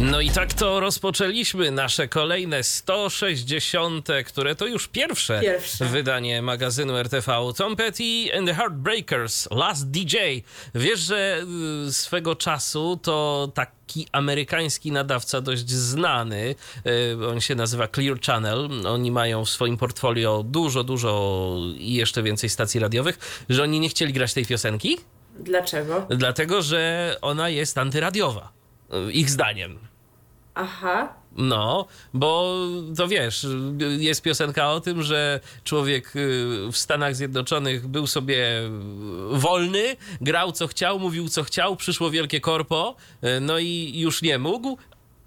No i tak to rozpoczęliśmy nasze kolejne 160, które to już pierwsze, Pierwsze. wydanie magazynu RTV. Tom Petty and the Heartbreakers, Last DJ. Wiesz, że y, swego czasu to taki amerykański nadawca dość znany, y, on się nazywa Clear Channel, oni mają w swoim portfolio dużo, dużo i jeszcze więcej stacji radiowych, że oni nie chcieli grać tej piosenki, Dlaczego? dlatego że ona jest antyradiowa, y, ich zdaniem. Aha. No, bo to wiesz, jest piosenka o tym, że człowiek y, w Stanach Zjednoczonych był sobie wolny, grał co chciał, mówił co chciał, przyszło wielkie korpo, y, no i już nie mógł.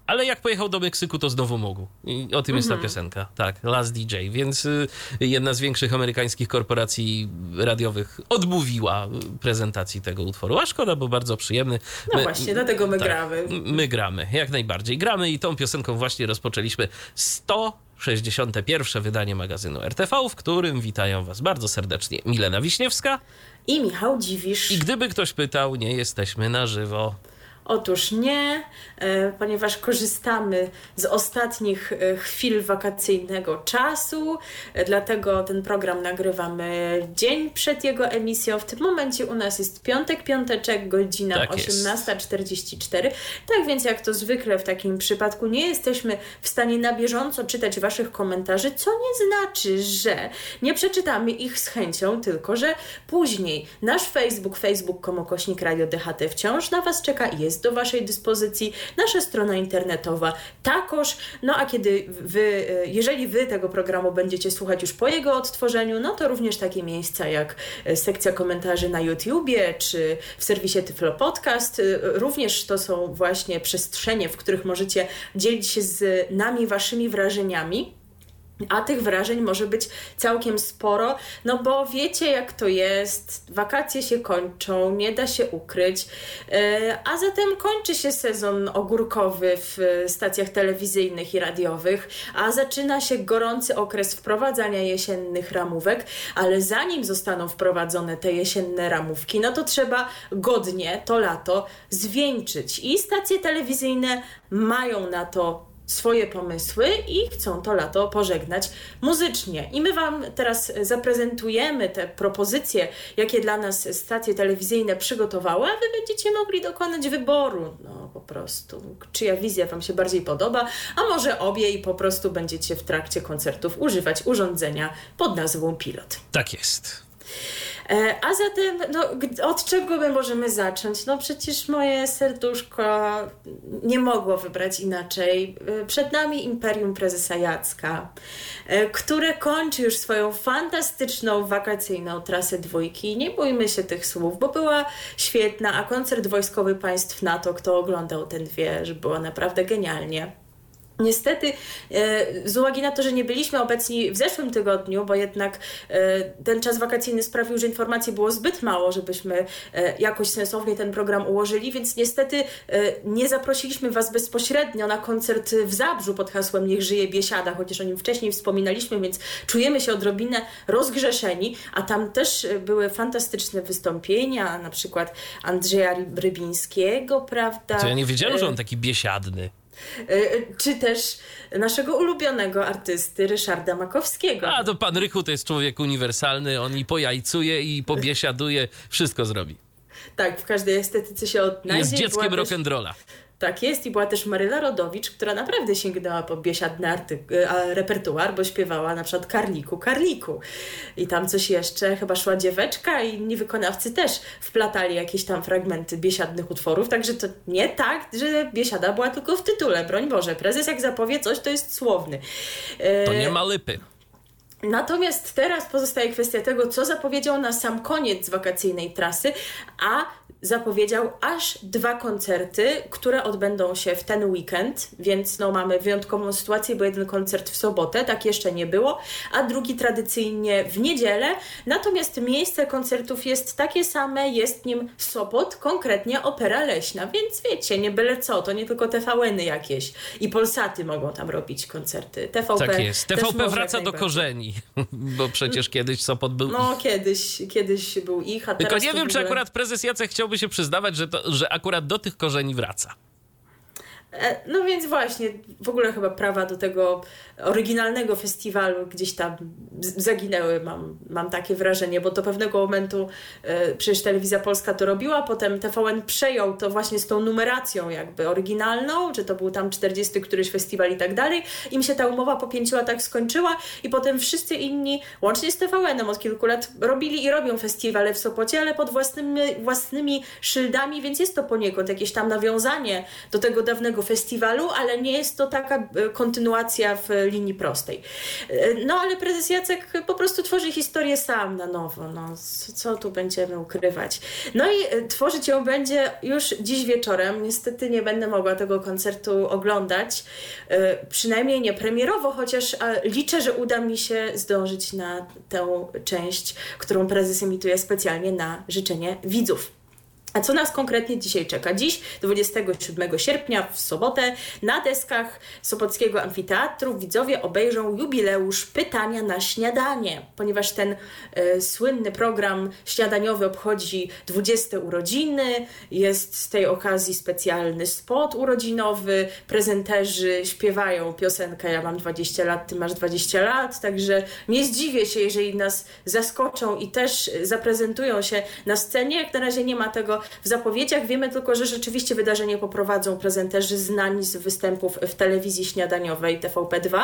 Ale jak pojechał do Meksyku, to znowu mógł. I o tym jest ta piosenka. Tak, Last DJ. Więc y, jedna z większych amerykańskich korporacji radiowych odmówiła y, prezentacji tego utworu. A szkoda, bo bardzo przyjemny. No właśnie, dlatego my gramy. m- My gramy, jak najbardziej. Gramy i tą piosenką właśnie rozpoczęliśmy 161. wydanie magazynu RTV, w którym witają Was bardzo serdecznie Milena Wiśniewska. I Michał Dziwisz. I gdyby ktoś pytał, nie jesteśmy na żywo. Otóż nie, e, ponieważ korzystamy z ostatnich e, chwil wakacyjnego czasu, e, dlatego ten program nagrywamy dzień przed jego emisją. W tym momencie u nas jest piątek, piąteczek, godzina Tak jest. 18.44. Tak więc jak to zwykle w takim przypadku nie jesteśmy w stanie na bieżąco czytać Waszych komentarzy, co nie znaczy, że nie przeczytamy ich z chęcią, tylko że później nasz Facebook, facebook.com ukośnik Radio DHT wciąż na Was czeka i jest do Waszej dyspozycji, nasza strona internetowa takoż, no a kiedy Wy, e, jeżeli Wy tego programu będziecie słuchać już po jego odtworzeniu, no to również takie miejsca jak e, sekcja komentarzy na YouTubie, czy w serwisie Tyflo Podcast, e, również to są właśnie przestrzenie, w których możecie dzielić się z nami Waszymi wrażeniami. A tych wrażeń może być całkiem sporo, no bo wiecie jak to jest, wakacje się kończą, nie da się ukryć, e, a zatem kończy się sezon ogórkowy w stacjach telewizyjnych i radiowych, a zaczyna się gorący okres wprowadzania jesiennych ramówek, ale zanim zostaną wprowadzone te jesienne ramówki, no to trzeba godnie to lato zwieńczyć. I stacje telewizyjne mają na to swoje pomysły i chcą to lato pożegnać muzycznie. I my Wam teraz zaprezentujemy te propozycje, jakie dla nas stacje telewizyjne przygotowały, a Wy będziecie mogli dokonać wyboru. No po prostu, czyja wizja Wam się bardziej podoba, a może obie i po prostu będziecie w trakcie koncertów używać urządzenia pod nazwą Pilot. Tak jest. E, A zatem, no, od czego my możemy zacząć? No przecież moje serduszko nie mogło wybrać inaczej. E, Przed nami Imperium Prezesa Jacka, e, które kończy już swoją fantastyczną wakacyjną trasę dwójki. Nie bójmy się tych słów, bo była świetna, a koncert wojskowy państw NATO, kto oglądał ten wie, że było naprawdę genialnie. Niestety, e, z uwagi na to, że nie byliśmy obecni w zeszłym tygodniu, bo jednak e, ten czas wakacyjny sprawił, że informacji było zbyt mało, żebyśmy e, jakoś sensownie ten program ułożyli, więc niestety nie zaprosiliśmy Was bezpośrednio na koncert w Zabrzu pod hasłem Niech żyje Biesiada, chociaż o nim wcześniej wspominaliśmy, więc czujemy się odrobinę rozgrzeszeni, a tam też były fantastyczne wystąpienia, na przykład Andrzeja Rybińskiego, prawda? To ja nie wiedziałem, że on taki biesiadny. Y, czy też naszego ulubionego artysty Ryszarda Makowskiego. A to pan Rychu to jest człowiek uniwersalny, on i pojajcuje, i pobiesiaduje, wszystko zrobi. Tak, w każdej estetyce się odnajdzie. Jest dzieckiem była też- rock'n'rolla. Tak jest i była też Maryla Rodowicz, która naprawdę sięgnęła po biesiadny a, repertuar, bo śpiewała na przykład Karliku, Karliku. I tam coś jeszcze, chyba szła dzieweczka i inni wykonawcy też wplatali jakieś tam fragmenty biesiadnych utworów, także to nie tak, że biesiada była tylko w tytule, broń Boże. Prezes jak zapowie coś, to jest słowny. E, To nie ma lypy. Natomiast teraz pozostaje kwestia tego, co zapowiedział na sam koniec wakacyjnej trasy, a zapowiedział aż dwa koncerty, które odbędą się w ten weekend, więc no, mamy wyjątkową sytuację, bo jeden koncert w sobotę, tak jeszcze nie było, a drugi tradycyjnie w niedzielę. Natomiast miejsce koncertów jest takie same, jest nim Sopot, konkretnie Opera Leśna, więc wiecie, nie byle co, to nie tylko TVN-y jakieś i Polsaty mogą tam robić koncerty. TVP tak jest. TVP wraca do korzeni, bo przecież kiedyś Sopot był No, kiedyś, kiedyś był ich, a Tylko nie wiem, czy akurat prezes Jacek chciałby się przyznawać, że, to, że akurat do tych korzeni wraca. E, No więc właśnie, w ogóle chyba prawa do tego oryginalnego festiwalu gdzieś tam zaginęły, mam, mam takie wrażenie, bo do pewnego momentu e, przecież Telewizja Polska to robiła, potem TVN przejął to właśnie z tą numeracją jakby oryginalną, czy to był tam 40 któryś festiwal i tak dalej. Im się ta umowa po pięciu latach skończyła i potem wszyscy inni, łącznie z TVN-em od kilku lat, robili i robią festiwale w Sopocie, ale pod własnymi, własnymi szyldami, więc jest to poniekąd jakieś tam nawiązanie do tego dawnego festiwalu, ale nie jest to taka e, kontynuacja w linii prostej. E, No ale prezes Jacek po prostu tworzy historię sam na nowo. No, co tu będziemy ukrywać? No i e, tworzyć ją będzie już dziś wieczorem. Niestety nie będę mogła tego koncertu oglądać, przynajmniej nie premierowo, chociaż liczę, że uda mi się zdążyć na tę część, którą prezes emituje specjalnie na życzenie widzów. A co nas konkretnie dzisiaj czeka? Dziś, 27 sierpnia, w sobotę, na deskach Sopockiego Amfiteatru widzowie obejrzą jubileusz Pytania na śniadanie, ponieważ ten e, słynny program śniadaniowy obchodzi 20 urodziny, jest z tej okazji specjalny spot urodzinowy, prezenterzy śpiewają piosenkę Ja mam 20 lat, ty masz 20 lat, także nie zdziwię się, jeżeli nas zaskoczą i też zaprezentują się na scenie. Jak na razie nie ma tego w zapowiedziach, wiemy tylko, że rzeczywiście wydarzenie poprowadzą prezenterzy znani z występów w telewizji śniadaniowej TVP2.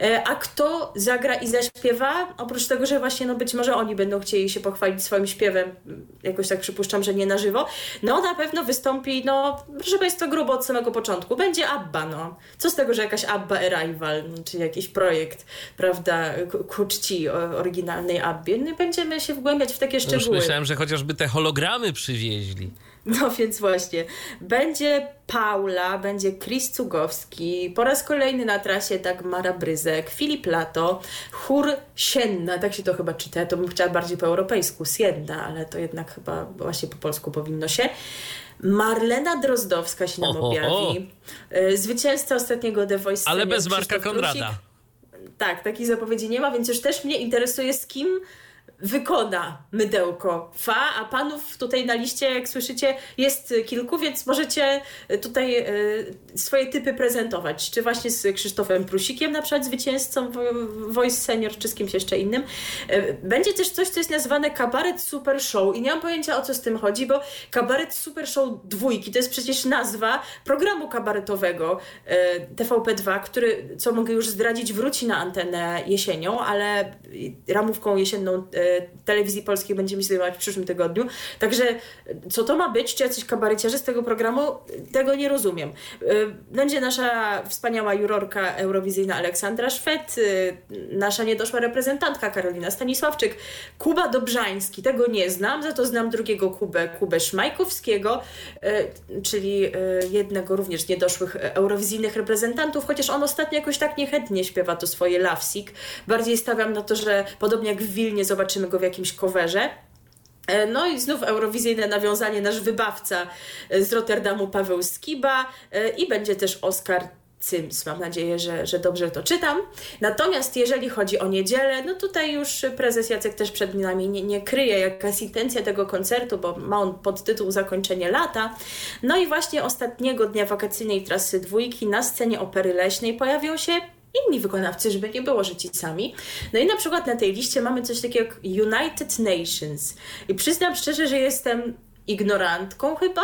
E, A kto zagra i zaśpiewa? Oprócz tego, że właśnie no być może oni będą chcieli się pochwalić swoim śpiewem, jakoś tak przypuszczam, że nie na żywo, no na pewno wystąpi, no proszę Państwa, grubo od samego początku. Będzie ABBA, no. Co z tego, że jakaś ABBA Arrival, no, czy jakiś projekt, prawda, ku- czci oryginalnej ABBie. No i będziemy się wgłębiać w takie Już szczegóły. myślałem, że chociażby te hologramy przywieźli. No więc właśnie, będzie Paula, będzie Chris Cugowski, po raz kolejny na trasie Dagmara Bryzek, Filip Lato, chór Sienna, tak się to chyba czyta, to bym chciała bardziej po europejsku, Sienna, ale to jednak chyba właśnie po polsku powinno się. Marlena Drozdowska się nam objawi. Y, Zwycięzca ostatniego The Voice Ale bez Marka Konrada. Tak, takiej zapowiedzi nie ma, więc już też mnie interesuje, z kim wykona mydełko fa, a panów tutaj na liście, jak słyszycie, jest kilku, więc możecie tutaj e, swoje typy prezentować. Czy właśnie z Krzysztofem Prusikiem, na przykład zwycięzcą Voice Senior, czy z kimś jeszcze innym. E, Będzie też coś, co jest nazwane kabaret super show i nie mam pojęcia o co z tym chodzi, bo kabaret super show dwójki to jest przecież nazwa programu kabaretowego e, TVP2, który, co mogę już zdradzić, wróci na antenę jesienią, ale ramówką jesienną e, telewizji polskiej będziemy się zajmować w przyszłym tygodniu. Także e, co to ma być? Czy jacyś kabareciarze z tego programu? Tego nie rozumiem. E, Będzie nasza wspaniała jurorka eurowizyjna Aleksandra Szwed, e, nasza niedoszła reprezentantka Karolina Stanisławczyk, Kuba Dobrzański, tego nie znam, za to znam drugiego Kubę, Kubę Szmajkowskiego, e, czyli e, jednego również niedoszłych e, eurowizyjnych reprezentantów, chociaż on ostatnio jakoś tak niechętnie śpiewa to swoje Lovesick. Bardziej stawiam na to, że podobnie jak w Wilnie zobaczymy go w jakimś coverze. E, No i znów eurowizyjne nawiązanie, nasz wybawca e, z Rotterdamu Paweł Skiba e, i będzie też Oskar Cyms. Mam nadzieję, że, że dobrze to czytam. Natomiast jeżeli chodzi o niedzielę, no tutaj już prezes Jacek też przed nami nie, nie kryje, jaka jest intencja tego koncertu, bo ma on podtytuł Zakończenie lata. No i właśnie ostatniego dnia wakacyjnej trasy dwójki na scenie Opery Leśnej pojawią się inni wykonawcy, żeby nie było, że ci sami. No i na przykład na tej liście mamy coś takiego jak United Nations. I przyznam szczerze, że jestem ignorantką chyba,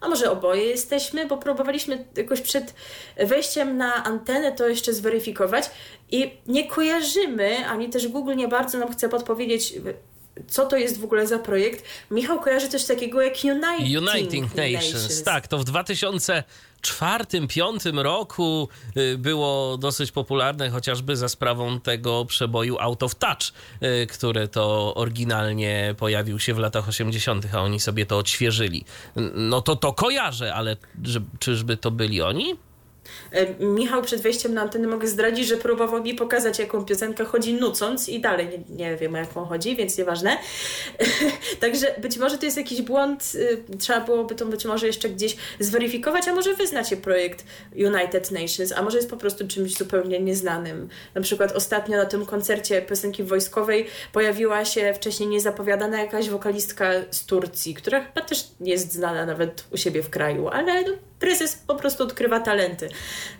a może oboje jesteśmy, bo próbowaliśmy jakoś przed wejściem na antenę to jeszcze zweryfikować i nie kojarzymy, ani też Google nie bardzo nam chce podpowiedzieć co to jest w ogóle za projekt, Michał kojarzy coś takiego jak Uniting, Uniting Nations. Nations. Tak, to w 2004-2005 roku y, było dosyć popularne, chociażby za sprawą tego przeboju Out of Touch, y, które to oryginalnie pojawił się w latach 80., a oni sobie to odświeżyli. No to to kojarzę, ale czyżby to byli oni? Michał przed wejściem na antenę mogę zdradzić, że próbował mi pokazać, jaką piosenkę chodzi nucąc i dalej nie, nie wiem, o jaką chodzi, więc nieważne. Także być może to jest jakiś błąd, y, trzeba byłoby to być może jeszcze gdzieś zweryfikować, a może wy znacie projekt United Nations, a może jest po prostu czymś zupełnie nieznanym. Na przykład ostatnio na tym koncercie piosenki wojskowej pojawiła się wcześniej niezapowiadana jakaś wokalistka z Turcji, która chyba też nie jest znana nawet u siebie w kraju, ale prezes po prostu odkrywa talenty.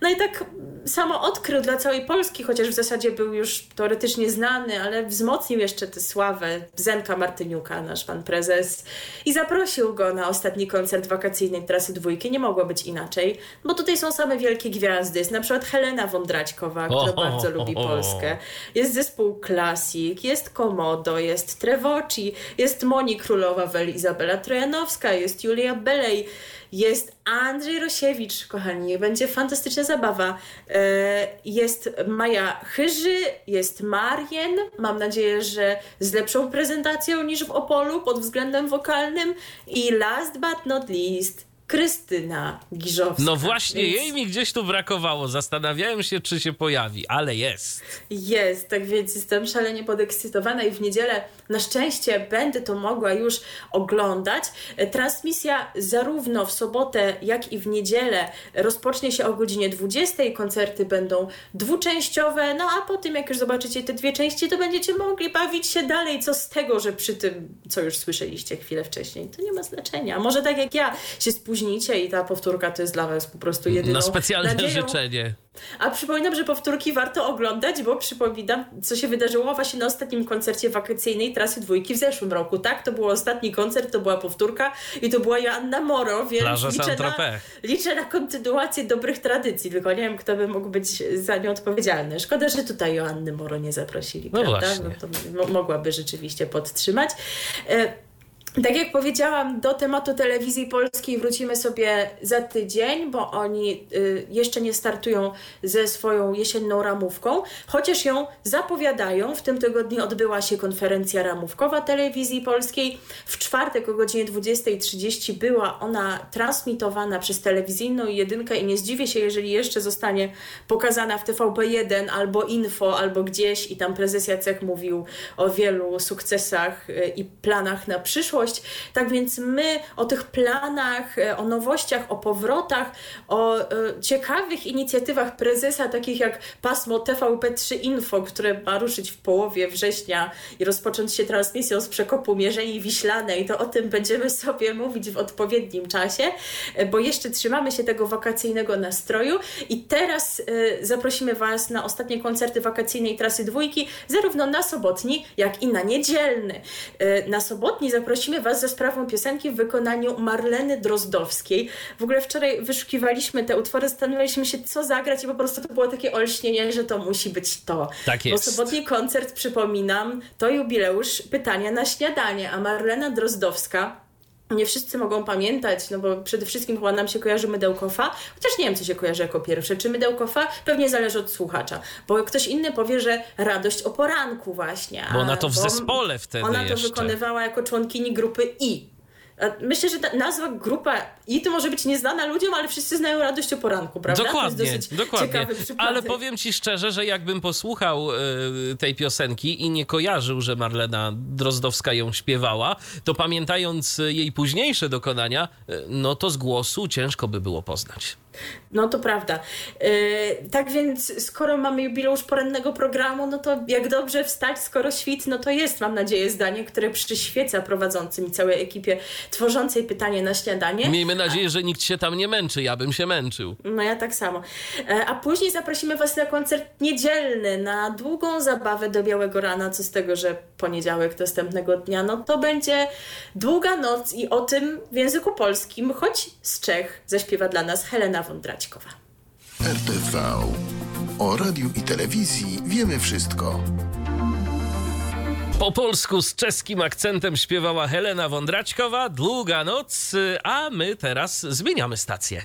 No i tak samo odkrył dla całej Polski, chociaż w zasadzie był już teoretycznie znany, ale wzmocnił jeszcze tę sławę Zenka Martyniuka, nasz pan prezes, i zaprosił go na ostatni koncert wakacyjnej trasy dwójki. Nie mogło być inaczej, bo tutaj są same wielkie gwiazdy. Jest na przykład Helena Wądraćkowa, która bardzo lubi. Polskę. Jest zespół Classic, jest Komodo, jest Trevoci, jest Moni Królowa-Wel, Izabela Trojanowska, jest Julia Belej, jest Andrzej Rosiewicz, kochani, będzie fantastyczna zabawa. E, Jest Maja Chyży, jest Marien, mam nadzieję, że z lepszą prezentacją niż w Opolu pod względem wokalnym i last but not least Krystyna Giżowska. No właśnie, Więc- jej mi gdzieś tu brakowało. Zastanawiałem się, czy się pojawi, ale jest. Jest, tak więc jestem szalenie podekscytowana i w niedzielę na szczęście będę to mogła już oglądać. Transmisja zarówno w sobotę, jak i w niedzielę rozpocznie się o godzinie 20. Koncerty będą dwuczęściowe, no a po tym jak już zobaczycie te dwie części, to będziecie mogli bawić się dalej. Co z tego, że przy tym, co już słyszeliście chwilę wcześniej, to nie ma znaczenia. Może tak jak ja się spóźnicie i ta powtórka to jest dla was po prostu jedyną Na specjalne nadzieją. życzenie. A przypominam, że powtórki warto oglądać, bo przypominam, co się wydarzyło właśnie na ostatnim koncercie wakacyjnej trasy dwójki w zeszłym roku. Tak, to był ostatni koncert, to była powtórka i to była Joanna Moro, więc Plaża liczę na, liczę na kontynuację dobrych tradycji, tylko nie wiem, kto by mógł być za nią odpowiedzialny. Szkoda, że tutaj Joanny Moro nie zaprosili, No prawda? właśnie. No to mo- mogłaby rzeczywiście podtrzymać. E, tak jak powiedziałam, do tematu telewizji polskiej wrócimy sobie za tydzień, bo oni y, jeszcze nie startują ze swoją jesienną ramówką, chociaż ją zapowiadają. W tym tygodniu odbyła się konferencja ramówkowa telewizji polskiej. W czwartek o godzinie 20.30 była ona transmitowana przez telewizyjną jedynkę i nie zdziwię się, jeżeli jeszcze zostanie pokazana w TVP1 albo Info, albo gdzieś i tam prezes Jacek mówił o wielu sukcesach y, i planach na przyszłość. Tak więc my o tych planach, y, o nowościach, o powrotach, o y, ciekawych inicjatywach prezesa, takich jak pasmo TVP3 Info, które ma ruszyć w połowie września i rozpocząć się transmisją z przekopu Mierzei Wiślanej, to o tym będziemy sobie mówić w odpowiednim czasie, y, bo jeszcze trzymamy się tego wakacyjnego nastroju i teraz zaprosimy Was na ostatnie koncerty wakacyjnej trasy dwójki, zarówno na sobotni, jak i na niedzielny. Na sobotni zaprosimy Was za sprawą piosenki w wykonaniu Marleny Drozdowskiej. W ogóle wczoraj wyszukiwaliśmy te utwory, zastanawialiśmy się, co zagrać i po prostu to było takie olśnienie, że to musi być to. Tak jest. Bo sobotni koncert, przypominam, to jubileusz pytania na śniadanie, a Marlena Drozdowska nie wszyscy mogą pamiętać, no bo przede wszystkim chyba nam się kojarzy Mydełkowa, chociaż nie wiem, co się kojarzy jako pierwsze. Czy Mydełkowa? Pewnie zależy od słuchacza, bo ktoś inny powie, że radość o poranku właśnie. Bo ona to w zespole wtedy Ona to jeszcze. wykonywała jako członkini grupy I. Myślę, że ta nazwa grupa I to może być nieznana ludziom, ale wszyscy znają radość o poranku, prawda? Dokładnie, to jest dosyć dokładnie. Ale powiem ci szczerze, że jakbym posłuchał y, tej piosenki i nie kojarzył, że Marlena Drozdowska ją śpiewała, to pamiętając jej późniejsze dokonania, y, no to z głosu ciężko by było poznać. No to prawda. Yy, tak więc, skoro mamy jubileusz porannego programu, no to jak dobrze wstać, skoro świt, no to jest, mam nadzieję, zdanie, które przyświeca prowadzącym i całej ekipie tworzącej pytanie na śniadanie. Miejmy nadzieję, że nikt się tam nie męczy, ja bym się męczył. No ja tak samo. E, A później zaprosimy Was na koncert niedzielny, na długą zabawę do białego rana, co z tego, że poniedziałek następnego dnia, no to będzie długa noc i o tym w języku polskim, choć z Czech, zaśpiewa dla nas Helena Wądraćkowa. RTV. O radiu i telewizji wiemy wszystko. Po polsku z czeskim akcentem śpiewała Helena Wądraćkowa, Długa noc, a my teraz zmieniamy stację.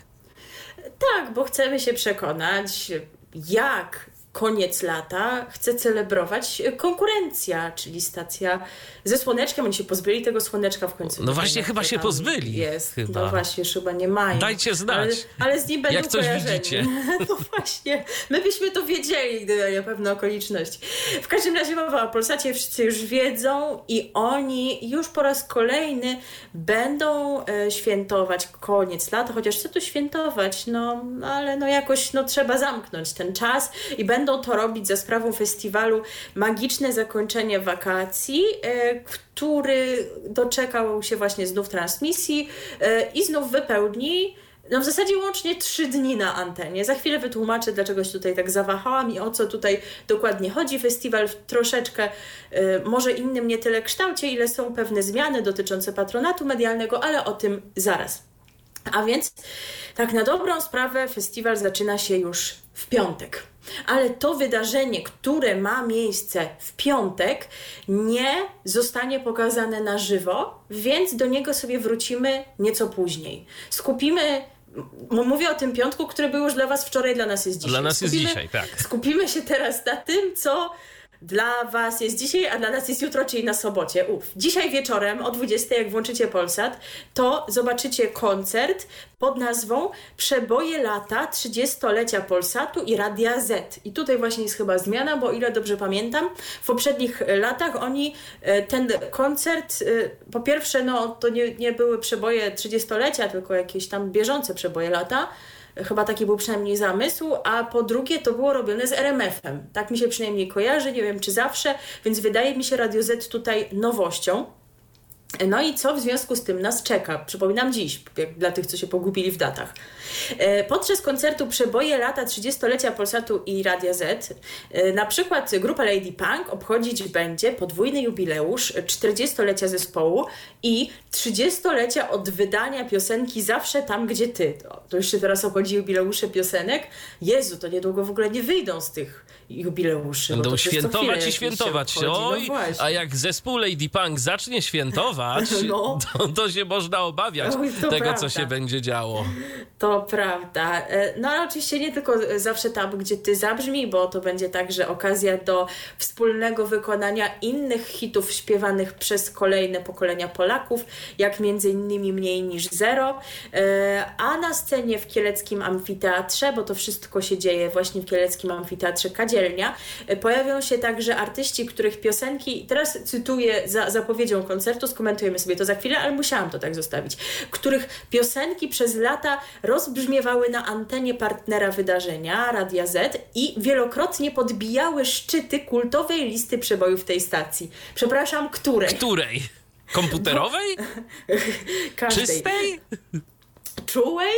Tak, bo chcemy się przekonać, jak koniec lata chce celebrować konkurencja, czyli stacja ze słoneczkiem. Oni się pozbyli tego słoneczka w końcu. No właśnie, chyba się pozbyli. Jest. Chyba. No właśnie, chyba nie mają. Dajcie znać. Ale, ale z nim będą jak coś kojarzeni. widzicie. No właśnie, my byśmy to wiedzieli, gdyby nie pewne okoliczności. W każdym razie mowa o Polsacie wszyscy już wiedzą i oni już po raz kolejny będą e, świętować koniec lata, chociaż co tu świętować, no ale no jakoś no, trzeba zamknąć ten czas i będą to robić za sprawą festiwalu Magiczne Zakończenie Wakacji, e, który doczekał się właśnie znów transmisji e, i znów wypełni no w zasadzie łącznie trzy dni na antenie. Za chwilę wytłumaczę, dlaczego się tutaj tak zawahałam i o co tutaj dokładnie chodzi. Festiwal w troszeczkę y, może innym nie tyle kształcie, ile są pewne zmiany dotyczące patronatu medialnego, ale o tym zaraz. A więc tak na dobrą sprawę festiwal zaczyna się już w piątek. Ale to wydarzenie, które ma miejsce w piątek, nie zostanie pokazane na żywo, więc do niego sobie wrócimy nieco później. Skupimy Mówię o tym piątku, który był już dla Was wczoraj, dla nas jest dzisiaj. Dla nas jest dzisiaj, tak. Skupimy się teraz na tym, co dla Was jest dzisiaj, a dla nas jest jutro, czyli na sobocie. Uf. Dzisiaj wieczorem o 20, jak włączycie Polsat, to zobaczycie koncert pod nazwą Przeboje lata 30-lecia Polsatu i Radia Z. I tutaj właśnie jest chyba zmiana, bo o ile dobrze pamiętam, w poprzednich latach oni e, ten koncert, e, po pierwsze, no to nie, nie były przeboje 30-lecia, tylko jakieś tam bieżące przeboje lata. Chyba taki był przynajmniej zamysł, a po drugie to było robione z RMF-em. Tak mi się przynajmniej kojarzy, nie wiem czy zawsze, więc wydaje mi się Radio Z tutaj nowością. No i co w związku z tym nas czeka? Przypominam dziś, dla tych, co się pogubili w datach. E, Podczas koncertu Przeboje lata 30-lecia Polsatu i Radia Z e, na przykład grupa Lady Punk obchodzić będzie podwójny jubileusz 40-lecia zespołu i 30-lecia od wydania piosenki Zawsze tam, gdzie ty. To, to się teraz obchodzi jubileusze piosenek. Jezu, to niedługo w ogóle nie wyjdą z tych jubileuszy. Będą świętować i świętować. obchodzi. No Oj, właśnie. a jak zespół Lady Punk zacznie świętować, No. to, to się można obawiać Oj, tego, prawda. co się będzie działo. To prawda. E, No ale oczywiście nie tylko zawsze tam, gdzie ty zabrzmi, bo to będzie także okazja do wspólnego wykonania innych hitów śpiewanych przez kolejne pokolenia Polaków, jak między innymi Mniej niż Zero, E, a na scenie w Kieleckim Amfiteatrze, bo to wszystko się dzieje właśnie w Kieleckim Amfiteatrze Kadzielnia, e, pojawią się także artyści, których piosenki, teraz cytuję za zapowiedzią koncertu, skomentujemy sobie to za chwilę, ale musiałam to tak zostawić, których piosenki przez lata rozbrzmiewały na antenie partnera wydarzenia, Radia Z i wielokrotnie podbijały szczyty kultowej listy przebojów tej stacji. Przepraszam, której? Której? Komputerowej? Każdej. Czystej? Czułej?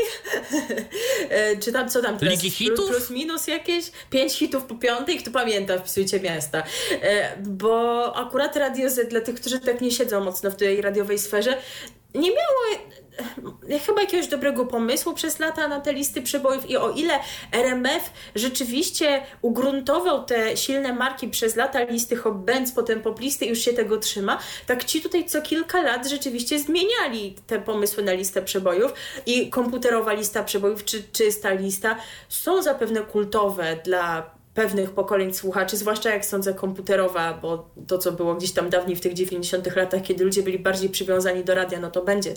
E, Czy tam co tam teraz? Ligi hitów? Plus minus jakieś? Pięć hitów po piątej, kto pamięta, wpisujcie miasta. E, Bo akurat Radio Z, dla tych, którzy tak nie siedzą mocno w tej radiowej sferze, nie miało chyba jakiegoś dobrego pomysłu przez lata na te listy przebojów i o ile RMF rzeczywiście ugruntował te silne marki przez lata listy Hot Bands, potem poplisty już się tego trzyma, tak ci tutaj co kilka lat rzeczywiście zmieniali te pomysły na listę przebojów i komputerowa lista przebojów czy czysta lista są zapewne kultowe dla pewnych pokoleń słuchaczy, zwłaszcza jak sądzę komputerowa, bo to, co było gdzieś tam dawniej w tych 90 latach, kiedy ludzie byli bardziej przywiązani do radia, no to będzie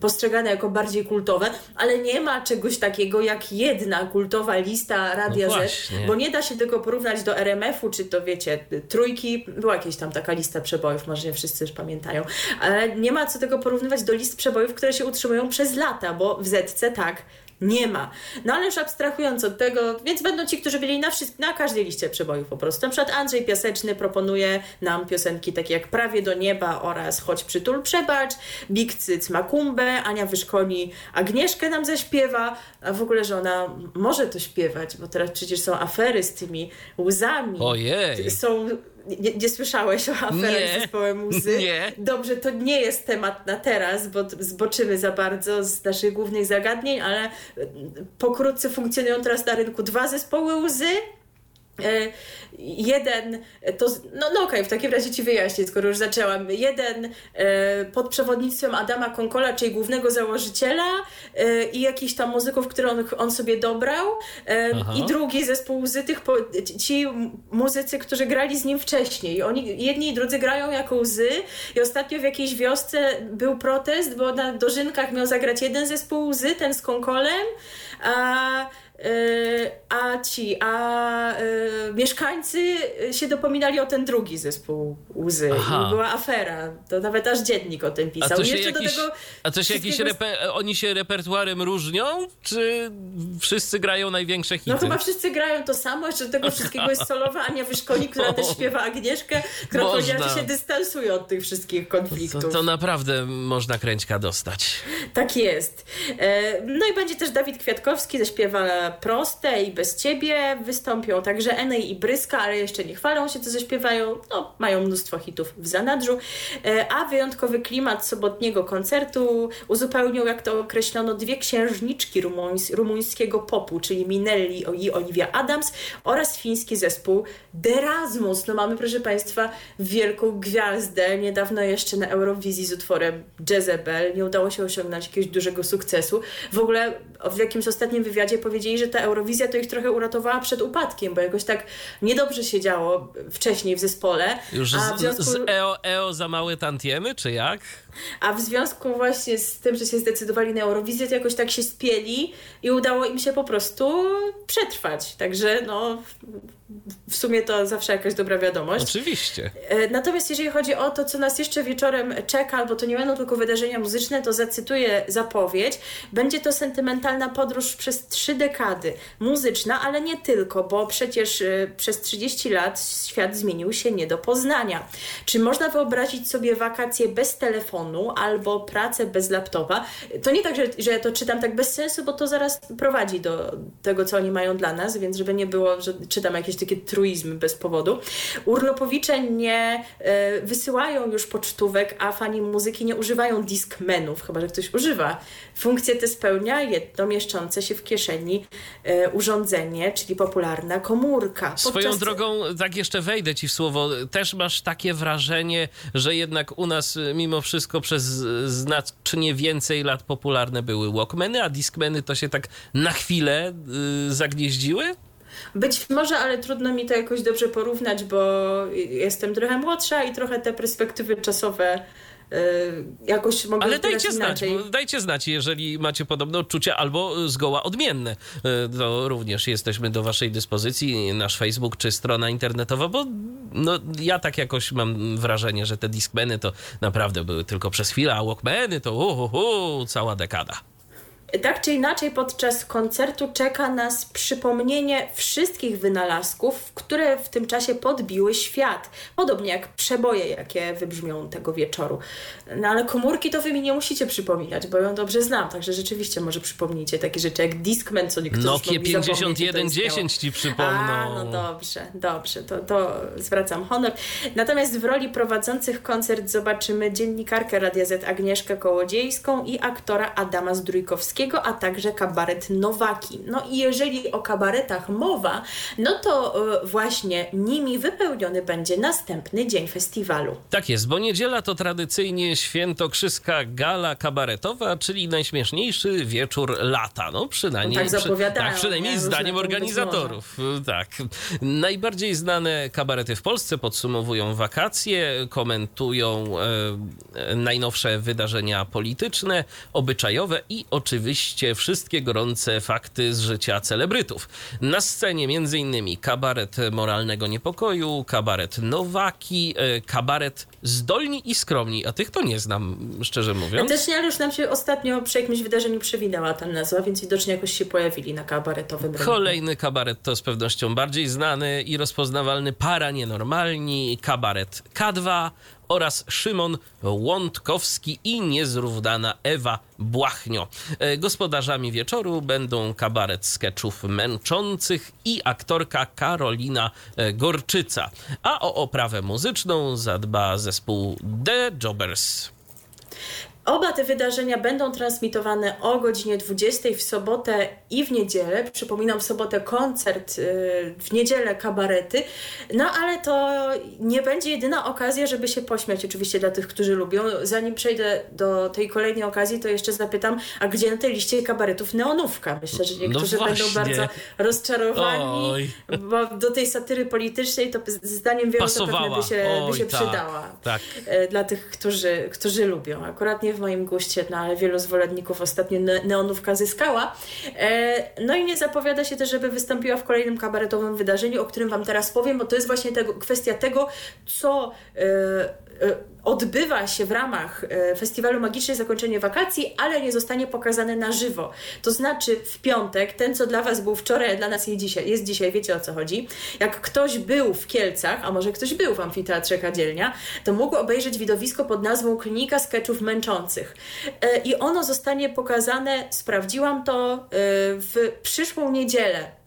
postrzegane jako bardziej kultowe, ale nie ma czegoś takiego jak jedna kultowa lista Radia No Z, bo nie da się tego porównać do RMF-u, czy to wiecie, trójki, była jakaś tam taka lista przebojów, może nie wszyscy już pamiętają, ale nie ma co tego porównywać do list przebojów, które się utrzymują przez lata, bo w Zetce tak, nie ma. No ale już abstrahując od tego, więc będą ci, którzy byli na, na każdej liście przebojów po prostu. Na przykład Andrzej Piaseczny proponuje nam piosenki takie jak Prawie do nieba oraz Chodź przytul przebacz, Big Cyc Makumbę, Ania Wyszkoli Agnieszkę nam zaśpiewa, a w ogóle, że ona może to śpiewać, bo teraz przecież są afery z tymi łzami. Ojej. Są... Nie, nie słyszałeś o aferach Nie. z zespołem łzy? Nie. Dobrze, to nie jest temat na teraz, bo zboczymy za bardzo z naszych głównych zagadnień, ale pokrótce funkcjonują teraz na rynku dwa zespoły łzy. E, jeden, to, no, no okej, okay, w takim razie ci wyjaśnię, skoro już zaczęłam. Jeden e, pod przewodnictwem Adama Konkola, czyli głównego założyciela e, i jakichś tam muzyków, które on, on sobie dobrał i drugi zespół z tych, ci muzycy, którzy grali z nim wcześniej. Oni, jedni i drudzy grają jako łzy i ostatnio w jakiejś wiosce był protest, bo na dożynkach miał zagrać jeden zespół łzy, ten z Konkolem, a a ci, a y, mieszkańcy się dopominali o ten drugi zespół łzy. I była afera. To nawet aż dziennik o tym pisał. A to się, jakiś, tego a to się jakieś reper, oni się repertuarem różnią, czy wszyscy grają największe hity? No chyba wszyscy grają to samo, jeszcze do tego wszystkiego jest solowa Ania Wyszkoni, która też śpiewa Agnieszkę, która powiedziała, że się dystansuje od tych wszystkich konfliktów. To, to naprawdę można kręćka dostać. Tak jest. E, no i będzie też Dawid Kwiatkowski, zaśpiewa proste i bez ciebie wystąpią także Enej i Bryska, ale jeszcze nie chwalą się, co zaśpiewają. No, mają mnóstwo hitów w zanadrzu. E, a wyjątkowy klimat sobotniego koncertu uzupełnią, jak to określono, dwie księżniczki rumuńs rumuńskiego popu, czyli Minelli i Olivia Adams oraz fiński zespół Derasmus. No mamy, proszę Państwa, wielką gwiazdę. Niedawno jeszcze na Eurowizji z utworem Jezebel. Nie udało się osiągnąć jakiegoś dużego sukcesu. W ogóle w jakimś ostatnim wywiadzie powiedzieli, że ta Eurowizja to ich trochę uratowała przed upadkiem, bo jakoś tak niedobrze się działo wcześniej w zespole. Już a w związku... z EO, EO za małe tantiemy, czy jak? A w związku właśnie z tym, że się zdecydowali na Eurowizję, to jakoś tak się spieli i udało im się po prostu przetrwać. Także no, w sumie to zawsze jakaś dobra wiadomość. Oczywiście. E, natomiast jeżeli chodzi o to, co nas jeszcze wieczorem czeka, bo to nie będą tylko wydarzenia muzyczne, to zacytuję zapowiedź. Będzie to sentymentalna podróż przez trzy dekady. Muzyczna, ale nie tylko, bo przecież e, przez 30 lat świat zmienił się nie do poznania. Czy można wyobrazić sobie wakacje bez telefonu albo pracę bez laptopa? To nie tak, że, że ja to czytam tak bez sensu, bo to zaraz prowadzi do tego, co oni mają dla nas, więc żeby nie było, że czytam jakieś takie truizmy bez powodu. Urlopowicze nie e, wysyłają już pocztówek, a fani muzyki nie używają diskmenów, chyba że ktoś używa. Funkcję tę spełnia jedno mieszczące się w kieszeni e, urządzenie, czyli popularna komórka. Podczas... Swoją drogą, tak jeszcze wejdę ci w słowo, też masz takie wrażenie, że jednak u nas e, mimo wszystko przez znacznie więcej lat popularne były Walkmany, a Discmany to się tak na chwilę y, zagnieździły? Być może, ale trudno mi to jakoś dobrze porównać, bo jestem trochę młodsza i trochę te perspektywy czasowe jakoś mogą Ale dajcie znać, dajcie znać, jeżeli macie podobne odczucia albo zgoła odmienne. Y, to również jesteśmy do waszej dyspozycji, nasz Facebook czy strona internetowa, bo no, ja tak jakoś mam wrażenie, że te Discmany to naprawdę były tylko przez chwilę, a Walkmany to uh, cała dekada. Tak czy inaczej, podczas koncertu czeka nas przypomnienie wszystkich wynalazków, które w tym czasie podbiły świat. Podobnie jak przeboje, jakie wybrzmią tego wieczoru. No ale komórki to wy mi nie musicie przypominać, bo ją dobrze znam, także rzeczywiście może przypomnijcie takie rzeczy jak Discman, co niektórzy Nokia 5110 ci przypomną. A, no dobrze, dobrze, to, to zwracam honor. Natomiast w roli prowadzących koncert zobaczymy dziennikarkę Radia Z Agnieszkę Kołodziejską i aktora Adama Zdrójkowskiego a także kabaret Nowaki. No i jeżeli o kabaretach mowa, no to e, właśnie nimi wypełniony będzie następny dzień festiwalu. Tak jest, bo niedziela to tradycyjnie świętokrzyska gala kabaretowa, czyli najśmieszniejszy wieczór lata. No przynajmniej, tak zapowiadają. Tak, przynajmniej zdaniem organizatorów. Tak. Najbardziej znane kabarety w Polsce podsumowują wakacje, komentują e, najnowsze wydarzenia polityczne, obyczajowe i oczywiście oczywiście wszystkie gorące fakty z życia celebrytów. Na scenie m.in. kabaret moralnego niepokoju, kabaret Nowaki, e, kabaret Zdolni i Skromni, a tych to nie znam, szczerze mówiąc. Też nie, ale już nam się ostatnio przy jakimś wydarzeniu przewinęła ta nazwa, więc widocznie jakoś się pojawili na kabaretowym rynku. Kolejny kabaret to z pewnością bardziej znany i rozpoznawalny Para Nienormalni, kabaret K2, oraz Szymon Łądkowski i niezrównana Ewa Błachnio. E, gospodarzami wieczoru będą kabaret sketchów męczących i aktorka Karolina e, Gorczyca. A o oprawę muzyczną zadba zespół The Jobbers. Oba te wydarzenia będą transmitowane o godzinie 20 w sobotę i w niedzielę. Przypominam, w sobotę koncert, y, w niedzielę kabarety. No ale to nie będzie jedyna okazja, żeby się pośmiać, oczywiście dla tych, którzy lubią. Zanim przejdę do tej kolejnej okazji, to jeszcze zapytam, a gdzie na tej liście kabaretów neonówka? Myślę, że niektórzy no będą bardzo rozczarowani, Oj. bo do tej satyry politycznej to zdaniem wielu to pewnie by się, Oj, by się tak, przydała. Tak. E, Dla tych, którzy, którzy lubią. Akurat nie w moim guście, no ale wielu zwolenników ostatnio ne- neonówka zyskała. E, No i nie zapowiada się też, żeby wystąpiła w kolejnym kabaretowym wydarzeniu, o którym Wam teraz powiem, bo to jest właśnie tego, kwestia tego, co e, odbywa się w ramach e, Festiwalu Magiczne Zakończenie Wakacji, ale nie zostanie pokazane na żywo. To znaczy w piątek, ten co dla Was był wczoraj, dla nas jest dzisiaj, jest dzisiaj, wiecie o co chodzi. Jak ktoś był w Kielcach, a może ktoś był w Amfiteatrze Kadzielnia, to mógł obejrzeć widowisko pod nazwą Klinika Skeczów Męczących. E, I ono zostanie pokazane, sprawdziłam to, e, w przyszłą niedzielę.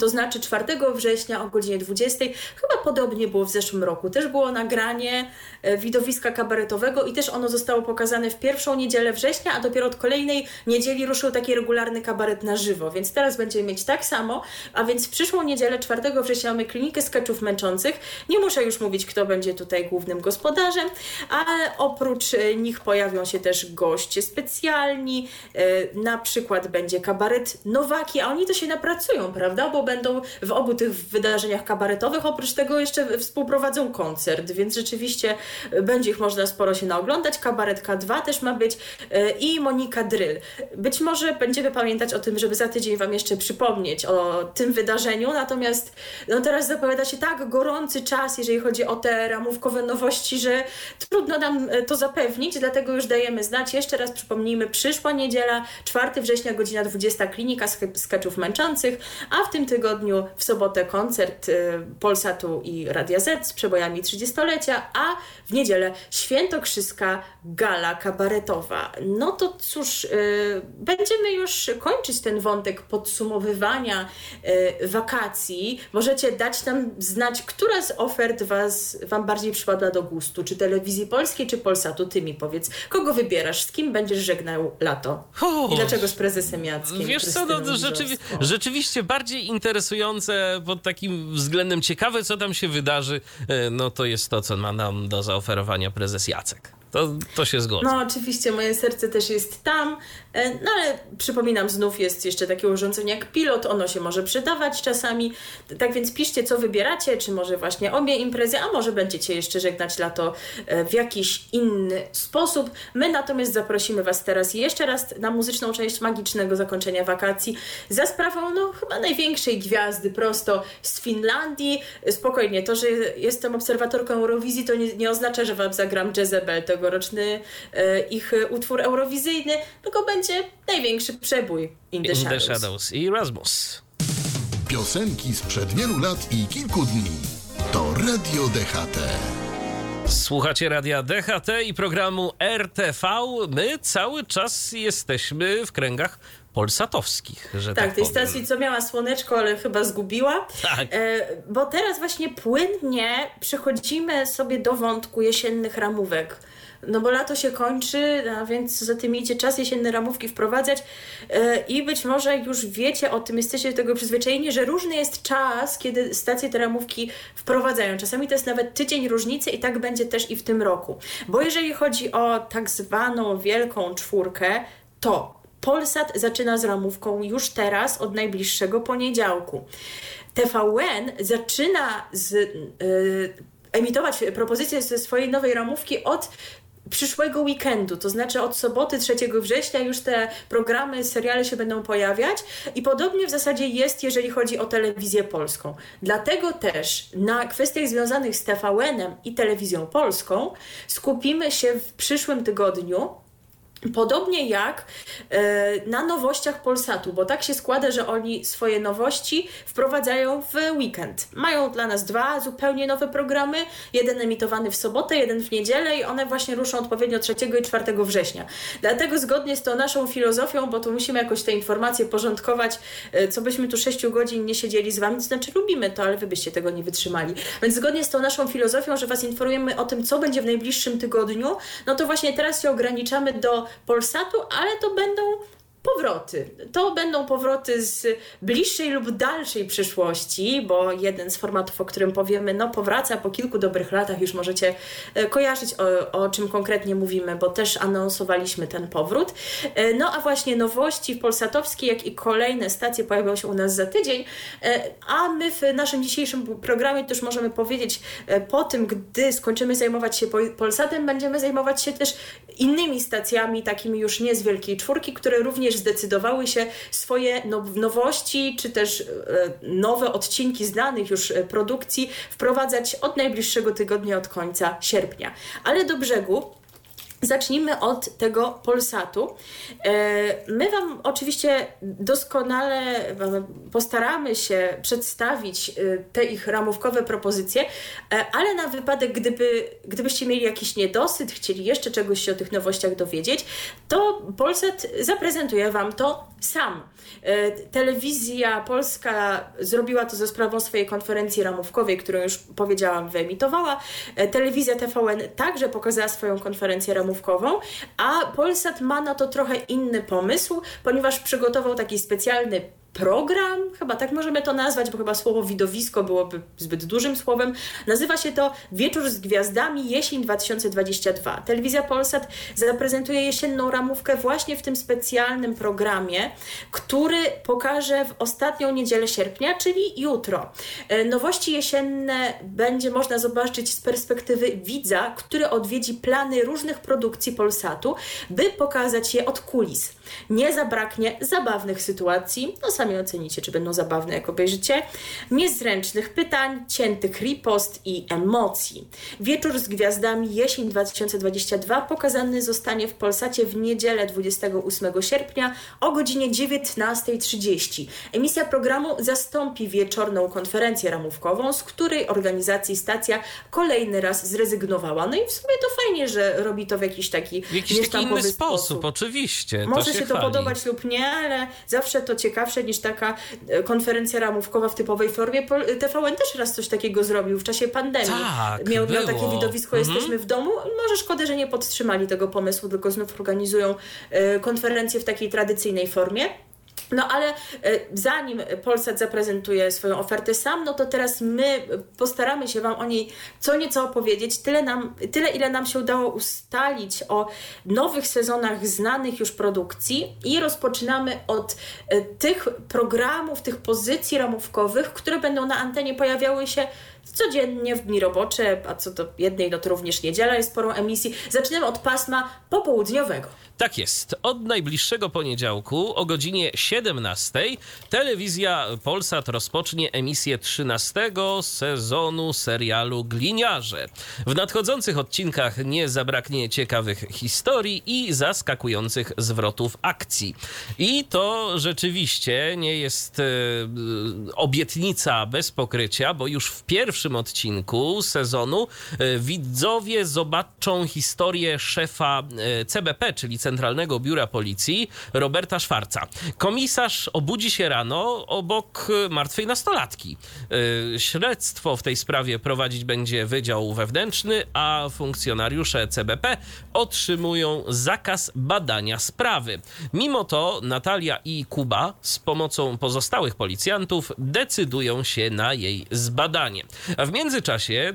To znaczy 4 września o godzinie 20. Chyba podobnie było w zeszłym roku. Też było nagranie e, widowiska kabaretowego i też ono zostało pokazane w pierwszą niedzielę września, a dopiero od kolejnej niedzieli ruszył taki regularny kabaret na żywo. Więc teraz będziemy mieć tak samo, a więc w przyszłą niedzielę 4 września mamy klinikę skeczów męczących. Nie muszę już mówić, kto będzie tutaj głównym gospodarzem, ale oprócz e, nich pojawią się też goście specjalni. E, Na przykład będzie kabaret Nowaki, a oni to się napracują, prawda? Będą w obu tych wydarzeniach kabaretowych. Oprócz tego jeszcze współprowadzą koncert, więc rzeczywiście e, będzie ich można sporo się naoglądać. Kabaret K2 też ma być e, i Monika Dryl. Być może będziemy pamiętać o tym, żeby za tydzień Wam jeszcze przypomnieć o tym wydarzeniu, natomiast no teraz zapowiada się tak gorący czas, jeżeli chodzi o te ramówkowe nowości, że trudno nam e, to zapewnić, dlatego już dajemy znać. Jeszcze raz przypomnijmy, przyszła niedziela, 4 września, godzina 20, klinika skeczów męczących, a w tym tygodniu w sobotę koncert y, Polsatu i Radia Z z przebojami 30-lecia, a w niedzielę Świętokrzyska Gala Kabaretowa. No to cóż, y, będziemy już kończyć ten wątek podsumowywania y, wakacji. Możecie dać nam znać, która z ofert was, Wam bardziej przypadła do gustu, czy telewizji polskiej, czy Polsatu. Ty mi powiedz, kogo wybierasz, z kim będziesz żegnał lato? I dlaczego z prezesem Jackiem? Wiesz co, no, rzeczywi rzeczywiście bardziej interesujące pod takim względem ciekawe, co tam się wydarzy, e, no to jest to, co ma nam do zaoferowania prezes Jacek. To, to się zgodzę. No, oczywiście, moje serce też jest tam, no ale przypominam, znów jest jeszcze takie urządzenie jak pilot, ono się może przydawać czasami. Tak więc piszcie, co wybieracie, czy może właśnie obie imprezy, a może będziecie jeszcze żegnać lato e, w jakiś inny sposób. My natomiast zaprosimy Was teraz jeszcze raz na muzyczną część magicznego zakończenia wakacji za sprawą, no, chyba największej gwiazdy prosto z Finlandii. Spokojnie, to, że jestem obserwatorką Eurowizji, to nie, nie oznacza, że Wam zagram Jezebel, tegoroczny e, ich e, utwór eurowizyjny, tylko będzie największy przebój In the In Shadows. the Shadows i Rasmus. Piosenki sprzed wielu lat i kilku dni. To Radio DHT. Słuchacie radia DHT i programu RTV. My cały czas jesteśmy w kręgach polsatowskich, że tak, Tak, tej powiem. stacji, co miała słoneczko, ale chyba zgubiła. Tak. E, bo teraz właśnie płynnie przechodzimy sobie do wątku jesiennych ramówek. No bo lato się kończy, a więc za tym idzie czas jesienne ramówki wprowadzać e, i być może już wiecie o tym, jesteście do tego przyzwyczajeni, że różny jest czas, kiedy stacje te ramówki wprowadzają. Czasami to jest nawet tydzień różnicy i tak będzie też i w tym roku. Bo jeżeli chodzi o tak zwaną wielką czwórkę, to Polsat zaczyna z ramówką już teraz, od najbliższego poniedziałku. TVN zaczyna z, y, emitować propozycje ze swojej nowej ramówki od przyszłego weekendu, to znaczy od soboty 3 września już te programy, seriale się będą pojawiać i podobnie w zasadzie jest, jeżeli chodzi o telewizję polską. Dlatego też na kwestiach związanych z TVN-em i telewizją polską skupimy się w przyszłym tygodniu Podobnie jak e, na nowościach Polsatu, bo tak się składa, że oni swoje nowości wprowadzają w weekend. Mają dla nas dwa zupełnie nowe programy, jeden emitowany w sobotę, jeden w niedzielę i one właśnie ruszą odpowiednio 3 i 4 września. Dlatego zgodnie z tą naszą filozofią, bo tu musimy jakoś te informacje porządkować, e, co byśmy tu 6 godzin nie siedzieli z Wami, to znaczy lubimy to, ale Wy byście tego nie wytrzymali. Więc zgodnie z tą naszą filozofią, że Was informujemy o tym, co będzie w najbliższym tygodniu, no to właśnie teraz się ograniczamy do Polsatu, ale to będą powroty. To będą powroty z bliższej lub dalszej przyszłości, bo jeden z formatów, o którym powiemy, no powraca po kilku dobrych latach, już możecie e, kojarzyć o, o czym konkretnie mówimy, bo też anonsowaliśmy ten powrót. E, no a właśnie nowości polsatowskie, jak i kolejne stacje pojawią się u nas za tydzień, e, a my w naszym dzisiejszym programie też możemy powiedzieć, po tym, gdy skończymy zajmować się Polsatem, będziemy zajmować się też innymi stacjami, takimi już nie z Wielkiej Czwórki, które również zdecydowały się swoje nowości, czy też e, nowe odcinki znanych już e, produkcji wprowadzać od najbliższego tygodnia, od końca sierpnia. Ale do brzegu Zacznijmy od tego Polsatu. E, my Wam oczywiście doskonale postaramy się przedstawić te ich ramówkowe propozycje, ale na wypadek, gdyby, gdybyście mieli jakiś niedosyt, chcieli jeszcze czegoś się o tych nowościach dowiedzieć, to Polsat zaprezentuje Wam to sam. E, telewizja polska zrobiła to ze sprawą swojej konferencji ramówkowej, którą już powiedziałam, wyemitowała. E, telewizja TVN także pokazała swoją konferencję ramówkową, a Polsat ma na to trochę inny pomysł, ponieważ przygotował taki specjalny program, chyba tak możemy to nazwać, bo chyba słowo widowisko byłoby zbyt dużym słowem. Nazywa się to Wieczór z Gwiazdami jesień 2022. Telewizja Polsat zaprezentuje jesienną ramówkę właśnie w tym specjalnym programie, który pokaże w ostatnią niedzielę sierpnia, czyli jutro. E, nowości jesienne będzie można zobaczyć z perspektywy widza, który odwiedzi plany różnych produkcji Polsatu, by pokazać je od kulis. Nie zabraknie zabawnych sytuacji, no sami ocenicie, czy będą zabawne, jak obejrzycie, niezręcznych pytań, ciętych ripost i emocji. Wieczór z gwiazdami jesień 2022 pokazany zostanie w Polsacie w niedzielę 28 sierpnia o godzinie 19.30. Emisja programu zastąpi wieczorną konferencję ramówkową, z której organizacji stacja kolejny raz zrezygnowała. No i w sumie to fajnie, że robi to w jakiś taki w jakiś taki inny sposób, sposób. oczywiście. Może się, się to podobać lub nie, ale zawsze to ciekawsze niż taka e, konferencja ramówkowa w typowej formie. TVN też raz coś takiego zrobił w czasie pandemii. Tak, miał, miał takie widowisko mhm. Jesteśmy w domu. Może szkoda, że nie podtrzymali tego pomysłu, tylko znów organizują e, konferencję w takiej tradycyjnej formie. No ale e, zanim Polsat zaprezentuje swoją ofertę sam, no to teraz my postaramy się Wam o niej co nieco opowiedzieć. Tyle, nam, tyle ile nam się udało ustalić o nowych sezonach znanych już produkcji i rozpoczynamy od e, tych programów, tych pozycji ramówkowych, które będą na antenie pojawiały się codziennie w dni robocze, a co do jednej, no to również niedziela jest porą emisji. Zaczynamy od pasma popołudniowego. Tak jest. Od najbliższego poniedziałku o godzinie 17 telewizja Polsat rozpocznie emisję 13 sezonu serialu Gliniarze. W nadchodzących odcinkach nie zabraknie ciekawych historii i zaskakujących zwrotów akcji. I to rzeczywiście nie jest e, obietnica bez pokrycia, bo już w pierwszym odcinku sezonu e, widzowie zobaczą historię szefa e, CBP, czyli Centralnego Biura Policji Roberta Szwarca. Komisarz obudzi się rano obok martwej nastolatki. Śledztwo w tej sprawie prowadzić będzie Wydział Wewnętrzny, a funkcjonariusze CBP otrzymują zakaz badania sprawy. Mimo to Natalia i Kuba z pomocą pozostałych policjantów decydują się na jej zbadanie. A w międzyczasie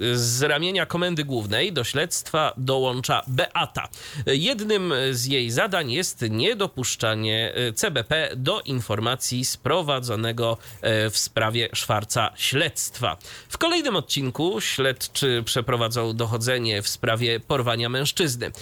y, z ramienia Komendy Głównej do śledztwa dołącza Beata. Jednym z jej zadań jest niedopuszczanie e, CBP do informacji sprowadzonego e, w sprawie Szwarca śledztwa. W kolejnym odcinku śledczy przeprowadzą dochodzenie w sprawie porwania mężczyzny. E,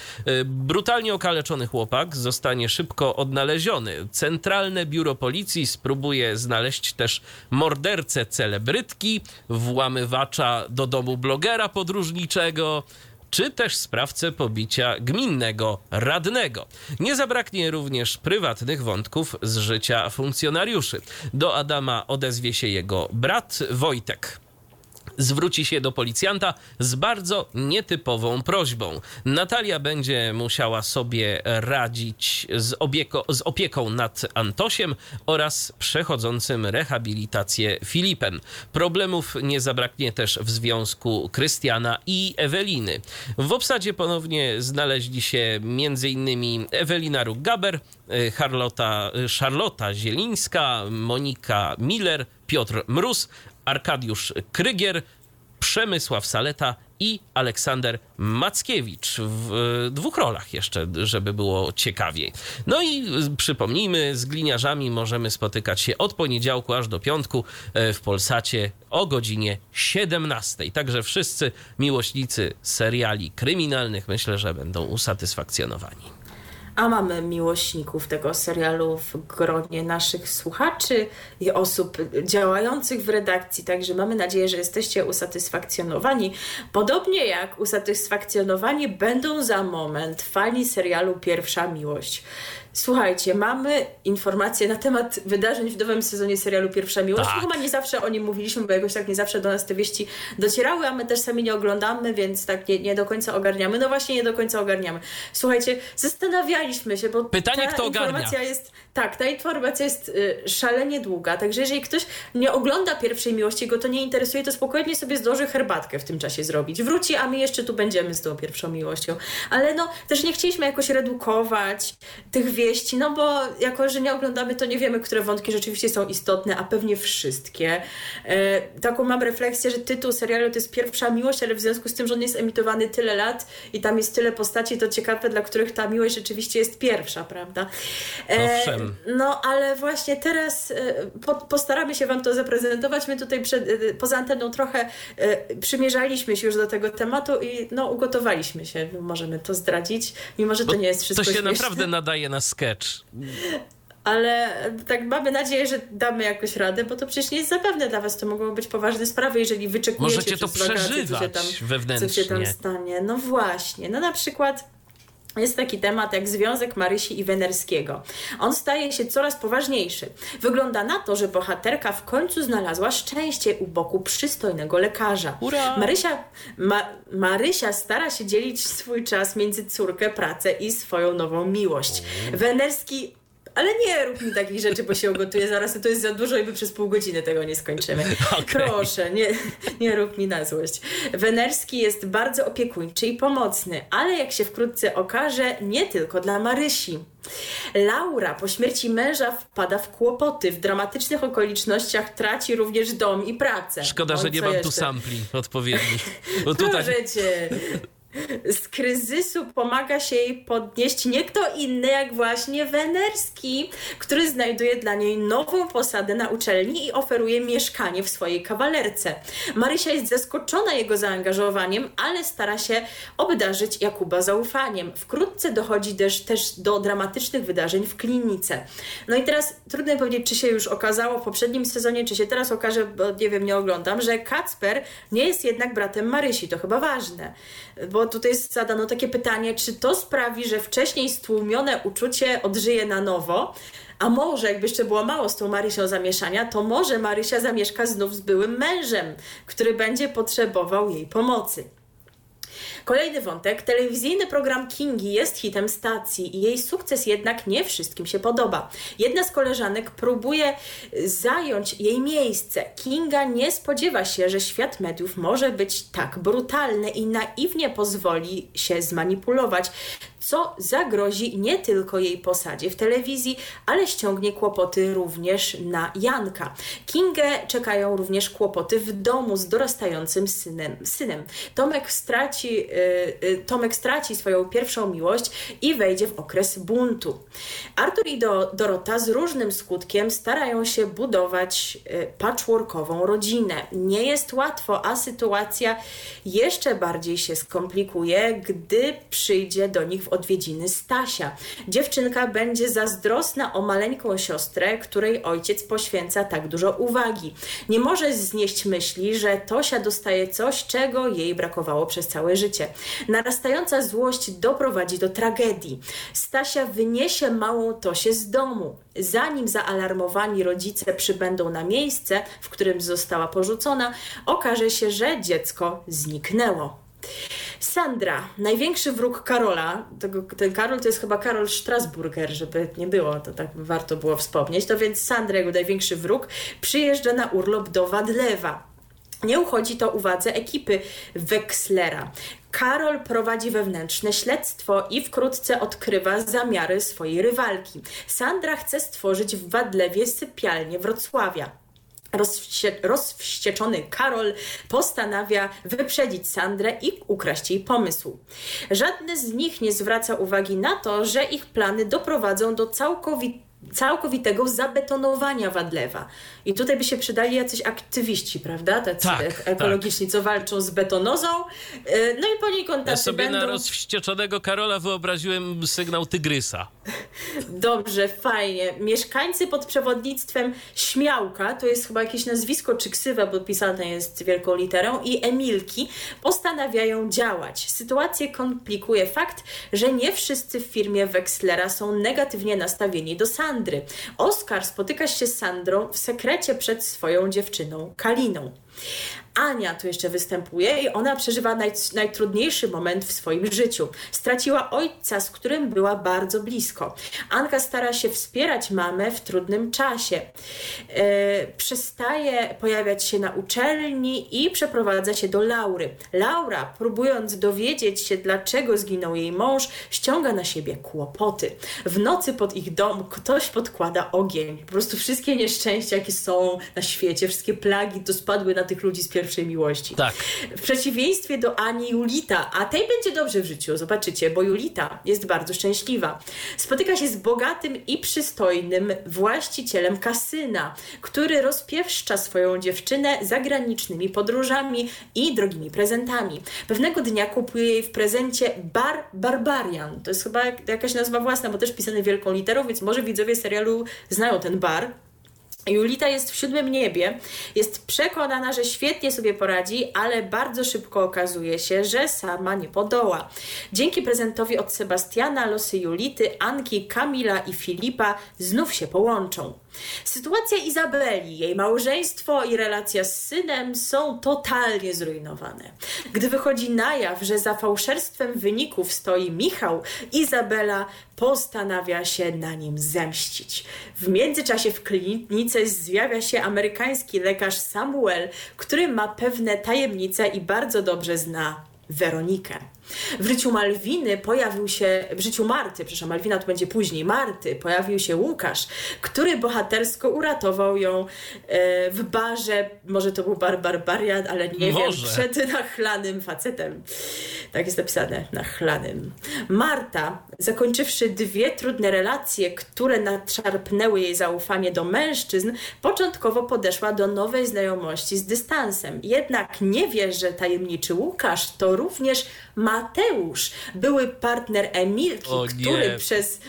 brutalnie okaleczony chłopak zostanie szybko odnaleziony. Centralne Biuro Policji spróbuje znaleźć też mordercę celebrytki, włamywacza do domu blogera podróżniczego, czy też sprawcę pobicia gminnego radnego. Nie zabraknie również prywatnych wątków z życia funkcjonariuszy. Do Adama odezwie się jego brat Wojtek zwróci się do policjanta z bardzo nietypową prośbą. Natalia będzie musiała sobie radzić z, obieko, z opieką nad Antosiem oraz przechodzącym rehabilitację Filipem. Problemów nie zabraknie też w związku Krystiana i Eweliny. W obsadzie ponownie znaleźli się m.in. Ewelina Ruggaber, Charlota, Charlota Zielińska, Monika Miller, Piotr Mróz, Arkadiusz Krygier, Przemysław Saleta i Aleksander Mackiewicz w dwóch rolach jeszcze, żeby było ciekawiej. No i przypomnijmy, z gliniarzami możemy spotykać się od poniedziałku aż do piątku w Polsacie o godzinie 17. Także wszyscy miłośnicy seriali kryminalnych myślę, że będą usatysfakcjonowani a mamy miłośników tego serialu w gronie naszych słuchaczy i osób działających w redakcji, także mamy nadzieję, że jesteście usatysfakcjonowani. Podobnie jak usatysfakcjonowani będą za moment fani serialu Pierwsza Miłość. Słuchajcie, mamy informacje na temat wydarzeń w nowym sezonie serialu Pierwsza Miłość. Tak. Chyba nie zawsze o nim mówiliśmy, bo jakoś tak nie zawsze do nas te wieści docierały, a my też sami nie oglądamy, więc tak nie, nie do końca ogarniamy. No właśnie, nie do końca ogarniamy. Słuchajcie, zastanawialiśmy się, bo Pytanie, ta kto informacja ogarnia? jest tak, ta informacja jest y, szalenie długa, także jeżeli ktoś nie ogląda Pierwszej Miłości, go to nie interesuje, to spokojnie sobie zdąży herbatkę w tym czasie zrobić. Wróci, a my jeszcze tu będziemy z tą Pierwszą Miłością. Ale no, też nie chcieliśmy jakoś redukować tych wieści, no bo jako, że nie oglądamy, to nie wiemy, które wątki rzeczywiście są istotne, a pewnie wszystkie. E, taką mam refleksję, że tytuł serialu to jest Pierwsza Miłość, ale w związku z tym, że on jest emitowany tyle lat i tam jest tyle postaci, to ciekawe, dla których ta miłość rzeczywiście jest pierwsza, prawda? E, Owszem. No, ale właśnie teraz e, po, postaramy się Wam to zaprezentować. My tutaj przed, e, poza anteną trochę e, przymierzaliśmy się już do tego tematu i no, ugotowaliśmy się, możemy to zdradzić, mimo że to Bo nie jest wszystko To się śmieszne. naprawdę nadaje na sketch. Ale tak mamy nadzieję, że damy jakoś radę, bo to przecież nie jest zapewne dla was. To mogą być poważne sprawy, jeżeli wyczekujecie Możecie to przeżywać co się, tam, wewnętrznie. co się tam stanie. No właśnie. No na przykład jest taki temat jak związek Marysi i Wenerskiego. On staje się coraz poważniejszy. Wygląda na to, że bohaterka w końcu znalazła szczęście u boku przystojnego lekarza. Ura! Marysia, Ma, Marysia stara się dzielić swój czas między córkę, pracę i swoją nową miłość. Wenerski ale nie rób mi takich rzeczy, bo się ogotuję zaraz, to jest za dużo i my przez pół godziny tego nie skończymy. Okay. Proszę, nie, nie rób mi na złość. Wenerski jest bardzo opiekuńczy i pomocny, ale jak się wkrótce okaże, nie tylko dla Marysi. Laura po śmierci męża wpada w kłopoty. W dramatycznych okolicznościach traci również dom i pracę. Szkoda, On że nie mam jeszcze? tu sampli odpowiednich. Bo tutaj... Proszę cię. Z kryzysu pomaga się jej podnieść nie kto inny jak właśnie Wenerski, który znajduje dla niej nową posadę na uczelni i oferuje mieszkanie w swojej kawalerce. Marysia jest zaskoczona jego zaangażowaniem, ale stara się obdarzyć Jakuba zaufaniem. Wkrótce dochodzi też, też do dramatycznych wydarzeń w klinice. No i teraz trudno powiedzieć, czy się już okazało w poprzednim sezonie, czy się teraz okaże, bo nie wiem, nie oglądam, że Kacper nie jest jednak bratem Marysi. To chyba ważne, bo tutaj zadano takie pytanie, czy to sprawi, że wcześniej stłumione uczucie odżyje na nowo, a może, jakby jeszcze było mało z tą Marysią zamieszania, to może Marysia zamieszka znów z byłym mężem, który będzie potrzebował jej pomocy. Kolejny wątek. Telewizyjny program Kingi jest hitem stacji i jej sukces jednak nie wszystkim się podoba. Jedna z koleżanek próbuje zająć jej miejsce. Kinga nie spodziewa się, że świat mediów może być tak brutalny i naiwnie pozwoli się zmanipulować co zagrozi nie tylko jej posadzie w telewizji, ale ściągnie kłopoty również na Janka. Kingę czekają również kłopoty w domu z dorastającym synem. synem. Tomek, straci, Tomek straci swoją pierwszą miłość i wejdzie w okres buntu. Artur i Do, Dorota z różnym skutkiem starają się budować yy, patchworkową rodzinę. Nie jest łatwo, a sytuacja jeszcze bardziej się skomplikuje, gdy przyjdzie do nich w odwiedziny Stasia. Dziewczynka będzie zazdrosna o maleńką siostrę, której ojciec poświęca tak dużo uwagi. Nie może znieść myśli, że Tosia dostaje coś, czego jej brakowało przez całe życie. Narastająca złość doprowadzi do tragedii. Stasia wyniesie małą Tosię z domu. Zanim zaalarmowani rodzice przybędą na miejsce, w którym została porzucona, okaże się, że dziecko zniknęło. Sandra, największy wróg Karola, tego, ten Karol to jest chyba Karol Strasburger, żeby nie było, to tak warto było wspomnieć, to więc Sandra, jego największy wróg, przyjeżdża na urlop do Wadlewa. Nie uchodzi to uwadze ekipy Wexlera. Karol prowadzi wewnętrzne śledztwo i wkrótce odkrywa zamiary swojej rywalki. Sandra chce stworzyć w Wadlewie sypialnię Wrocławia. Rozwście, rozwścieczony Karol postanawia wyprzedzić Sandrę i ukraść jej pomysł. Żadny z nich nie zwraca uwagi na to, że ich plany doprowadzą do całkowitego całkowitego zabetonowania Wadlewa. I tutaj by się przydali jacyś aktywiści, prawda? Tacy Tak, ekologiczni, co walczą z betonozą. Y, No i poniekąd Ja tacy sobie będą... na rozwścieczonego Karola wyobraziłem sygnał tygrysa. Dobrze, fajnie. Mieszkańcy pod przewodnictwem Śmiałka, to jest chyba jakieś nazwisko czy ksywa, bo pisane jest wielką literą, i Emilki postanawiają działać. Sytuację komplikuje fakt, że nie wszyscy w firmie Wexlera są negatywnie nastawieni do Sandry. Oskar spotyka się z Sandrą w sekrecie przed swoją dziewczyną Kaliną. Ania tu jeszcze występuje i ona przeżywa naj, najtrudniejszy moment w swoim życiu. Straciła ojca, z którym była bardzo blisko. Anka stara się wspierać mamę w trudnym czasie. E, przestaje pojawiać się na uczelni i przeprowadza się do Laury. Laura, próbując dowiedzieć się, dlaczego zginął jej mąż, ściąga na siebie kłopoty. W nocy pod ich dom ktoś podkłada ogień. Po prostu wszystkie nieszczęścia, jakie są na świecie, wszystkie plagi, to spadły na tych ludzi z pierwszej miłości. Tak. W przeciwieństwie do Ani Julita, a tej będzie dobrze w życiu, zobaczycie, bo Julita jest bardzo szczęśliwa. Spotyka się z bogatym i przystojnym właścicielem kasyna, który rozpieszcza swoją dziewczynę zagranicznymi podróżami i drogimi prezentami. Pewnego dnia kupuje jej w prezencie bar Barbarian. To jest chyba jak- jakaś nazwa własna, bo też pisane wielką literą, więc może widzowie serialu znają ten bar. Julita jest w siódmym niebie, jest przekonana, że świetnie sobie poradzi, ale bardzo szybko okazuje się, że sama nie podoła. Dzięki prezentowi od Sebastiana losy Julity, Anki, Kamila i Filipa znów się połączą. Sytuacja Izabeli, jej małżeństwo i relacja z synem są totalnie zrujnowane. Gdy wychodzi na jaw, że za fałszerstwem wyników stoi Michał, Izabela postanawia się na nim zemścić. W międzyczasie w klinice zjawia się amerykański lekarz Samuel, który ma pewne tajemnice i bardzo dobrze zna Weronikę. W życiu Malwiny pojawił się, w życiu Marty, przepraszam, Malwina to będzie później, Marty, pojawił się Łukasz, który bohatersko uratował ją e, w barze, może to był bar Barbarian, ale nie Może. wiem, przed nachlanym facetem. Tak jest napisane, nachlanym. Marta, zakończywszy dwie trudne relacje, które nadszarpnęły jej zaufanie do mężczyzn, początkowo podeszła do nowej znajomości z dystansem. Jednak nie wie, że tajemniczy Łukasz to również Mateusz, były partner Emilki, O nie. który przez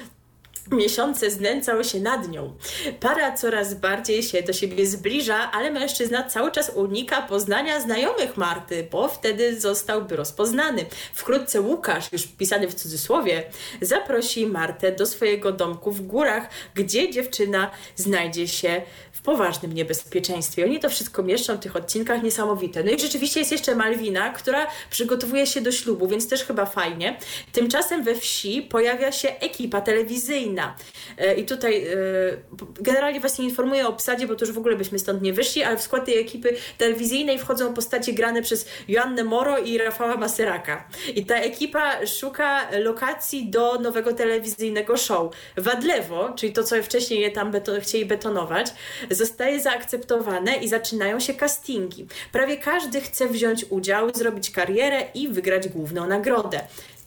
miesiące znęcał się nad nią. Para coraz bardziej się do siebie zbliża, ale mężczyzna cały czas unika poznania znajomych Marty, bo wtedy zostałby rozpoznany. Wkrótce Łukasz, już pisany w cudzysłowie, zaprosi Martę do swojego domku w górach, gdzie dziewczyna znajdzie się poważnym niebezpieczeństwie. Oni to wszystko mieszczą w tych odcinkach niesamowite. No i rzeczywiście jest jeszcze Malwina, która przygotowuje się do ślubu, więc też chyba fajnie. Tymczasem we wsi pojawia się ekipa telewizyjna. E, I tutaj e, generalnie was nie informuję o obsadzie, bo to już w ogóle byśmy stąd nie wyszli, ale w skład tej ekipy telewizyjnej wchodzą postacie grane przez Joannę Moro i Rafała Maseraka. I ta ekipa szuka lokacji do nowego telewizyjnego show. Wadlewo, czyli to, co wcześniej je tam chcieli betonować, zostaje zaakceptowane i zaczynają się castingi. Prawie każdy chce wziąć udział, zrobić karierę i wygrać główną nagrodę.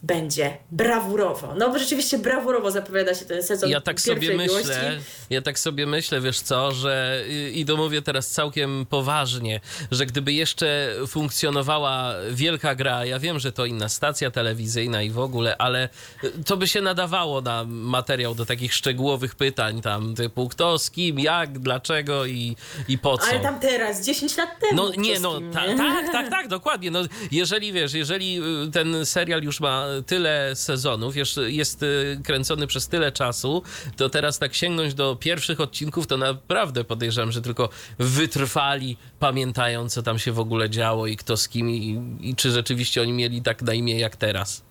Będzie brawurowo. No bo rzeczywiście brawurowo zapowiada się ten sezon Ja tak sobie miłości. myślę, ja tak sobie myślę, wiesz co, że i to mówię teraz całkiem poważnie, że gdyby jeszcze funkcjonowała wielka gra, ja wiem, że to inna stacja telewizyjna i w ogóle, ale to by się nadawało na materiał do takich szczegółowych pytań tam typu kto z kim, jak, dlaczego i, i po co. Ale tam teraz, 10 lat temu. No nie, no ta, tak, tak, tak, dokładnie. No, jeżeli wiesz, jeżeli y, ten serial już ma tyle sezonów, jeszcze jest y, kręcony przez tyle czasu, to teraz tak sięgnąć do pierwszych odcinków, to naprawdę podejrzewam, że tylko wytrwali, pamiętają, co tam się w ogóle działo i kto z kim i, i czy rzeczywiście oni mieli tak na imię jak teraz.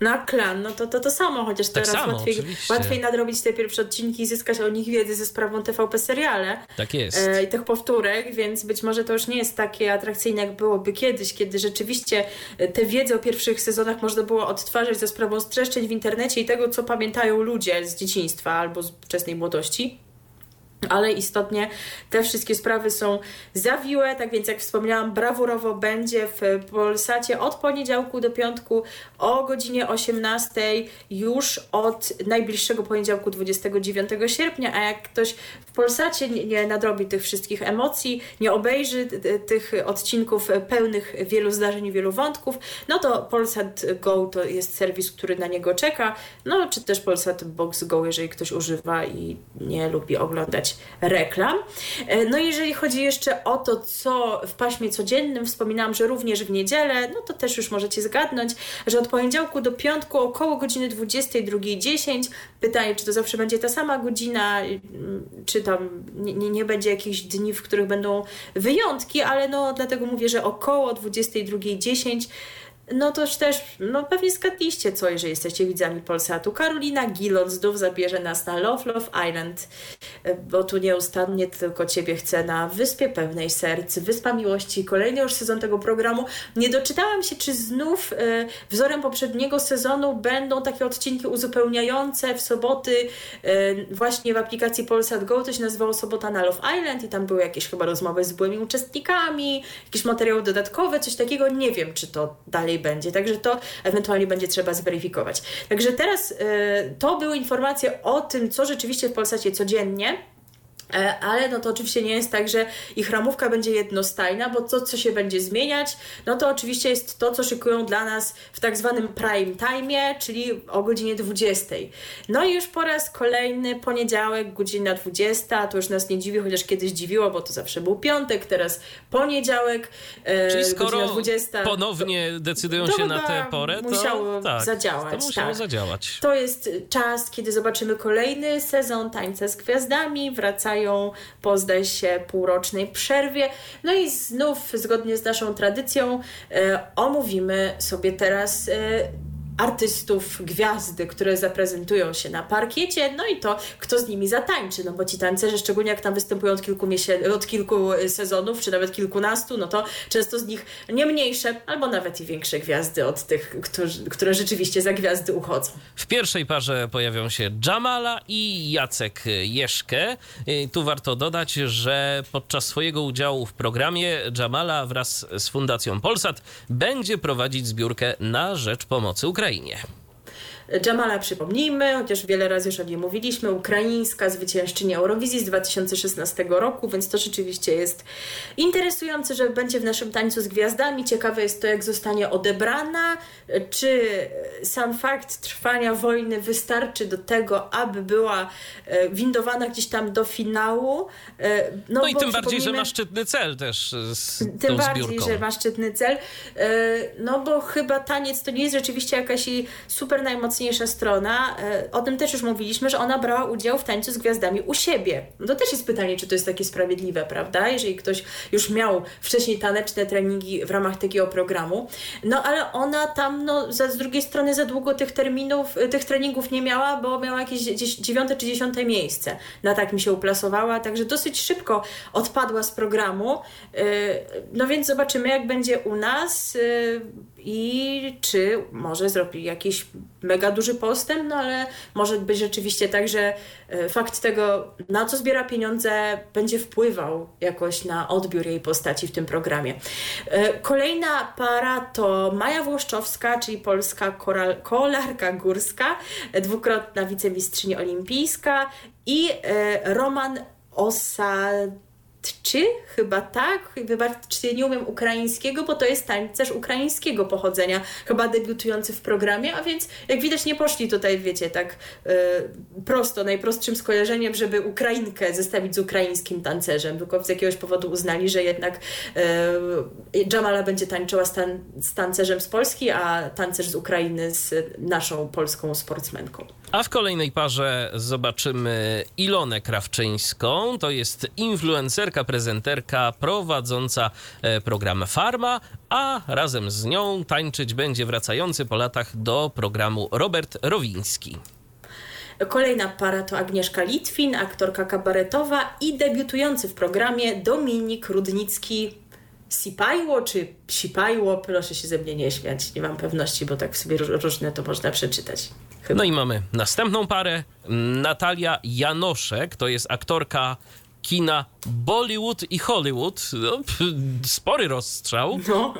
Na klan, no to, to to samo, chociaż teraz samo, łatwiej, oczywiście. łatwiej nadrobić te pierwsze odcinki i zyskać o nich wiedzę ze sprawą TVP seriale Tak jest. e, i tych powtórek, więc być może to już nie jest takie atrakcyjne, jak byłoby kiedyś, kiedy rzeczywiście e, tę wiedzę o pierwszych sezonach można było odtwarzać za sprawą streszczeń w internecie i tego, co pamiętają ludzie z dzieciństwa albo z wczesnej młodości. Ale istotnie te wszystkie sprawy są zawiłe, tak więc jak wspomniałam, brawurowo będzie w Polsacie od poniedziałku do piątku o godzinie 18 już od najbliższego poniedziałku 29 sierpnia, a jak ktoś w Polsacie nie, nadrobi tych wszystkich emocji, nie obejrzy tych odcinków pełnych wielu zdarzeń wielu wątków, no to Polsat Go to jest serwis, który na niego czeka, no czy też Polsat Box Go, jeżeli ktoś używa i nie lubi oglądać reklam. E, No jeżeli chodzi jeszcze o to, co w paśmie codziennym, wspominałam, że również w niedzielę, no to też już możecie zgadnąć, że od poniedziałku do piątku około godziny 22.10. Pytanie, czy to zawsze będzie ta sama godzina, mm, czy tam nie, nie będzie jakichś dni, w których będą wyjątki, ale no dlatego mówię, że około 22.10 no toż też, no pewnie zgadliście co, jeżeli jesteście widzami Polsatu. Karolina Gilon znów zabierze nas na Love Love Island, e, bo tu nieustannie tylko Ciebie chcę na Wyspie Pełnej Serc, Wyspa Miłości, kolejny już sezon tego programu. Nie doczytałam się, czy znów e, wzorem poprzedniego sezonu będą takie odcinki uzupełniające w soboty e, właśnie w aplikacji Polsat Go, to się nazywało Sobota na Love Island i tam były jakieś chyba rozmowy z byłymi uczestnikami, jakieś materiały dodatkowe, coś takiego. Nie wiem, czy to dalej będzie, także to ewentualnie będzie trzeba zweryfikować. Także teraz y, to były informacje o tym, co rzeczywiście w Polsacie codziennie. E, Ale no to oczywiście nie jest tak, że ich ramówka będzie jednostajna, bo to, co się będzie zmieniać, no to oczywiście jest to, co szykują dla nas w tak zwanym prime time, czyli o godzinie 20. No i już po raz kolejny poniedziałek, godzina 20, to już nas nie dziwi, chociaż kiedyś dziwiło, bo to zawsze był piątek, teraz poniedziałek, e, Czyli skoro 20. ponownie decydują się na tę porę, to musiało tak, zadziałać, To musiało tak. zadziałać. To jest czas, kiedy zobaczymy kolejny sezon Tańca z Gwiazdami. Wracają po, zdaje się, półrocznej przerwie. No i znów, zgodnie z naszą tradycją, e, omówimy sobie teraz e, artystów, gwiazdy, które zaprezentują się na parkiecie, no i to, kto z nimi zatańczy, no bo ci tancerze, szczególnie jak tam występują od kilku, miesię- od kilku e, sezonów, czy nawet kilkunastu, no to często z nich nie mniejsze, albo nawet i większe gwiazdy od tych, którzy, które rzeczywiście za gwiazdy uchodzą. W pierwszej parze pojawią się Jamala i Jacek Jeszkę. I Tu warto dodać, że podczas swojego udziału w programie Jamala wraz z Fundacją Polsat będzie prowadzić zbiórkę na rzecz pomocy Ukrainie. Ukrainie. Jamala przypomnijmy, chociaż wiele razy już o niej mówiliśmy, ukraińska zwyciężczyni Eurowizji z 2016 roku, więc to rzeczywiście jest interesujące, że będzie w naszym tańcu z gwiazdami. Ciekawe jest to, jak zostanie odebrana, czy sam fakt trwania wojny wystarczy do tego, aby była e, windowana gdzieś tam do finału. E, No, i bo tym bardziej, że ma szczytny cel też z tym tą bardziej, zbiórką. że ma szczytny cel. E, No bo chyba taniec to nie jest rzeczywiście jakaś super najmocniejsza strona. E, O tym też już mówiliśmy, że ona brała udział w tańcu z gwiazdami u siebie. No to też jest pytanie, czy to jest takie sprawiedliwe, prawda? Jeżeli ktoś już miał wcześniej taneczne treningi w ramach takiego programu. No ale ona tam, no za, z drugiej strony za długo tych terminów, e, tych treningów nie miała, bo miała jakieś dziewiąte czy dziesiąte miejsce. Na tak mi się uplasowała, także dosyć szybko odpadła z programu. Yy, No więc zobaczymy, jak będzie u nas. I czy może zrobi jakiś mega duży postęp, no ale może być rzeczywiście tak, że e, fakt tego, na co zbiera pieniądze, będzie wpływał jakoś na odbiór jej postaci w tym programie. E, kolejna para to Maja Włoszczowska, czyli polska koral, kolarka górska, dwukrotna wicemistrzyni olimpijska i e, Roman Osad czy chyba tak, wybaczcie, nie umiem ukraińskiego, bo to jest tańcerz ukraińskiego pochodzenia, chyba debiutujący w programie, a więc jak widać nie poszli tutaj, wiecie, tak y, prosto, najprostszym skojarzeniem, żeby Ukrainkę zestawić z ukraińskim tancerzem, tylko z jakiegoś powodu uznali, że jednak y, Jamala będzie tańczyła z, tan z tancerzem z Polski, a tancerz z Ukrainy z naszą polską sportsmenką. A w kolejnej parze zobaczymy Ilonę Krawczyńską. To jest influencerka, prezenterka prowadząca e, program Farma, a razem z nią tańczyć będzie wracający po latach do programu Robert Rowiński. Kolejna para to Agnieszka Litwin, aktorka kabaretowa i debiutujący w programie Dominik Rudnicki. Sipajło czy Sipajło? Proszę się ze mnie nie śmiać, nie mam pewności, bo tak sobie różne to można przeczytać. Chyba. No i mamy następną parę. Natalia Janoszek, to jest aktorka kina Bollywood i Hollywood. No, spory rozstrzał. No.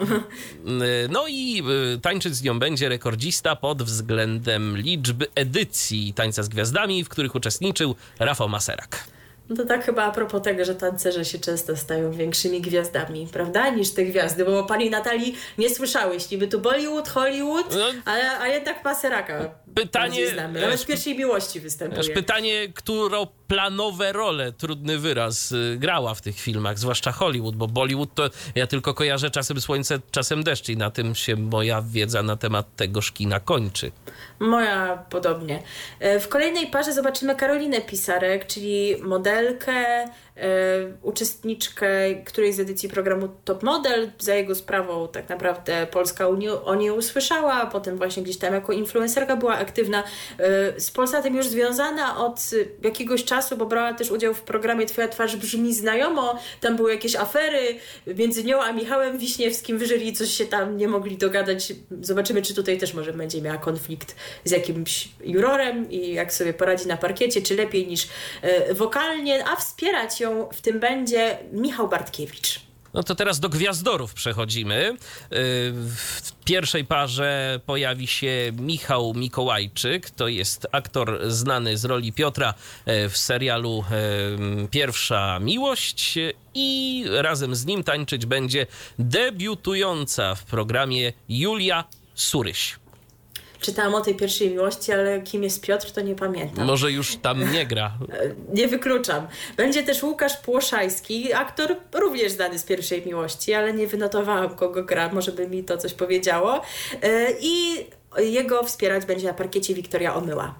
no i y, tańczyć z nią będzie rekordzista pod względem liczby edycji Tańca z Gwiazdami, w których uczestniczył Rafał Maserak. No to tak chyba a propos tego, że tancerze się często stają większymi gwiazdami, prawda? Niż te gwiazdy, bo pani Natalii nie słyszałeś, niby tu Bollywood, Hollywood, no, ale, a jednak Maseraka pytanie, znamy. Nawet w pierwszej miłości występuje. Pytanie, którą planowe role, trudny wyraz, y, grała w tych filmach, zwłaszcza Hollywood, bo Bollywood to ja tylko kojarzę czasem słońce, czasem deszcz i na tym się moja wiedza na temat tego szkina kończy. Moja podobnie. E, w kolejnej parze zobaczymy Karolinę Pisarek, czyli modelkę, E, uczestniczkę którejś z edycji programu Top Model. Za jego sprawą tak naprawdę Polska o niej usłyszała, potem właśnie gdzieś tam jako influencerka była aktywna. E, z Polsatem już związana od jakiegoś czasu, bo brała też udział w programie Twoja twarz brzmi znajomo. Tam były jakieś afery między nią a Michałem Wiśniewskim. Wyżeli coś się tam nie mogli dogadać. Zobaczymy, czy tutaj też może będzie miała konflikt z jakimś jurorem i jak sobie poradzi na parkiecie, czy lepiej niż e, wokalnie, a wspierać ją w tym będzie Michał Bartkiewicz. No to teraz do gwiazdorów przechodzimy. Y, w pierwszej parze pojawi się Michał Mikołajczyk. To jest aktor znany z roli Piotra y, w serialu y, Pierwsza Miłość. I razem z nim tańczyć będzie debiutująca w programie Julia Suryś czytałam o tej pierwszej miłości, ale kim jest Piotr, to nie pamiętam. Może już tam nie gra. nie wykluczam. Będzie też Łukasz Płoszajski, aktor również znany z pierwszej miłości, ale nie wynotowałam kogo gra, może by mi to coś powiedziało. E, I jego wspierać będzie na parkiecie Wiktoria Omyła.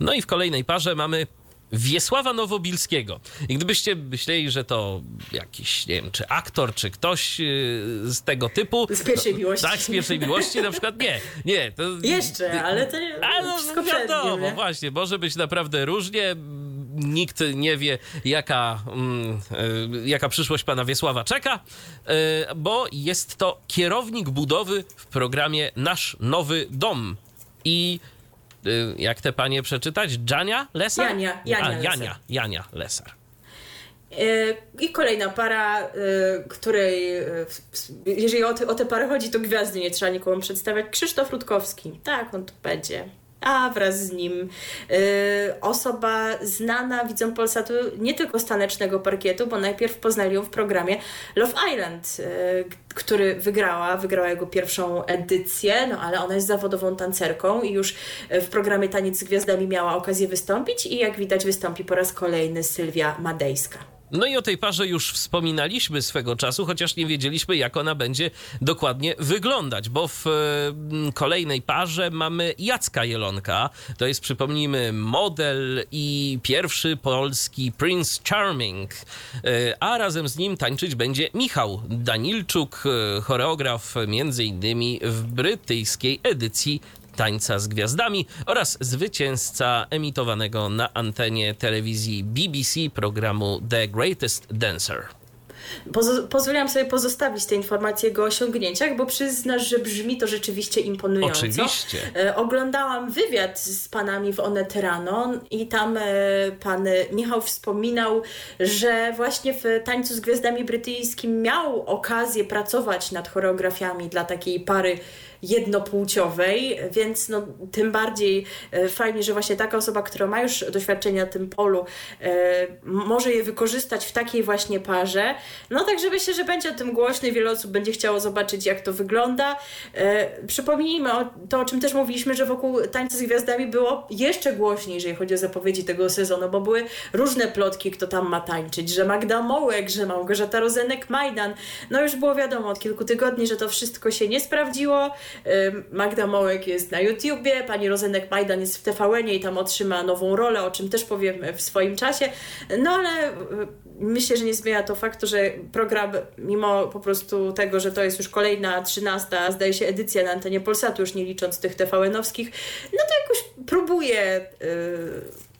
No i w kolejnej parze mamy Wiesława Nowobilskiego. I gdybyście myśleli, że to jakiś, nie wiem, czy aktor, czy ktoś y, z tego typu. Z pierwszej no, miłości. Tak, z pierwszej miłości na przykład nie. Nie. To, Jeszcze, ale to ale no, wszystko wiadomo, nie? właśnie, może być naprawdę różnie. Nikt nie wie, jaka, mm, y, jaka przyszłość pana Wiesława czeka, y, bo jest to kierownik budowy w programie Nasz Nowy Dom. I Y, jak te panie przeczytać? Jania Lesar? Jania, Jania, A, Jania, Jania Lesar. Y, I kolejna para, y, której, jeżeli o, te, o parę chodzi, to gwiazdy nie trzeba nikomu przedstawiać. Krzysztof Rutkowski. Tak, on tu będzie a wraz z nim y, osoba znana widzą Polsatu nie tylko z tanecznego parkietu, bo najpierw poznali ją w programie Love Island, y, który wygrała, wygrała jego pierwszą edycję, no ale ona jest zawodową tancerką i już w programie Taniec z Gwiazdami miała okazję wystąpić i jak widać wystąpi po raz kolejny Sylwia Madejska. No i o tej parze już wspominaliśmy swego czasu, chociaż nie wiedzieliśmy, jak ona będzie dokładnie wyglądać, bo w mm, kolejnej parze mamy Jacka Jelonka. To jest, przypomnijmy, model i pierwszy polski Prince Charming. E, a razem z nim tańczyć będzie Michał Danilczuk, e, choreograf między innymi w brytyjskiej edycji Tańca z Gwiazdami oraz zwycięzca emitowanego na antenie telewizji BBC programu The Greatest Dancer. Pozo- pozwoliłam sobie pozostawić te informacje o jego osiągnięciach, bo przyznasz, że brzmi to rzeczywiście imponująco. Oczywiście. E, oglądałam wywiad z panami w Onet Rano i tam e, pan Michał wspominał, że właśnie w Tańcu z Gwiazdami Brytyjskim miał okazję pracować nad choreografiami dla takiej pary jednopłciowej, więc no, tym bardziej e, fajnie, że właśnie taka osoba, która ma już doświadczenie na tym polu, e, może je wykorzystać w takiej właśnie parze. No także myślę, że będzie o tym głośno i wiele osób będzie chciało zobaczyć, jak to wygląda. E, przypomnijmy o, to, o czym też mówiliśmy, że wokół Tańca z Gwiazdami było jeszcze głośniej, jeżeli chodzi o zapowiedzi tego sezonu, bo były różne plotki, kto tam ma tańczyć, że Magda Mołek, że Małgorzata Rozenek-Majdan. No już było wiadomo od kilku tygodni, że to wszystko się nie sprawdziło. Magda Mołek jest na YouTubie, pani Rozenek Majdan jest w tvn i tam otrzyma nową rolę, o czym też powiemy w swoim czasie. No ale myślę, że nie zmienia to faktu, że program, mimo po prostu tego, że to jest już kolejna, trzynasta, zdaje się, edycja na antenie Polsatu, już nie licząc tych TVN-owskich, no to jakoś próbuje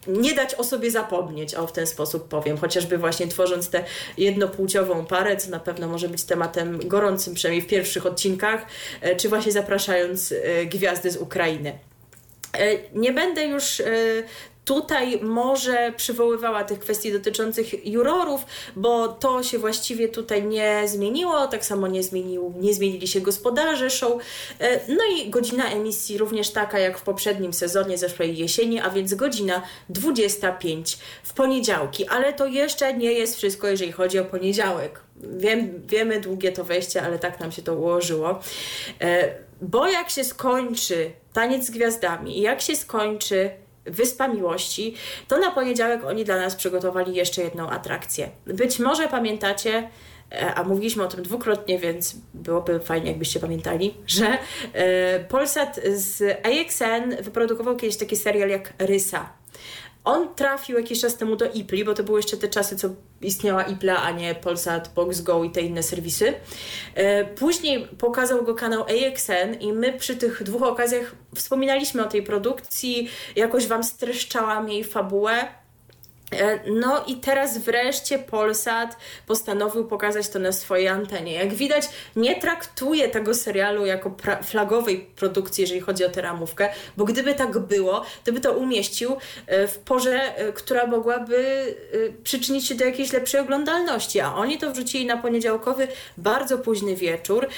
nie dać o sobie zapomnieć, o w ten sposób powiem, chociażby właśnie tworząc tę jednopłciową parę, co na pewno może być tematem gorącym, przynajmniej w pierwszych odcinkach, e, czy właśnie zapraszając e, gwiazdy z Ukrainy. E, nie będę już tutaj może przywoływała tych kwestii dotyczących jurorów, bo to się właściwie tutaj nie zmieniło, tak samo nie, zmienił, nie zmienili się gospodarze show. E, no i godzina emisji również taka jak w poprzednim sezonie zeszłej jesieni, a więc godzina 25 w poniedziałki, ale to jeszcze nie jest wszystko, jeżeli chodzi o poniedziałek. Wiem, wiemy długie to wejście, ale tak nam się to ułożyło. E, bo jak się skończy taniec z gwiazdami i jak się skończy Wyspa Miłości, to na poniedziałek oni dla nas przygotowali jeszcze jedną atrakcję. Być może pamiętacie, e, a mówiliśmy o tym dwukrotnie, więc byłoby fajnie, jakbyście pamiętali, że e, Polsat z AXN wyprodukował kiedyś taki serial jak Rysa. On trafił jakiś czas temu do Ipli, bo to były jeszcze te czasy, co istniała Ipla, a nie Polsat, Box Go i te inne serwisy. E, później pokazał go kanał AXN i my przy tych dwóch okazjach wspominaliśmy o tej produkcji, jakoś Wam streszczałam jej fabułę. E, no i teraz wreszcie Polsat postanowił pokazać to na swojej antenie. Jak widać, nie traktuje tego serialu jako flagowej produkcji, jeżeli chodzi o tę ramówkę, bo gdyby tak było, to by to umieścił e, w porze, e, która mogłaby przyczynić się do jakiejś lepszej oglądalności, a oni to wrzucili na poniedziałkowy, bardzo późny wieczór,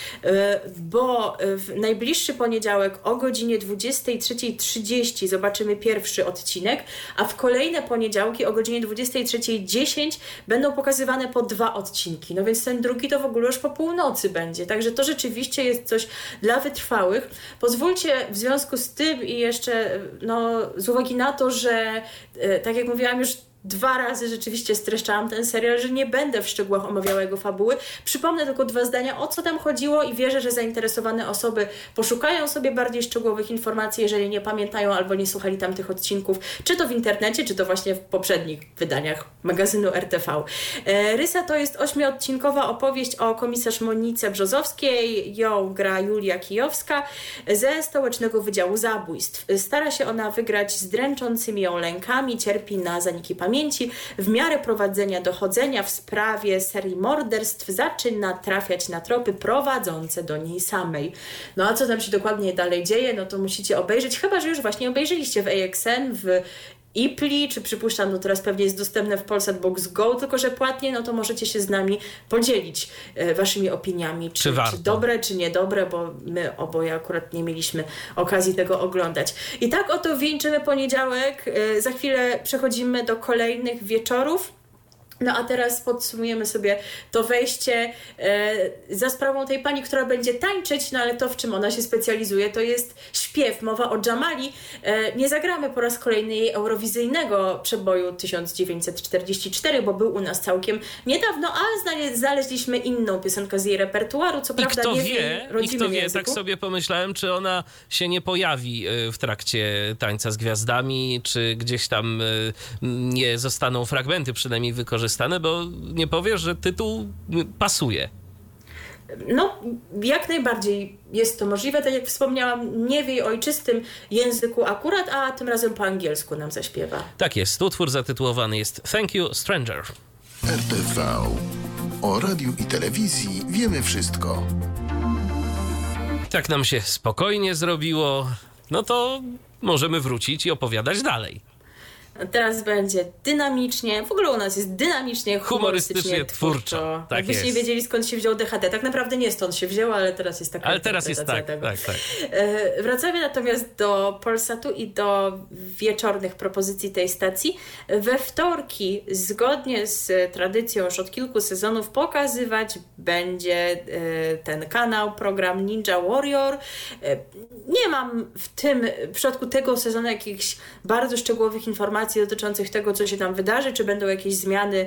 bo w najbliższy poniedziałek o godzinie 23.30 zobaczymy pierwszy odcinek, a w kolejne poniedziałki o godzinie 23.10 będą pokazywane po dwa odcinki. No więc ten drugi to w ogóle już po północy będzie. Także to rzeczywiście jest coś dla wytrwałych. Pozwólcie w związku z tym i jeszcze no, z uwagi na to, że e, tak jak mówiłam już dwa razy rzeczywiście streszczałam ten serial, że nie będę w szczegółach omawiała jego fabuły. Przypomnę tylko dwa zdania, o co tam chodziło i wierzę, że zainteresowane osoby poszukają sobie bardziej szczegółowych informacji, jeżeli nie pamiętają albo nie słuchali tamtych odcinków, czy to w internecie, czy to właśnie w poprzednich wydaniach magazynu RTV. E, Rysa to jest ośmiodcinkowa opowieść o komisarz Monice Brzozowskiej, ją gra Julia Kijowska ze Stołecznego Wydziału Zabójstw. Stara się ona wygrać z dręczącymi ją lękami, cierpi na zaniki pamięci, pamięci, w miarę prowadzenia dochodzenia w sprawie serii morderstw zaczyna trafiać na tropy prowadzące do niej samej. No a co tam się dokładnie dalej dzieje, no to musicie obejrzeć, chyba że już właśnie obejrzeliście w AXN, w IPLI, czy przypuszczam, no teraz pewnie jest dostępne w Polsat Box Go, tylko że płatnie, no to możecie się z nami podzielić e, waszymi opiniami, czy, czy, czy, dobre, czy niedobre, bo my oboje akurat nie mieliśmy okazji tego oglądać. I tak oto wieńczymy poniedziałek, e, za chwilę przechodzimy do kolejnych wieczorów. No a teraz podsumujemy sobie to wejście e, za sprawą tej pani, która będzie tańczyć, no ale to w czym ona się specjalizuje to jest śpiew, mowa o Jamali. E, nie zagramy po raz kolejny jej eurowizyjnego przeboju 1944, bo był u nas całkiem niedawno, ale znaleźliśmy inną piosenkę z jej repertuaru, co I prawda kto nie wie, I kto wie, tak sobie pomyślałem, czy ona się nie pojawi e, w trakcie tańca z gwiazdami, czy gdzieś tam e, nie zostaną fragmenty przynajmniej wykorzystane wykorzystane, bo nie powiesz, że tytuł pasuje. No, jak najbardziej jest to możliwe. Tak jak wspomniałam, nie w jej ojczystym języku akurat, a tym razem po angielsku nam zaśpiewa. Tak jest. Utwór zatytułowany jest Thank You, Stranger. RTV. O radiu i telewizji wiemy wszystko. Tak nam się spokojnie zrobiło. No to możemy wrócić i opowiadać dalej. Teraz będzie dynamicznie, w ogóle u nas jest dynamicznie, humorystycznie, Humorystycznie, twórczo. twórczo. Tak Jakbyście nie wiedzieli skąd się wziął DHT. Tak naprawdę nie stąd się wzięło, ale teraz jest taka Ale teraz jest tak, interpretacja tak, tego. tak. E, Wracamy natomiast do Polsatu i do wieczornych propozycji tej stacji. We wtorki, zgodnie z tradycją już od kilku sezonów, pokazywać będzie e, ten kanał, program Ninja Warrior. E, Nie mam w tym, w przypadku tego sezonu jakichś bardzo szczegółowych informacji dotyczących tego, co się tam wydarzy, czy będą jakieś zmiany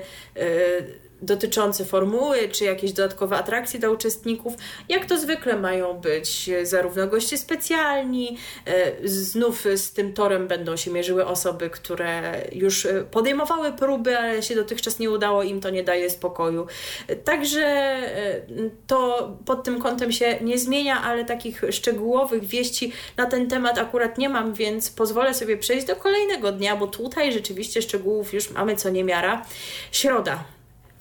e, dotyczące formuły, czy jakieś dodatkowe atrakcje dla uczestników. Jak to zwykle mają być zarówno goście specjalni, e, znów z tym torem będą się mierzyły osoby, które już e, podejmowały próby, ale się dotychczas nie udało, im to nie daje spokoju. E, Także e, to pod tym kątem się nie zmienia, ale takich szczegółowych wieści na ten temat akurat nie mam, więc pozwolę sobie przejść do kolejnego dnia, bo tutaj rzeczywiście szczegółów już mamy co niemiara. Środa.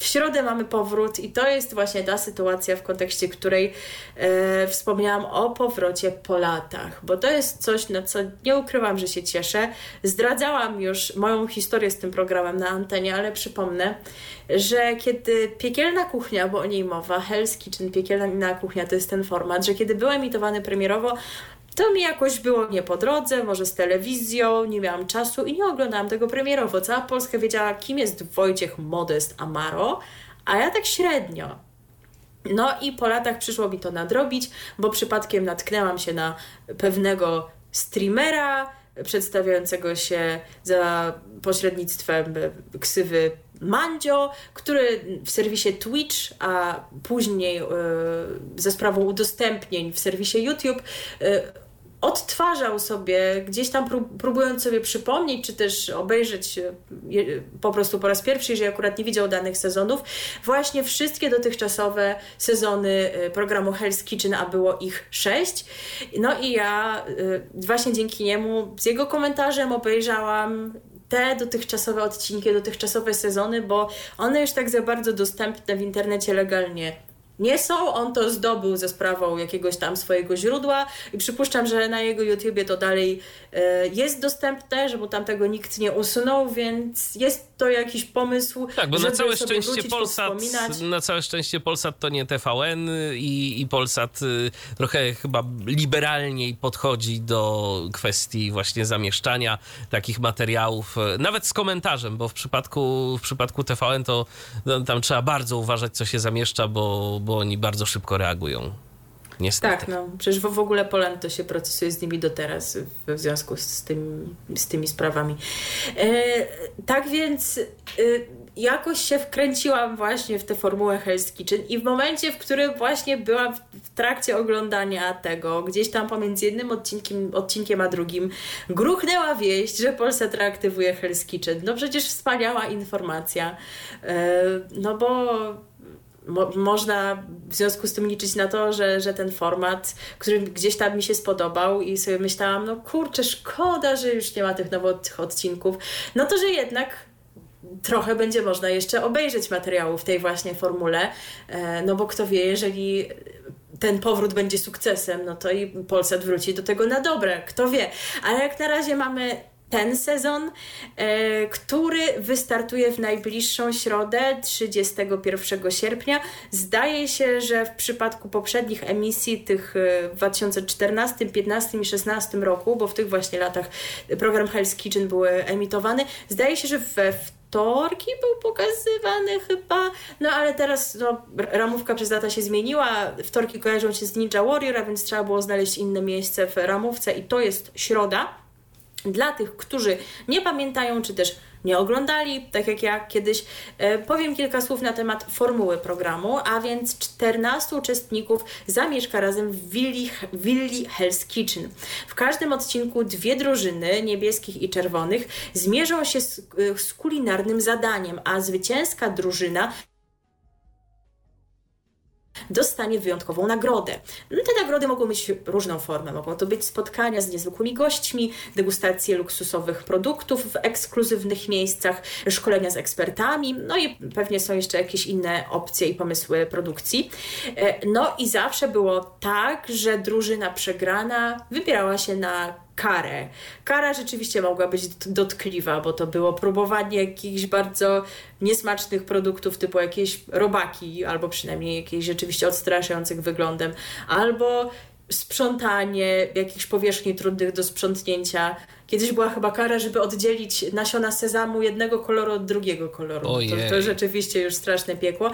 W środę mamy powrót i to jest właśnie ta sytuacja, w kontekście której e, wspomniałam o powrocie po latach, bo to jest coś, na co nie ukrywam, że się cieszę. Zdradzałam już moją historię z tym programem na antenie, ale przypomnę, że kiedy Piekielna Kuchnia, bo o niej mowa, Hell's Kitchen, Piekielna Kuchnia to jest ten format, że kiedy był emitowany premierowo, to mi jakoś było nie po drodze, może z telewizją, nie miałam czasu i nie oglądałam tego premierowo. Cała Polska wiedziała, kim jest Wojciech Modest Amaro, a ja tak średnio. No i po latach przyszło mi to nadrobić, bo przypadkiem natknęłam się na pewnego streamera przedstawiającego się za pośrednictwem ksywy Mandzio, który w serwisie Twitch, a później yy, za sprawą udostępnień w serwisie YouTube yy, odtwarzał sobie, gdzieś tam prób, próbując sobie przypomnieć, czy też obejrzeć e, po prostu po raz pierwszy, jeżeli akurat nie widział danych sezonów, właśnie wszystkie dotychczasowe sezony programu Hell's Kitchen, a było ich sześć. No i ja właśnie dzięki niemu z jego komentarzem obejrzałam te dotychczasowe odcinki, dotychczasowe sezony, bo one już tak za bardzo dostępne w internecie legalnie nie są. On to zdobył ze sprawą jakiegoś tam swojego źródła i przypuszczam, że na jego YouTubie to dalej e, jest dostępne, że mu tam tego nikt nie usunął, więc jest to jakiś pomysł. Tak, bo na całe szczęście Polsat, na całe szczęście Polsat to nie TVN i, i Polsat y, trochę chyba liberalniej podchodzi do kwestii właśnie zamieszczania takich materiałów, y, nawet z komentarzem, bo w przypadku, w przypadku TVN to no, tam trzeba bardzo uważać, co się zamieszcza, bo, bo oni bardzo szybko reagują. Niestety. Tak, no przecież w ogóle Poland to się procesuje z nimi do teraz w związku z, tym, z tymi sprawami. E, tak więc e, jakoś się wkręciłam właśnie w tę formułę Hell's Kitchen i w momencie, w którym właśnie byłam w, w trakcie oglądania tego, gdzieś tam pomiędzy jednym odcinkiem, odcinkiem a drugim, gruchnęła wieść, że Polsat reaktywuje Hell's Kitchen. No przecież wspaniała informacja. E, no bo Mo można w związku z tym liczyć na to, że, że ten format, który gdzieś tam mi się spodobał i sobie myślałam, no kurczę, szkoda, że już nie ma tych nowych odcinków, no to, że jednak trochę będzie można jeszcze obejrzeć materiału w tej właśnie formule, e, no bo kto wie, jeżeli ten powrót będzie sukcesem, no to i Polsat wróci do tego na dobre, kto wie. Ale jak na razie mamy ten sezon, e, który wystartuje w najbliższą środę 31 sierpnia. Zdaje się, że w przypadku poprzednich emisji, tych e, w 2014, 15 i 16 roku, bo w tych właśnie latach program Hell's Kitchen był emitowany, zdaje się, że we wtorki był pokazywany chyba, no ale teraz no, ramówka przez lata się zmieniła, wtorki kojarzą się z Ninja Warrior, a więc trzeba było znaleźć inne miejsce w ramówce i to jest środa. Dla tych, którzy nie pamiętają, czy też nie oglądali, tak jak ja kiedyś, e, powiem kilka słów na temat formuły programu, a więc 14 uczestników zamieszka razem w willi, willi Hell's Kitchen. W każdym odcinku dwie drużyny, niebieskich i czerwonych, zmierzą się z, e, z kulinarnym zadaniem, a zwycięska drużyna dostanie wyjątkową nagrodę. No, te nagrody mogą mieć różną formę. Mogą to być spotkania z niezwykłymi gośćmi, degustacje luksusowych produktów w ekskluzywnych miejscach, szkolenia z ekspertami, no i pewnie są jeszcze jakieś inne opcje i pomysły produkcji. E, no i zawsze było tak, że drużyna przegrana wybierała się na karę. Kara rzeczywiście mogła być dotkliwa, bo to było próbowanie jakichś bardzo niesmacznych produktów, typu jakieś robaki, albo przynajmniej jakichś rzeczywiście odstraszających wyglądem, albo sprzątanie jakichś powierzchni trudnych do sprzątnięcia. Kiedyś była chyba kara, żeby oddzielić nasiona sezamu jednego koloru od drugiego koloru. To, to rzeczywiście już straszne piekło.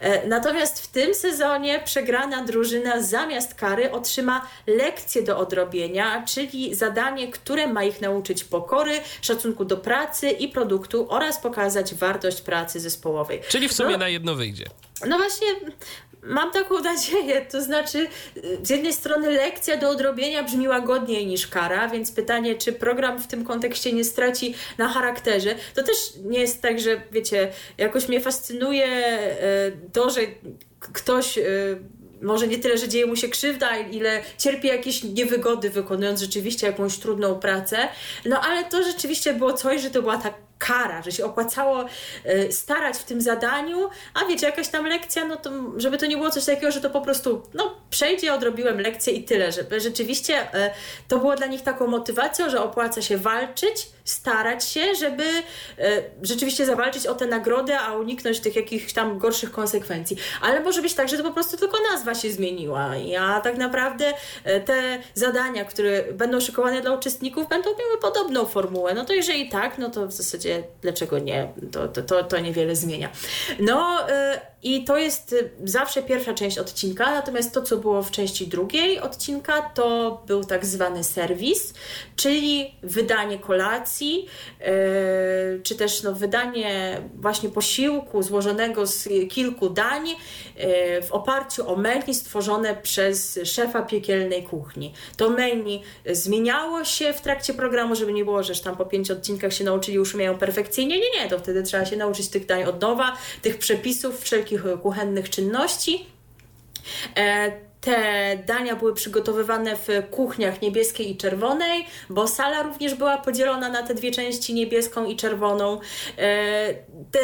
E, natomiast w tym sezonie przegrana drużyna zamiast kary otrzyma lekcję do odrobienia, czyli zadanie, które ma ich nauczyć pokory, szacunku do pracy i produktu oraz pokazać wartość pracy zespołowej. Czyli w sumie no, na jedno wyjdzie. No właśnie, mam taką nadzieję. To znaczy, z jednej strony lekcja do odrobienia brzmi łagodniej niż kara, więc pytanie, czy program w tym kontekście nie straci na charakterze. To też nie jest tak, że wiecie, jakoś mnie fascynuje e, to, że ktoś e, może nie tyle, że dzieje mu się krzywda, ile cierpi jakieś niewygody, wykonując rzeczywiście jakąś trudną pracę. No ale to rzeczywiście było coś, że to była ta kara, że się opłacało y, starać w tym zadaniu, a wiecie, jakaś tam lekcja, no to żeby to nie było coś takiego, że to po prostu, no przejdzie, odrobiłem lekcję i tyle, żeby rzeczywiście y, to było dla nich taką motywacją, że opłaca się walczyć, starać się, żeby e, rzeczywiście zawalczyć o tę nagrodę, a uniknąć tych jakichś tam gorszych konsekwencji. Ale może być tak, że to po prostu tylko nazwa się zmieniła. A tak naprawdę te zadania, które będą szykowane dla uczestników, będą miały podobną formułę. No to jeżeli tak, no to w zasadzie dlaczego nie? To, to, to, to niewiele zmienia. No e, i to jest zawsze pierwsza część odcinka, natomiast to, co było w części drugiej odcinka, to był tak zwany serwis, czyli wydanie kolacji, yy, czy też no, wydanie właśnie posiłku złożonego z kilku dań w oparciu o menu stworzone przez szefa piekielnej kuchni. To menu zmieniało się w trakcie programu, żeby nie było, że tam po pięciu odcinkach się nauczyli, już umieją perfekcyjnie. Nie, nie, to wtedy trzeba się nauczyć tych dań od nowa, tych przepisów, wszelkich kuchennych czynności. E, te dania były przygotowywane w kuchniach niebieskiej i czerwonej, bo sala również była podzielona na te dwie części, niebieską i czerwoną. E,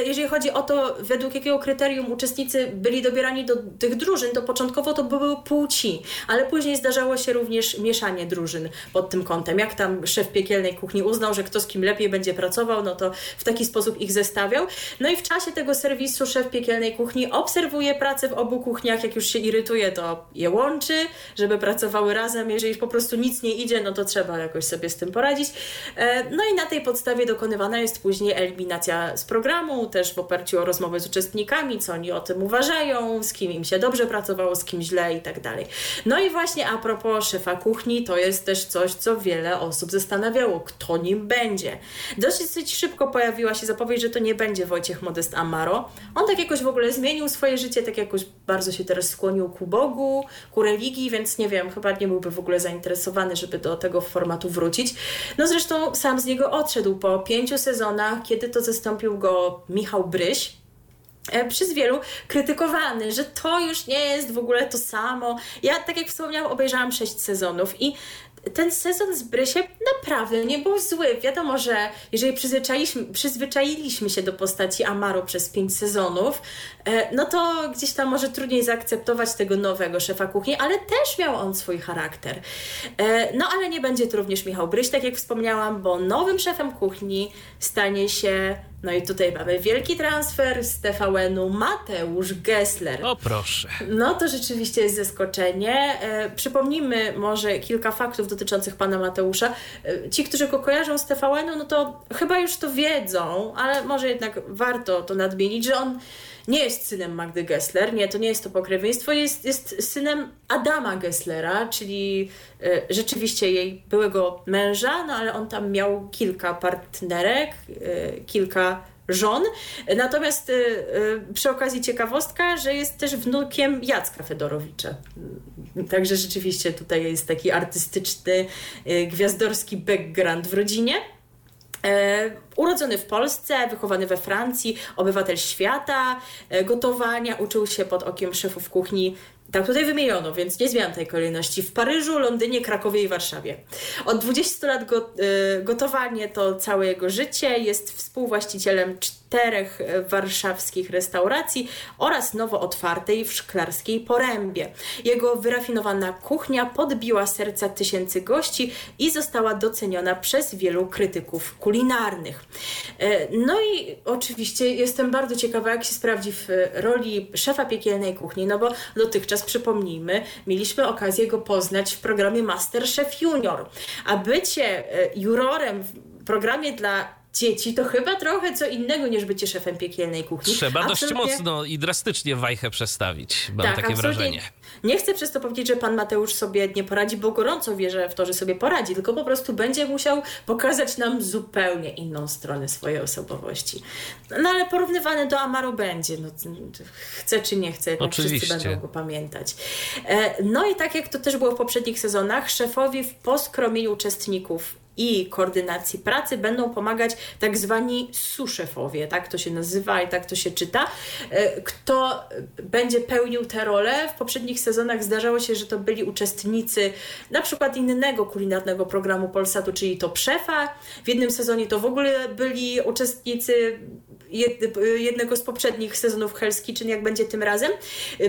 jeżeli chodzi o to, według jakiego kryterium uczestnicy byli dobierani do tych drużyn, to początkowo to były płci, ale później zdarzało się również mieszanie drużyn pod tym kątem. Jak tam szef piekielnej kuchni uznał, że kto z kim lepiej będzie pracował, no to w taki sposób ich zestawiał. No i w czasie tego serwisu szef piekielnej kuchni obserwuje pracę w obu kuchniach, jak już się irytuje, to je je łączy, żeby pracowały razem. Jeżeli po prostu nic nie idzie, no to trzeba jakoś sobie z tym poradzić. E, no i na tej podstawie dokonywana jest później eliminacja z programu, też w oparciu o rozmowy z uczestnikami, co oni o tym uważają, z kim im się dobrze pracowało, z kim źle i tak dalej. No i właśnie a propos szefa kuchni, to jest też coś, co wiele osób zastanawiało, kto nim będzie. Dosyć szybko pojawiła się zapowiedź, że to nie będzie Wojciech Modest Amaro. On tak jakoś w ogóle zmienił swoje życie, tak jakoś bardzo się teraz skłonił ku Bogu, ku religii, więc nie wiem, chyba nie byłby w ogóle zainteresowany, żeby do tego formatu wrócić. No zresztą sam z niego odszedł po pięciu sezonach, kiedy to zastąpił go Michał Bryś, e, przez wielu krytykowany, że to już nie jest w ogóle to samo. Ja, tak jak wspomniałam, obejrzałam sześć sezonów i ten sezon z Brysiem naprawdę nie był zły. Wiadomo, że jeżeli przyzwyczailiśmy, przyzwyczailiśmy się do postaci Amaro przez pięć sezonów, e, no to gdzieś tam może trudniej zaakceptować tego nowego szefa kuchni, ale też miał on swój charakter. E, no ale nie będzie to również Michał Bryś, tak jak wspomniałam, bo nowym szefem kuchni stanie się no i tutaj mamy wielki transfer z TVN-u Mateusz Gessler. O proszę. No to rzeczywiście jest zaskoczenie. E, przypomnijmy może kilka faktów dotyczących pana Mateusza. E, ci, którzy go kojarzą z TVN-u, no to chyba już to wiedzą, ale może jednak warto to nadmienić, że on nie jest synem Magdy Gessler, nie, to nie jest to pokrewieństwo, jest, jest synem Adama Gesslera, czyli y, rzeczywiście jej byłego męża, no ale on tam miał kilka partnerek, y, kilka żon. Natomiast y, przy okazji ciekawostka, że jest też wnukiem Jacka Fedorowicza. Także rzeczywiście tutaj jest taki artystyczny, gwiazdorski background w rodzinie. E, urodzony w Polsce, wychowany we Francji, obywatel świata, e, gotowania, uczył się pod okiem szefów kuchni tak tutaj wymieniono, więc nie zmieniam tej kolejności. W Paryżu, Londynie, Krakowie i Warszawie. Od 20 lat go, y, gotowanie to całe jego życie. Jest współwłaścicielem czterech e, warszawskich restauracji oraz nowo otwartej w Szklarskiej Porębie. Jego wyrafinowana kuchnia podbiła serca tysięcy gości i została doceniona przez wielu krytyków kulinarnych. E, no i oczywiście jestem bardzo ciekawa, jak się sprawdzi w roli szefa piekielnej kuchni, no bo dotychczas, przypomnijmy, mieliśmy okazję go poznać w programie Masterchef Junior, a bycie e, jurorem w programie dla dzieci, to chyba trochę co innego niż bycie szefem piekielnej kuchni. Trzeba absolutnie... dość mocno i drastycznie wajchę przestawić, mam tak, takie wrażenie. Nie chcę przez to powiedzieć, że pan Mateusz sobie nie poradzi, bo gorąco wierzę w to, że sobie poradzi, tylko po prostu będzie musiał pokazać nam zupełnie inną stronę swojej osobowości. No ale porównywany do Amaru będzie, no, chce czy nie chce, jak wszyscy będą go pamiętać. E, no i tak jak to też było w poprzednich sezonach, szefowi w poskromieniu uczestników i koordynacji pracy będą pomagać tak zwani suszefowie, tak to się nazywa i tak to się czyta. E, kto będzie pełnił tę rolę? W poprzednich sezonach zdarzało się, że to byli uczestnicy na przykład innego kulinarnego programu Polsatu, czyli to Szefa. W jednym sezonie to w ogóle byli uczestnicy jednego z poprzednich sezonów Hell's Kitchen, jak będzie tym razem.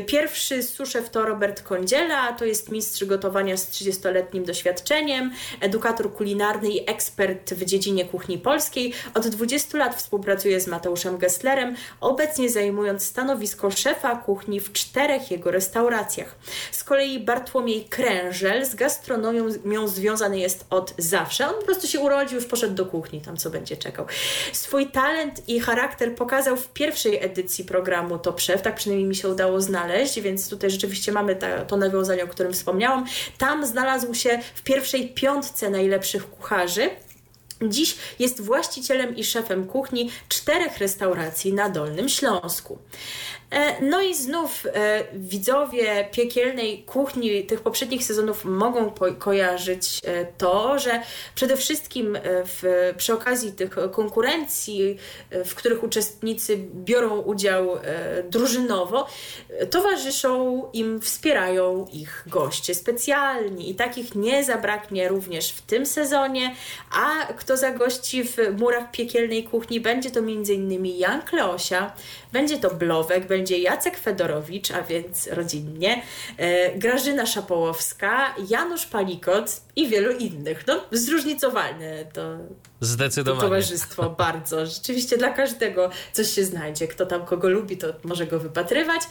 Pierwszy suszew to Robert Kądziela, to jest mistrz gotowania z 30-letnim doświadczeniem, edukator kulinarny i ekspert w dziedzinie kuchni polskiej. Od 20 lat współpracuje z Mateuszem Gesslerem, obecnie zajmując stanowisko szefa kuchni w czterech jego restauracjach. Z kolei Bartłomiej Krężel z gastronomią związany jest od zawsze. On po prostu się urodził, już poszedł do kuchni, tam co będzie czekał. Swój talent i charakter charakter pokazał w pierwszej edycji programu Top Chef, tak przynajmniej mi się udało znaleźć, więc tutaj rzeczywiście mamy ta, to nawiązanie, o którym wspomniałam. Tam znalazł się w pierwszej piątce najlepszych kucharzy. Dziś jest właścicielem i szefem kuchni czterech restauracji na Dolnym Śląsku. E, no i znów e, widzowie piekielnej kuchni tych poprzednich sezonów mogą kojarzyć e, to, że przede wszystkim w, przy okazji tych konkurencji, w których uczestnicy biorą udział drużynowo, towarzyszą im, wspierają ich goście specjalni i takich nie zabraknie również w tym sezonie, a kto zagości w murach piekielnej kuchni będzie to m.in. Jan Kleosia, będzie to Blowek, będzie Jacek Fedorowicz, a więc rodzinnie, e, Grażyna Szapołowska, Janusz Palikot i wielu innych. No, zróżnicowane to, Zdecydowanie. to towarzystwo bardzo. Rzeczywiście dla każdego coś się znajdzie. Kto tam kogo lubi, to może go wypatrywać.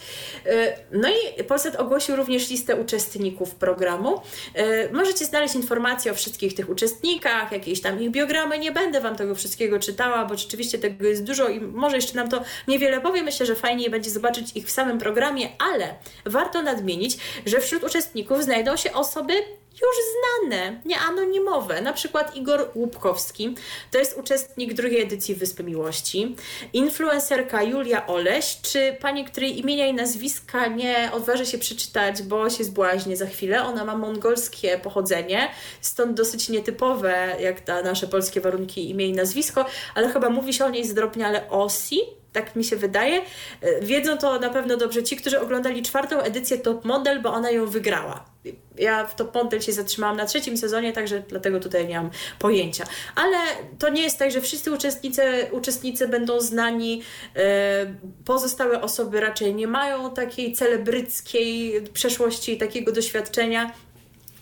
E, no i Polsat ogłosił również listę uczestników programu. E, możecie znaleźć informacje o wszystkich tych uczestnikach, jakieś tam ich biogramy. Nie będę Wam tego wszystkiego czytała, bo rzeczywiście tego jest dużo i może jeszcze nam to niewiele powie. Myślę, że fajnie będzie zobaczyć ich w samym programie, ale warto nadmienić, że wśród uczestników znajdą się osoby już znane, nie anonimowe. Na przykład Igor Łupkowski, to jest uczestnik drugiej edycji Wyspy Miłości, influencerka Julia Oleś, czy pani, której imienia i nazwiska nie odważy się przeczytać, bo się zbłaźnie za chwilę. Ona ma mongolskie pochodzenie, stąd dosyć nietypowe, jak na nasze polskie warunki imię i nazwisko, ale chyba mówi się o niej zdrobniale Osi, tak mi się wydaje. E, wiedzą to na pewno dobrze ci, którzy oglądali czwartą edycję Top Model, bo ona ją wygrała. Ja w Top Model się zatrzymałam na trzecim sezonie, także dlatego tutaj nie mam pojęcia. Ale to nie jest tak, że wszyscy uczestnicy, uczestnicy będą znani. E, pozostałe osoby raczej nie mają takiej celebryckiej przeszłości, takiego doświadczenia.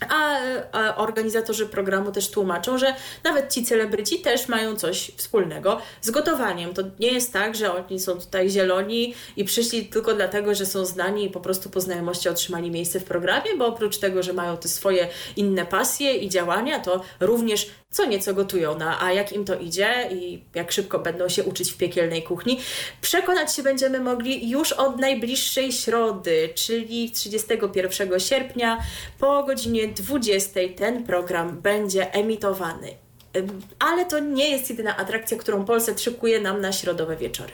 A, a, organizatorzy programu też tłumaczą, że nawet ci celebryci też mają coś wspólnego z gotowaniem. To nie jest tak, że oni są tutaj zieloni i przyszli tylko dlatego, że są znani i po prostu po znajomości otrzymali miejsce w programie, bo oprócz tego, że mają te swoje inne pasje i działania, to również co nieco gotują, no, a jak im to idzie i jak szybko będą się uczyć w piekielnej kuchni, przekonać się będziemy mogli już od najbliższej środy, czyli 31 sierpnia po godzinie 20 ten program będzie emitowany. Ale to nie jest jedyna atrakcja, którą Polsat szykuje nam na środowe wieczory.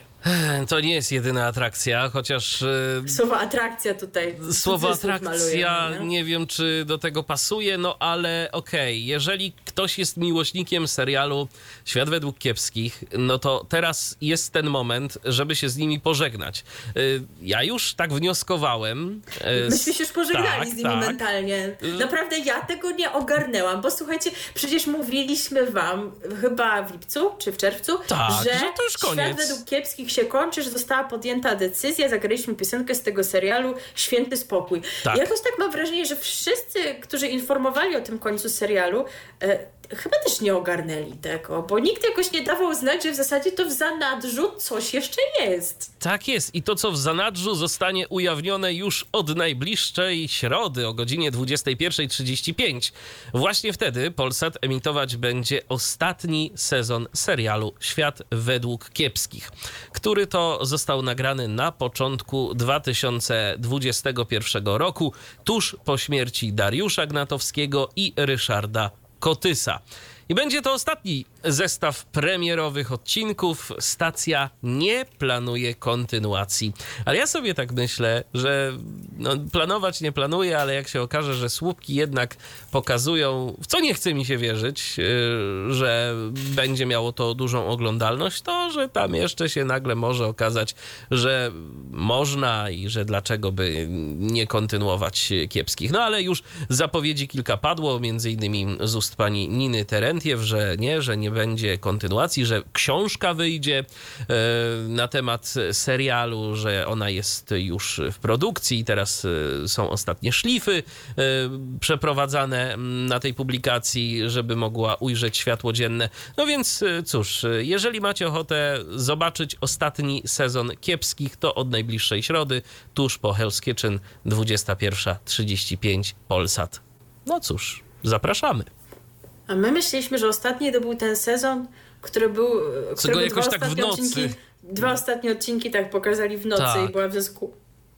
To nie jest jedyna atrakcja, chociaż e, Słowo atrakcja tutaj. słowo atrakcja malujemy, nie wiem, czy do tego pasuje, no ale okej, jeżeli ktoś jest miłośnikiem serialu Świat według kiepskich, no to teraz jest ten moment, żeby się z nimi pożegnać. Y, Ja już tak wnioskowałem. y, Myśmy się już pożegnali tak, z nimi tak. mentalnie. Naprawdę ja tego nie ogarnęłam, bo słuchajcie, przecież mówiliśmy wam chyba w lipcu czy w czerwcu, Tak, że, że to już koniec. świat według kiepskich się kończy, że została podjęta decyzja, zagraliśmy piosenkę z tego serialu Święty Spokój. Tak. Jakoś tak mam wrażenie, że wszyscy, którzy informowali o tym końcu serialu, e, chyba też nie ogarnęli tego, bo nikt jakoś nie dawał znać, że w zasadzie to w zanadrzu coś jeszcze jest. Tak jest. I to, co w zanadrzu zostanie ujawnione już od najbliższej środy o godzinie 21.35. Właśnie wtedy Polsat emitować będzie ostatni sezon serialu Świat według kiepskich, który to został nagrany na początku 2021 roku, tuż po śmierci Dariusza Gnatowskiego i Ryszarda Kotysa. I będzie to ostatni zestaw premierowych odcinków. Stacja nie planuje kontynuacji. Ale ja sobie tak myślę, że no, planować nie planuje, ale jak się okaże, że słupki jednak pokazują, w co nie chce mi się wierzyć, yy, że będzie miało to dużą oglądalność, to że tam jeszcze się nagle może okazać, że można i że dlaczego by nie kontynuować kiepskich. No ale już zapowiedzi kilka padło, między innymi z ust pani Niny Terentiew, że nie, że nie będzie kontynuacji, że książka wyjdzie e, na temat serialu, że ona jest już w produkcji teraz e, są ostatnie szlify e, przeprowadzane na tej publikacji, żeby mogła ujrzeć światło dzienne. No więc cóż, jeżeli macie ochotę zobaczyć ostatni sezon kiepskich, to od najbliższej środy, tuż po Hell's Kitchen, 21.35 Polsat. No cóż, zapraszamy. A my myśleliśmy, że ostatni to był ten sezon, który był. którego jakoś dwa tak w ostatnie nocy. Odcinki, dwa ostatnie odcinki tak pokazali w nocy Tak. i była w związku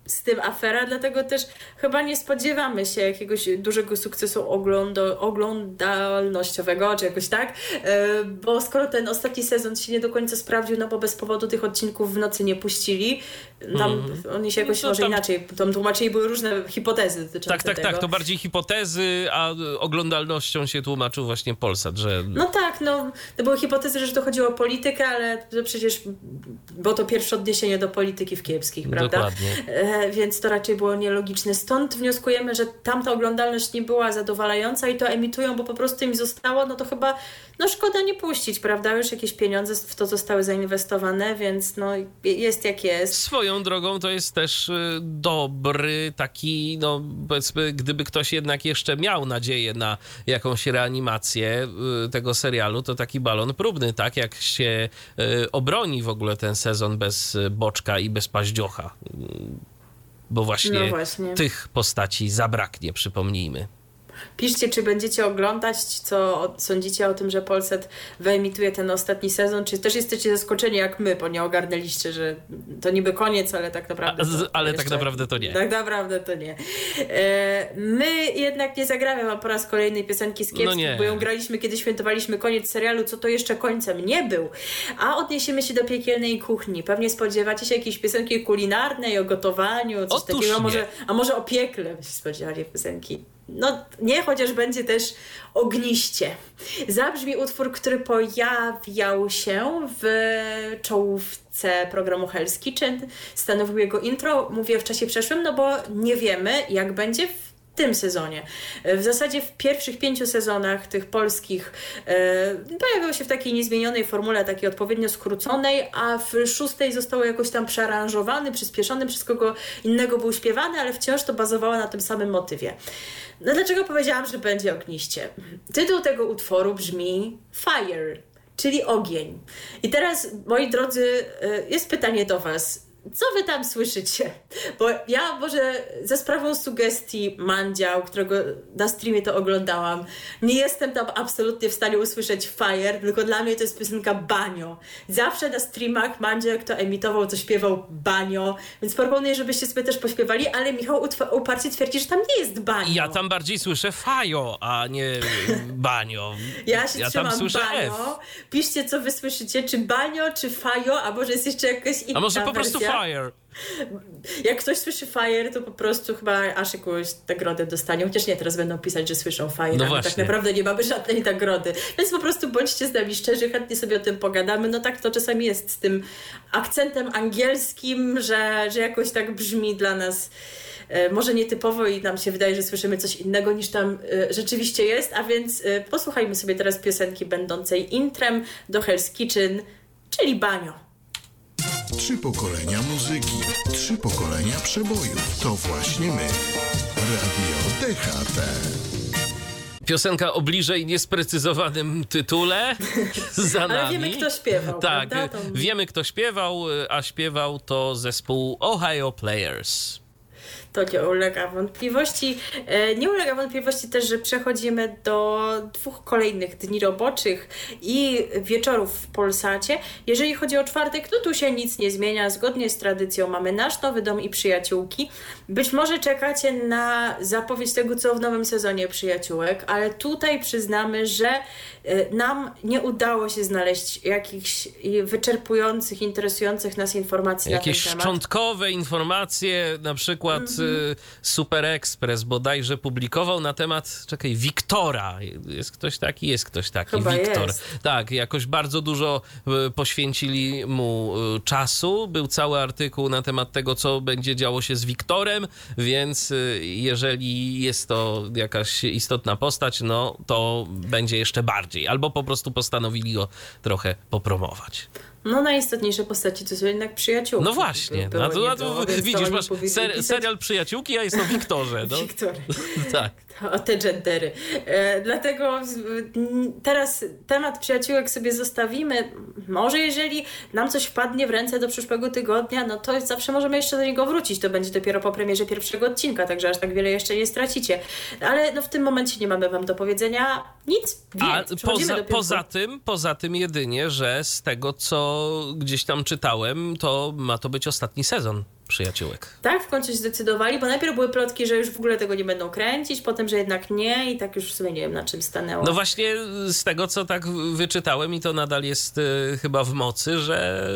z tym afera, dlatego też chyba nie spodziewamy się jakiegoś dużego sukcesu oglądo, oglądalnościowego, czy jakoś tak, e, bo skoro ten ostatni sezon się nie do końca sprawdził, no bo bez powodu tych odcinków w nocy nie puścili, tam oni się jakoś No może tam- inaczej, tam tłumaczyli, były różne hipotezy dotyczące Tak, tak, tego. tak. To bardziej hipotezy, a oglądalnością się tłumaczył właśnie Polsat, że. No tak, no to były hipotezy, że to chodziło o politykę, ale przecież było to pierwsze odniesienie do polityki w kiepskich, prawda? Dokładnie. Więc to raczej było nielogiczne. Stąd wnioskujemy, że tamta oglądalność nie była zadowalająca i to emitują, bo po prostu im zostało, no to chyba no szkoda nie puścić, prawda? Już jakieś pieniądze w to zostały zainwestowane, więc no jest jak jest. Swoją drogą to jest też y, dobry taki, no powiedzmy, gdyby ktoś jednak jeszcze miał nadzieję na jakąś reanimację y, tego serialu, to taki balon próbny, tak jak się y, obroni w ogóle ten sezon bez Boczka i bez Paździocha. Bo właśnie, No właśnie. tych postaci zabraknie, przypomnijmy. Piszcie, czy będziecie oglądać, co sądzicie o tym, że Polsat wyemituje ten ostatni sezon, czy też jesteście zaskoczeni jak my, bo nie ogarnęliście, że to niby koniec, ale tak naprawdę A, z- ale jeszcze- tak naprawdę to nie. Tak naprawdę to nie. E, my jednak nie zagramy wam po raz kolejny piosenki z kiepskich, No bo ją graliśmy, kiedy świętowaliśmy koniec serialu, co to jeszcze końcem nie był. A odniesiemy się do piekielnej kuchni. Pewnie spodziewacie się jakiejś piosenki kulinarnej, o gotowaniu, coś Otóż takiego, nie. może a może o piekle by się spodziewali piosenki. No nie, chociaż będzie też ogniście. Zabrzmi utwór, który pojawiał się w czołówce programu Hell's Kitchen. Stanowił jego intro, mówię w czasie przeszłym, no bo nie wiemy jak będzie w tym sezonie. W zasadzie w pierwszych pięciu sezonach tych polskich e, pojawiał się w takiej niezmienionej formule, takiej odpowiednio skróconej, a w szóstej został jakoś tam przearanżowany, przyspieszony, przez kogo innego był śpiewany, ale wciąż to bazowało na tym samym motywie. No dlaczego powiedziałam, że będzie ogniście? Tytuł tego utworu brzmi Fire, czyli ogień. I teraz, moi drodzy, e, jest pytanie do Was. Co wy tam słyszycie? Bo ja może ze sprawą sugestii Mandział, którego na streamie to oglądałam, nie jestem tam absolutnie w stanie usłyszeć Fire, tylko dla mnie to jest piosenka Banio. Zawsze na streamach Mandział, jak to emitował, to śpiewał Banio, więc proponuję, żebyście sobie też pośpiewali, ale Michał uparcie twierdzi, że tam nie jest Banio. Ja tam bardziej słyszę Fajo, a nie Banio. Ja się ja trzymam tam słyszę Banio. Piszcie, co wy słyszycie, czy Banio, czy Fajo, a może jest jeszcze jakaś inna A może po prostu wersja? Fire? Jak ktoś słyszy Fire, to po prostu chyba aż jakąś nagrodę dostanie. Chociaż nie, teraz będą pisać, że słyszą Fire, No tak naprawdę nie mamy żadnej nagrody. Więc po prostu bądźcie z nami szczerzy, chętnie sobie o tym pogadamy. No tak to czasami jest z tym akcentem angielskim, że, że jakoś tak brzmi dla nas e, może nietypowo i nam się wydaje, że słyszymy coś innego niż tam e, rzeczywiście jest, a więc e, posłuchajmy sobie teraz piosenki będącej intrem do Hell's Kitchen, czyli Banio. Trzy pokolenia muzyki, trzy pokolenia przebojów. To właśnie my. Radio DHT. Piosenka o bliżej niesprecyzowanym tytule za Ale nami. wiemy, kto śpiewał, Tak, prawda? Wiemy kto śpiewał, a śpiewał to zespół Ohio Players. To nie ulega wątpliwości. E, Nie ulega wątpliwości też, że przechodzimy do dwóch kolejnych dni roboczych i wieczorów w Polsacie. Jeżeli chodzi o czwartek, to tu się nic nie zmienia. Zgodnie z tradycją mamy nasz nowy dom i przyjaciółki. Być może czekacie na zapowiedź tego, co w nowym sezonie przyjaciółek, ale tutaj przyznamy, że e, nam nie udało się znaleźć jakichś wyczerpujących, interesujących nas informacji Jakieś na ten temat. szczątkowe informacje, na przykład Mhm. y, Super Express bodajże publikował na temat, czekaj, Wiktora. Jest ktoś taki? Jest ktoś taki. Chyba Wiktor. jest. Tak, jakoś bardzo dużo y, poświęcili mu y, czasu. Był cały artykuł na temat tego, co będzie działo się z Wiktorem, więc y, jeżeli jest to jakaś istotna postać, no to będzie jeszcze bardziej. Albo po prostu postanowili go trochę popromować. No najistotniejsze postaci to są jednak przyjaciółki. No właśnie, no to, no to, to widzisz, masz ser, serial Przyjaciółki, a jest o Wiktorze. No. Wiktor. Tak. O te gendery. E, dlatego teraz temat przyjaciółek sobie zostawimy. Może jeżeli nam coś wpadnie w ręce do przyszłego tygodnia, no to zawsze możemy jeszcze do niego wrócić. To będzie dopiero po premierze pierwszego odcinka, także aż tak wiele jeszcze nie stracicie. Ale no w tym momencie nie mamy wam do powiedzenia nic, więc A poza, poza, tym, poza tym jedynie, że z tego, co gdzieś tam czytałem, to ma to być ostatni sezon Przyjaciółek. Tak, w końcu się zdecydowali, bo najpierw były plotki, że już w ogóle tego nie będą kręcić, potem, że jednak nie i tak już w sumie nie wiem na czym stanęło. No właśnie z tego, co tak wyczytałem i to nadal jest y, chyba w mocy, że,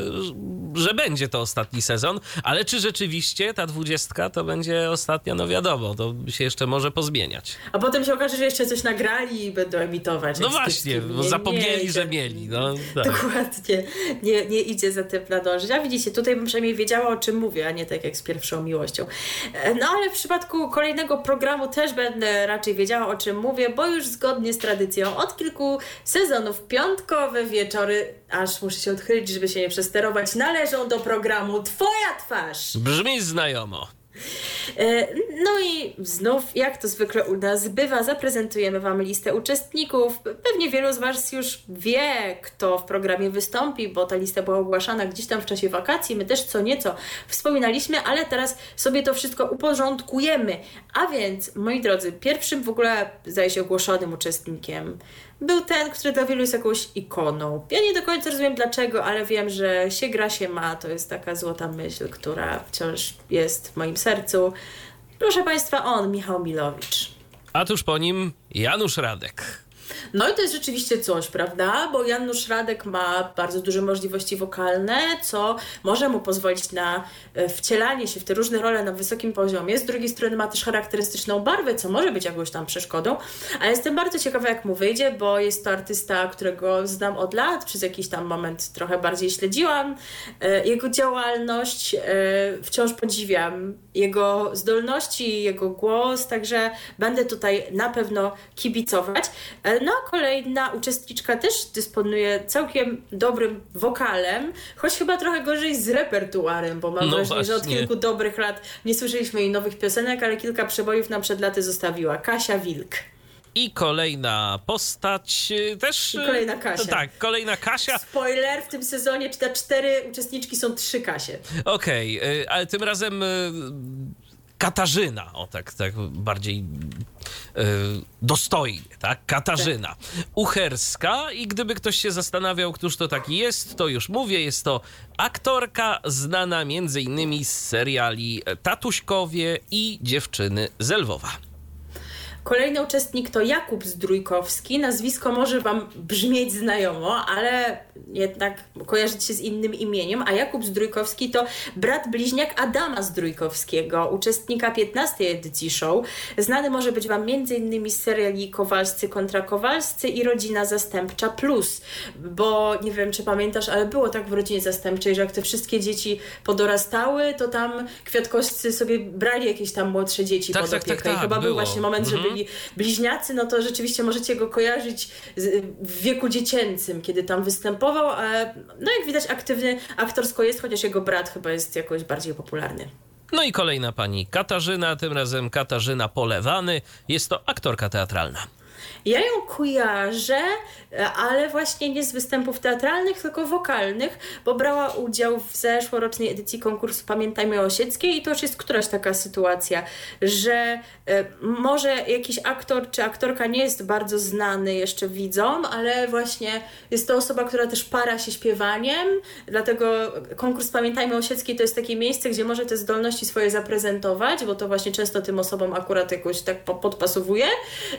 że będzie to ostatni sezon, ale czy rzeczywiście ta dwudziestka to będzie ostatnia, no wiadomo, to się jeszcze może pozmieniać. A potem się okaże, że jeszcze coś nagrali i będą emitować. No właśnie, bo nie- zapomnieli, nie, że mieli. No, tak. Dokładnie. Nie, nie idzie za tym nadążyć. A widzicie, tutaj bym przynajmniej wiedziała, o czym mówię, a nie tak jak z pierwszą miłością. E, No ale w przypadku kolejnego programu też będę raczej wiedziała, o czym mówię, bo już zgodnie z tradycją od kilku sezonów piątkowe wieczory, aż muszę się odchylić, żeby się nie przesterować, należą do programu Twoja twarz. Brzmi znajomo. E, No i znów, jak to zwykle u nas bywa, zaprezentujemy Wam listę uczestników. Pewnie wielu z Was już wie, kto w programie wystąpi, bo ta lista była ogłaszana gdzieś tam w czasie wakacji. My też co nieco wspominaliśmy, ale teraz sobie to wszystko uporządkujemy. A więc, moi drodzy, pierwszym w ogóle, zdaje się, ogłoszonym uczestnikiem był ten, który dla wielu jest jakąś ikoną. Ja nie do końca rozumiem dlaczego, ale wiem, że się gra się ma. To jest taka złota myśl, która wciąż jest w moim sercu. Proszę Państwa, on, Michał Milowicz. A tuż po nim Janusz Radek. No i to jest rzeczywiście coś, prawda? Bo Janusz Radek ma bardzo duże możliwości wokalne, co może mu pozwolić na e, wcielanie się w te różne role na wysokim poziomie. Z drugiej strony ma też charakterystyczną barwę, co może być jakąś tam przeszkodą. A jestem bardzo ciekawa, jak mu wyjdzie, bo jest to artysta, którego znam od lat. Przez jakiś tam moment trochę bardziej śledziłam e, jego działalność. E, wciąż podziwiam jego zdolności, jego głos, także będę tutaj na pewno kibicować. No a kolejna uczestniczka też dysponuje całkiem dobrym wokalem, choć chyba trochę gorzej z repertuarem, bo mam No wrażenie, że od właśnie. kilku dobrych lat nie słyszeliśmy jej nowych piosenek, ale kilka przebojów nam przed laty zostawiła. Kasia Wilk. I kolejna postać y, też. I kolejna Kasia. Tak, kolejna Kasia. Spoiler, w tym sezonie czy te cztery uczestniczki są trzy Kasie. Okej, okay, ale tym razem Katarzyna, o tak, tak bardziej yy, dostojnie, tak? Katarzyna Ucherska i gdyby ktoś się zastanawiał, któż to taki jest, to już mówię, jest to aktorka znana między innymi z seriali Tatuśkowie i Dziewczyny z Lwowa. Kolejny uczestnik to Jakub Zdrójkowski. Nazwisko może Wam brzmieć znajomo, ale jednak kojarzyć się z innym imieniem. A Jakub Zdrójkowski to brat bliźniak Adama Zdrójkowskiego, uczestnika 15 edycji show. Znany może być Wam m.in. z seriali Kowalscy kontra Kowalscy i Rodzina Zastępcza Plus. Bo nie wiem, czy pamiętasz, ale było tak w Rodzinie Zastępczej, że jak te wszystkie dzieci podorastały, to tam kwiatkowscy sobie brali jakieś tam młodsze dzieci tak, pod tak, opiekę. tak, tak, I chyba było. był właśnie moment, mhm. Bliźniacy, no to rzeczywiście możecie go kojarzyć w wieku dziecięcym, kiedy tam występował, no jak widać aktywny aktorsko jest, chociaż jego brat chyba jest jakoś bardziej popularny. No i kolejna pani Katarzyna, tym razem Katarzyna Polewany. Jest to aktorka teatralna. Ja ją kojarzę, ale właśnie nie z występów teatralnych, tylko wokalnych, bo brała udział w zeszłorocznej edycji konkursu Pamiętajmy Osieckiej i to już jest któraś taka sytuacja, że e, może jakiś aktor czy aktorka nie jest bardzo znany jeszcze widzom, ale właśnie jest to osoba, która też para się śpiewaniem, dlatego konkurs Pamiętajmy Osieckiej to jest takie miejsce, gdzie może te zdolności swoje zaprezentować, bo to właśnie często tym osobom akurat jakoś tak podpasowuje,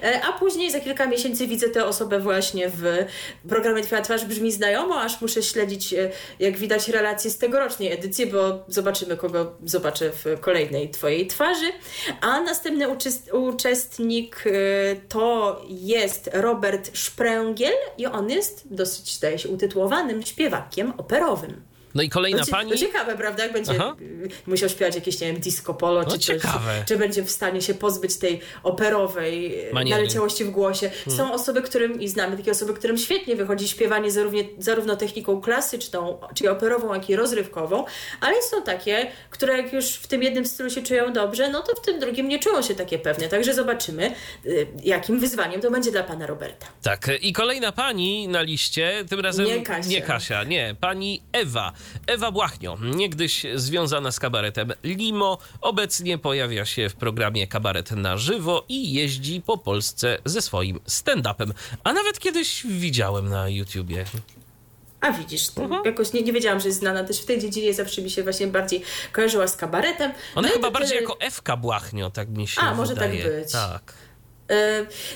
e, a później za kilka miesięcy widzę tę osobę właśnie w programie Twoja twarz brzmi znajomo, aż muszę śledzić, e, jak widać, relacje z tegorocznej edycji, bo zobaczymy, kogo zobaczę w kolejnej Twojej twarzy. A następny uczestnik e, to jest Robert Szpręgiel i on jest dosyć, zdaje się, utytułowanym śpiewakiem operowym. No i kolejna to, pani. To ciekawe, prawda? Jak będzie Aha. musiał śpiewać jakieś, nie wiem, disco polo, no czy ciekawe. Coś, czy będzie w stanie się pozbyć tej operowej Maniery. naleciałości w głosie. Hmm. Są osoby, którym, i znamy takie osoby, którym świetnie wychodzi śpiewanie zarówno, zarówno techniką klasyczną, czyli operową, jak i rozrywkową, ale są takie, które jak już w tym jednym stylu się czują dobrze, no to w tym drugim nie czują się takie pewne. Także zobaczymy, e, jakim wyzwaniem to będzie dla pana Roberta. Tak, i kolejna pani na liście, tym razem nie Kasia, nie, Kasia, nie pani Ewa. Ewa Błachnio, niegdyś związana z kabaretem Limo, obecnie pojawia się w programie Kabaret na żywo i jeździ po Polsce ze swoim stand-upem. A nawet kiedyś widziałem na YouTubie. A widzisz, uh-huh. jakoś nie, nie wiedziałam, że jest znana też w tej dziedzinie, zawsze mi się właśnie bardziej kojarzyła z kabaretem. Ona no chyba bardziej jako Ewka Błachnio, tak mi się A, wydaje. może tak być. Tak.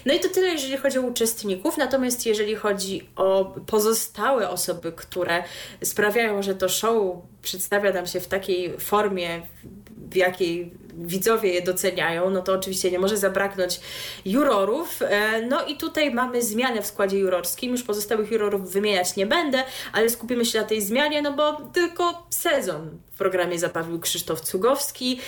No i to tyle, jeżeli chodzi o uczestników. Natomiast jeżeli chodzi o pozostałe osoby, które sprawiają, że to show przedstawia nam się w takiej formie, w jakiej widzowie je doceniają, no to oczywiście nie może zabraknąć jurorów. E, no i tutaj mamy zmianę w składzie jurorskim. Już pozostałych jurorów wymieniać nie będę, ale skupimy się na tej zmianie, no bo tylko sezon w programie zabawił Krzysztof Cugowski,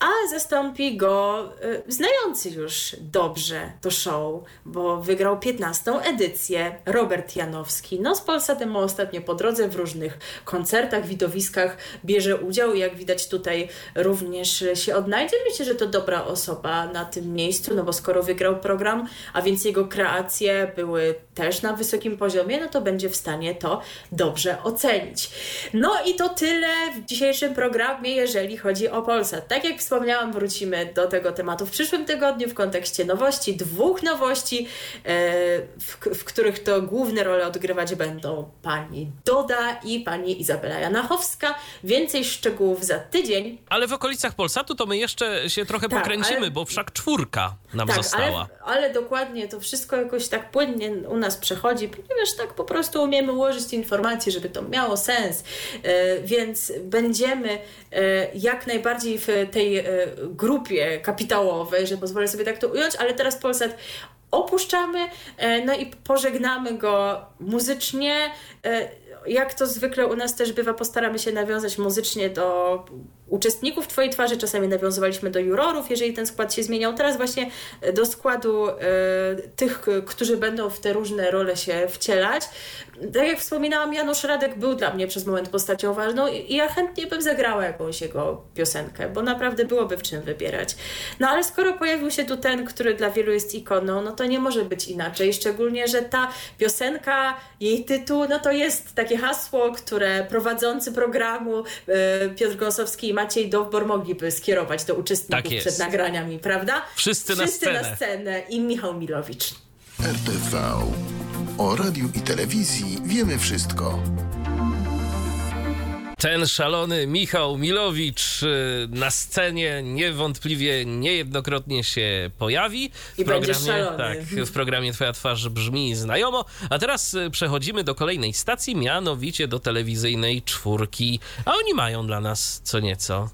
a zastąpi go y, znający już dobrze to show, bo wygrał 15. edycję Robert Janowski. No z Polsatem ostatnio po drodze w różnych koncertach, widowiskach bierze udział i jak widać tutaj również się odnajdzie. Myślę, że to dobra osoba na tym miejscu, no bo skoro wygrał program, a więc jego kreacje były też na wysokim poziomie, no to będzie w stanie to dobrze ocenić. No i to tyle w dzisiejszym programie, jeżeli chodzi o Polsat. Tak jak wspomniałam, wrócimy do tego tematu w przyszłym tygodniu w kontekście nowości, dwóch nowości, w, w których to główne role odgrywać będą pani Doda i pani Izabela Janachowska. Więcej szczegółów za tydzień. Ale w okolicach Polsatu to my jeszcze się trochę tak, pokręcimy, ale... bo wszak czwórka nam tak, została. Ale, ale dokładnie to wszystko jakoś tak płynnie u nas przechodzi, ponieważ tak po prostu umiemy ułożyć informacje, żeby to miało sens. E, więc będziemy e, jak najbardziej w tej e, grupie kapitałowej, że pozwolę sobie tak to ująć, ale teraz Polsat opuszczamy, no i pożegnamy go muzycznie. Jak to zwykle u nas też bywa, postaramy się nawiązać muzycznie do uczestników Twojej twarzy, czasami nawiązywaliśmy do jurorów, jeżeli ten skład się zmieniał. Teraz właśnie do składu e, tych, którzy będą w te różne role się wcielać. Tak jak wspominałam, Janusz Radek był dla mnie przez moment postacią ważną i ja chętnie bym zagrała jakąś jego piosenkę, bo naprawdę byłoby w czym wybierać. No ale skoro pojawił się tu ten, który dla wielu jest ikoną, no to nie może być inaczej. Szczególnie, że ta piosenka, jej tytuł, no to jest takie hasło, które prowadzący programu e, Piotr Gąsowski i Maciej Dowbor mogliby skierować do uczestników Tak przed nagraniami, prawda? Wszyscy, Wszyscy na scenę. na scenę i Michał Milowicz. RTV. O radiu i telewizji wiemy wszystko. Ten szalony Michał Milowicz y, na scenie niewątpliwie niejednokrotnie się pojawi. W I programie, szalony. tak, w programie Twoja twarz brzmi znajomo. A teraz y, przechodzimy do kolejnej stacji, mianowicie do telewizyjnej czwórki. A oni mają dla nas co nieco.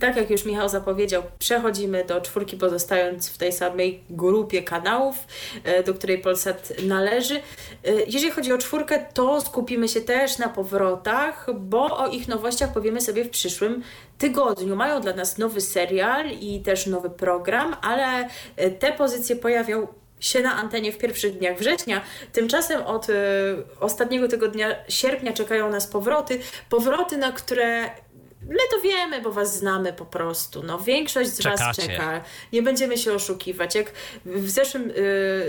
Tak jak już Michał zapowiedział, przechodzimy do czwórki, pozostając w tej samej grupie kanałów, e, do której Polsat należy. E, Jeżeli chodzi o czwórkę, to skupimy się też na powrotach, bo o ich nowościach powiemy sobie w przyszłym tygodniu. Mają dla nas nowy serial i też nowy program, ale e, te pozycje pojawią się na antenie w pierwszych dniach września. Tymczasem od e, ostatniego tygodnia sierpnia czekają nas powroty. Powroty, na które My to wiemy, bo was znamy po prostu. No, większość z was Czekacie. czeka. Nie będziemy się oszukiwać. Jak w zeszłym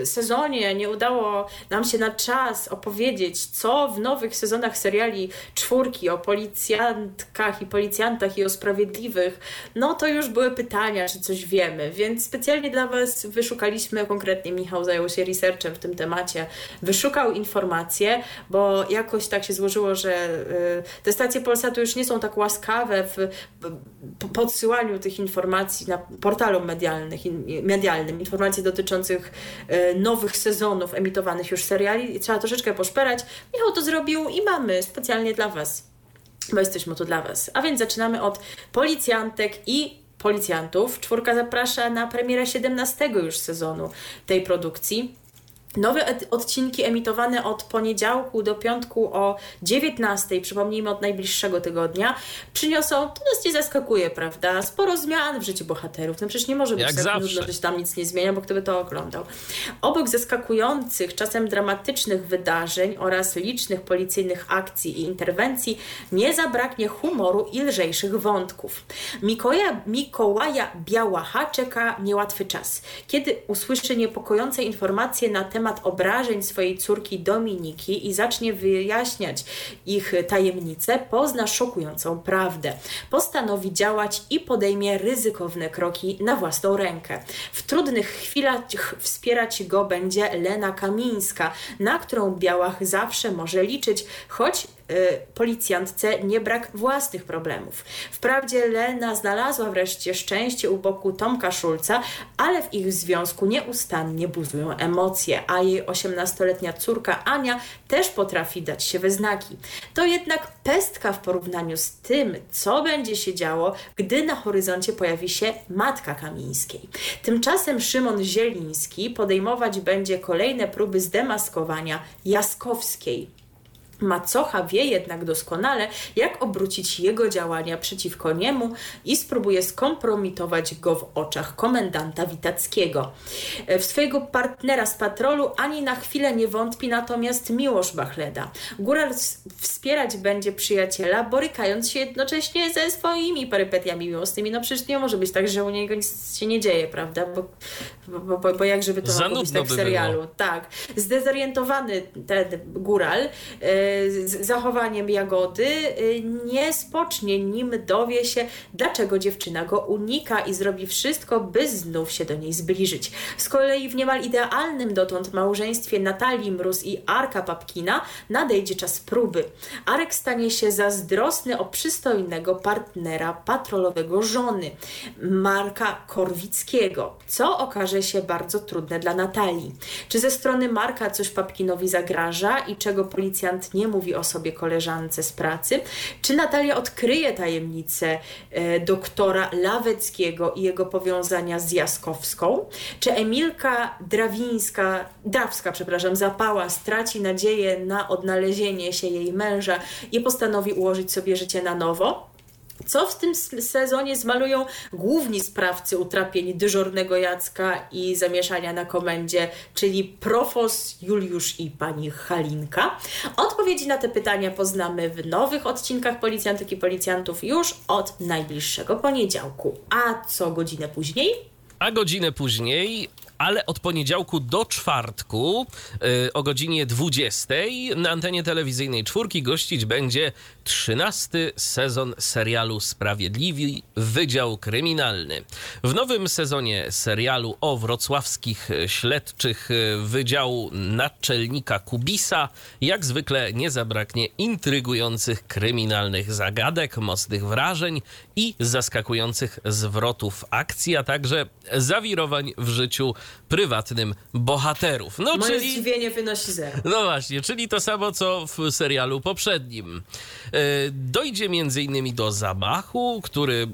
y, sezonie nie udało nam się na czas opowiedzieć, co w nowych sezonach seriali czwórki o policjantkach i policjantach i o sprawiedliwych, no to już były pytania, czy coś wiemy. Więc specjalnie dla was wyszukaliśmy, konkretnie Michał zajął się researchem w tym temacie, wyszukał informacje, bo jakoś tak się złożyło, że y, te stacje Polsatu już nie są tak łaskawe w p- podsyłaniu tych informacji na portalu medialnych, medialnym, informacji dotyczących y, nowych sezonów emitowanych już seriali trzeba troszeczkę poszperać. Michał to zrobił i mamy specjalnie dla Was, bo jesteśmy tu dla Was. A więc zaczynamy od policjantek i policjantów. Czwórka zaprasza na premierę 17 już sezonu tej produkcji. Nowe odcinki emitowane od poniedziałku do piątku o 19, przypomnijmy od najbliższego tygodnia, przyniosą, to nas nie zaskakuje, prawda? Sporo zmian w życiu bohaterów. No przecież nie może być Jak tak nudno, że się tam nic nie zmienia, bo kto by to oglądał. Obok zaskakujących, czasem dramatycznych wydarzeń oraz licznych policyjnych akcji i interwencji, nie zabraknie humoru i lżejszych wątków. Mikołaja, Mikołaja Białacha czeka niełatwy czas. Kiedy usłyszy niepokojące informacje na temat obrażeń swojej córki Dominiki i zacznie wyjaśniać ich tajemnice, pozna szokującą prawdę. Postanowi działać i podejmie ryzykowne kroki na własną rękę. W trudnych chwilach wspierać go będzie Lena Kamińska, na którą Białach zawsze może liczyć, choć policjantce nie brak własnych problemów. Wprawdzie Lena znalazła wreszcie szczęście u boku Tomka Szulca, ale w ich związku nieustannie buzują emocje, a jej 18-letnia córka Ania też potrafi dać się we znaki. To jednak pestka w porównaniu z tym, co będzie się działo, gdy na horyzoncie pojawi się matka Kamińskiej. Tymczasem Szymon Zieliński podejmować będzie kolejne próby zdemaskowania Jaskowskiej. Macocha wie jednak doskonale, jak obrócić jego działania przeciwko niemu i spróbuje skompromitować go w oczach komendanta Witackiego. E, W swojego partnera z patrolu ani na chwilę nie wątpi natomiast Miłosz Bachleda. Góral wspierać będzie przyjaciela, borykając się jednocześnie ze swoimi perypetiami miłosnymi. No przecież nie może być tak, że u niego nic się nie dzieje, prawda? Bo, bo, bo, bo jak żeby to być nudno tak w by serialu. było. Tak. Zdezorientowany ten góral z zachowaniem Jagody e, nie spocznie, nim dowie się, dlaczego dziewczyna go unika i zrobi wszystko, by znów się do niej zbliżyć. Z kolei w niemal idealnym dotąd małżeństwie Natalii Mróz i Arka Papkina nadejdzie czas próby. Arek stanie się zazdrosny o przystojnego partnera patrolowego żony, Marka Korwickiego, co okaże się bardzo trudne dla Natalii. Czy ze strony Marka coś Papkinowi zagraża i czego policjant nie mówi o sobie koleżance z pracy? Czy Natalia odkryje tajemnicę e, doktora Laweckiego i jego powiązania z Jaskowską? Czy Emilka Drawińska, Drawska, przepraszam, Zapała straci nadzieję na odnalezienie się jej męża i postanowi ułożyć sobie życie na nowo? Co w tym sezonie zmalują główni sprawcy utrapień dyżurnego Jacka i zamieszania na komendzie, czyli profos Juliusz i pani Halinka? Odpowiedzi na te pytania poznamy w nowych odcinkach Policjantek i Policjantów już od najbliższego poniedziałku. A co godzinę później? A godzinę później ale od poniedziałku do czwartku yy, o godzinie 20 na antenie telewizyjnej czwórki gościć będzie 13 sezon serialu Sprawiedliwi Wydział Kryminalny. W nowym sezonie serialu o wrocławskich śledczych Wydziału Naczelnika Kubisa jak zwykle nie zabraknie intrygujących kryminalnych zagadek, mocnych wrażeń i zaskakujących zwrotów akcji, a także zawirowań w życiu prywatnym bohaterów. No, Moje czyli... zdziwienie wynosi zero. No właśnie, czyli to samo, co w serialu poprzednim. E, dojdzie m.in. do zamachu, który e,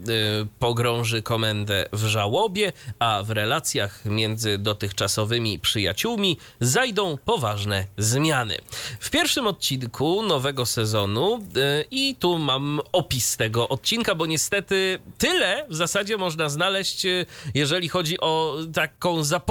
pogrąży komendę w żałobie, a w relacjach między dotychczasowymi przyjaciółmi zajdą poważne zmiany. W pierwszym odcinku nowego sezonu e, i tu mam opis tego odcinka, bo niestety tyle w zasadzie można znaleźć, jeżeli chodzi o taką zapowiedź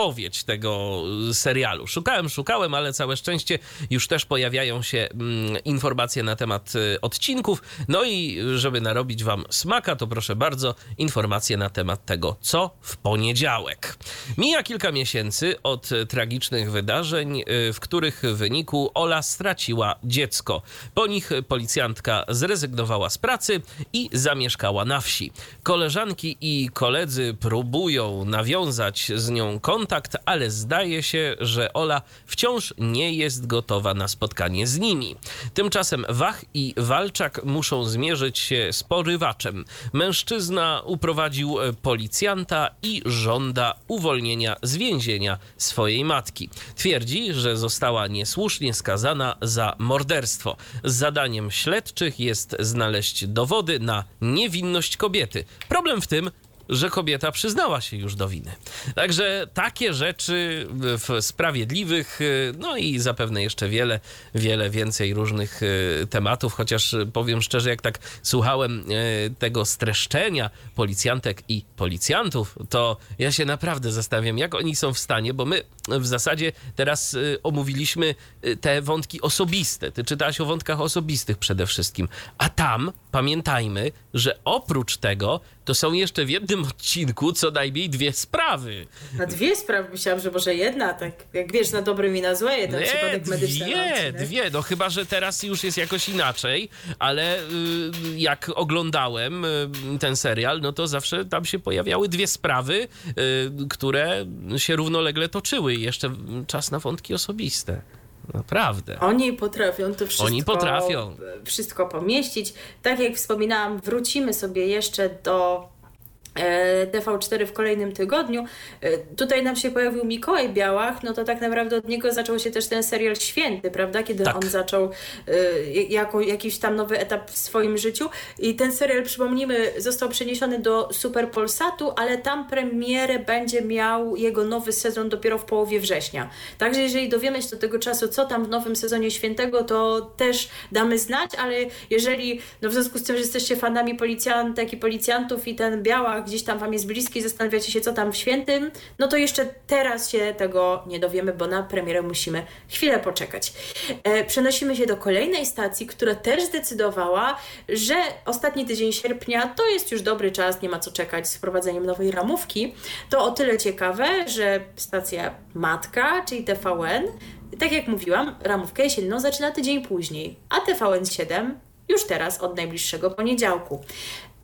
tego serialu. Szukałem, szukałem, ale całe szczęście już też pojawiają się mm, informacje na temat odcinków. No i żeby narobić wam smaka, to proszę bardzo, informacje na temat tego, co w poniedziałek. Mija kilka miesięcy od tragicznych wydarzeń, y, w których w wyniku Ola straciła dziecko. Po nich policjantka zrezygnowała z pracy i zamieszkała na wsi. Koleżanki i koledzy próbują nawiązać z nią kontakt, ale zdaje się, że Ola wciąż nie jest gotowa na spotkanie z nimi. Tymczasem Wach i Walczak muszą zmierzyć się z porywaczem. Mężczyzna uprowadził e, policjanta i żąda uwolnienia z więzienia swojej matki. Twierdzi, że została niesłusznie skazana za morderstwo. Zadaniem śledczych jest znaleźć dowody na niewinność kobiety. Problem w tym, że kobieta przyznała się już do winy. Także takie rzeczy w sprawiedliwych, y, no i zapewne jeszcze wiele, wiele więcej różnych y, tematów, chociaż powiem szczerze, jak tak słuchałem y, tego streszczenia policjantek i policjantów, to ja się naprawdę zastanawiam, jak oni są w stanie, bo my w zasadzie teraz omówiliśmy te wątki osobiste. Ty czytałaś o wątkach osobistych przede wszystkim, a tam pamiętajmy, że oprócz tego to są jeszcze w jednym odcinku co najmniej dwie sprawy. Na dwie sprawy myślałam, że może jedna, tak jak wiesz, na dobre i na złe, jeden Nie, przypadek medyczny. Nie, dwie, no chyba, że teraz już jest jakoś inaczej, ale y, jak oglądałem y, ten serial, no to zawsze tam się pojawiały dwie sprawy, y, które się równolegle toczyły i jeszcze czas na wątki osobiste. Naprawdę. Oni potrafią to wszystko, Oni potrafią. wszystko pomieścić. Tak jak wspominałam, wrócimy sobie jeszcze do TV4 w kolejnym tygodniu. E, tutaj nam się pojawił Mikołaj Białach, no to tak naprawdę od niego zaczął się też ten serial Święty, prawda? Kiedy tak. on zaczął e, jako, jakiś tam nowy etap w swoim życiu. I ten serial, przypomnijmy, został przeniesiony do Super Polsatu, ale tam premierę będzie miał jego nowy sezon dopiero w połowie września. Także jeżeli dowiemy się do tego czasu, co tam w nowym sezonie Świętego, to też damy znać, ale jeżeli, no w związku z tym, że jesteście fanami policjantek i policjantów i ten Białach gdzieś tam Wam jest bliski zastanawiacie się, co tam w świętym, no to jeszcze teraz się tego nie dowiemy, bo na premierę musimy chwilę poczekać. E, przenosimy się do kolejnej stacji, która też zdecydowała, że ostatni tydzień sierpnia to jest już dobry czas, nie ma co czekać z wprowadzeniem nowej ramówki. To o tyle ciekawe, że stacja matka, czyli TVN, tak jak mówiłam, ramówkę jesienną zaczyna tydzień później, a TVN 7 już teraz od najbliższego poniedziałku.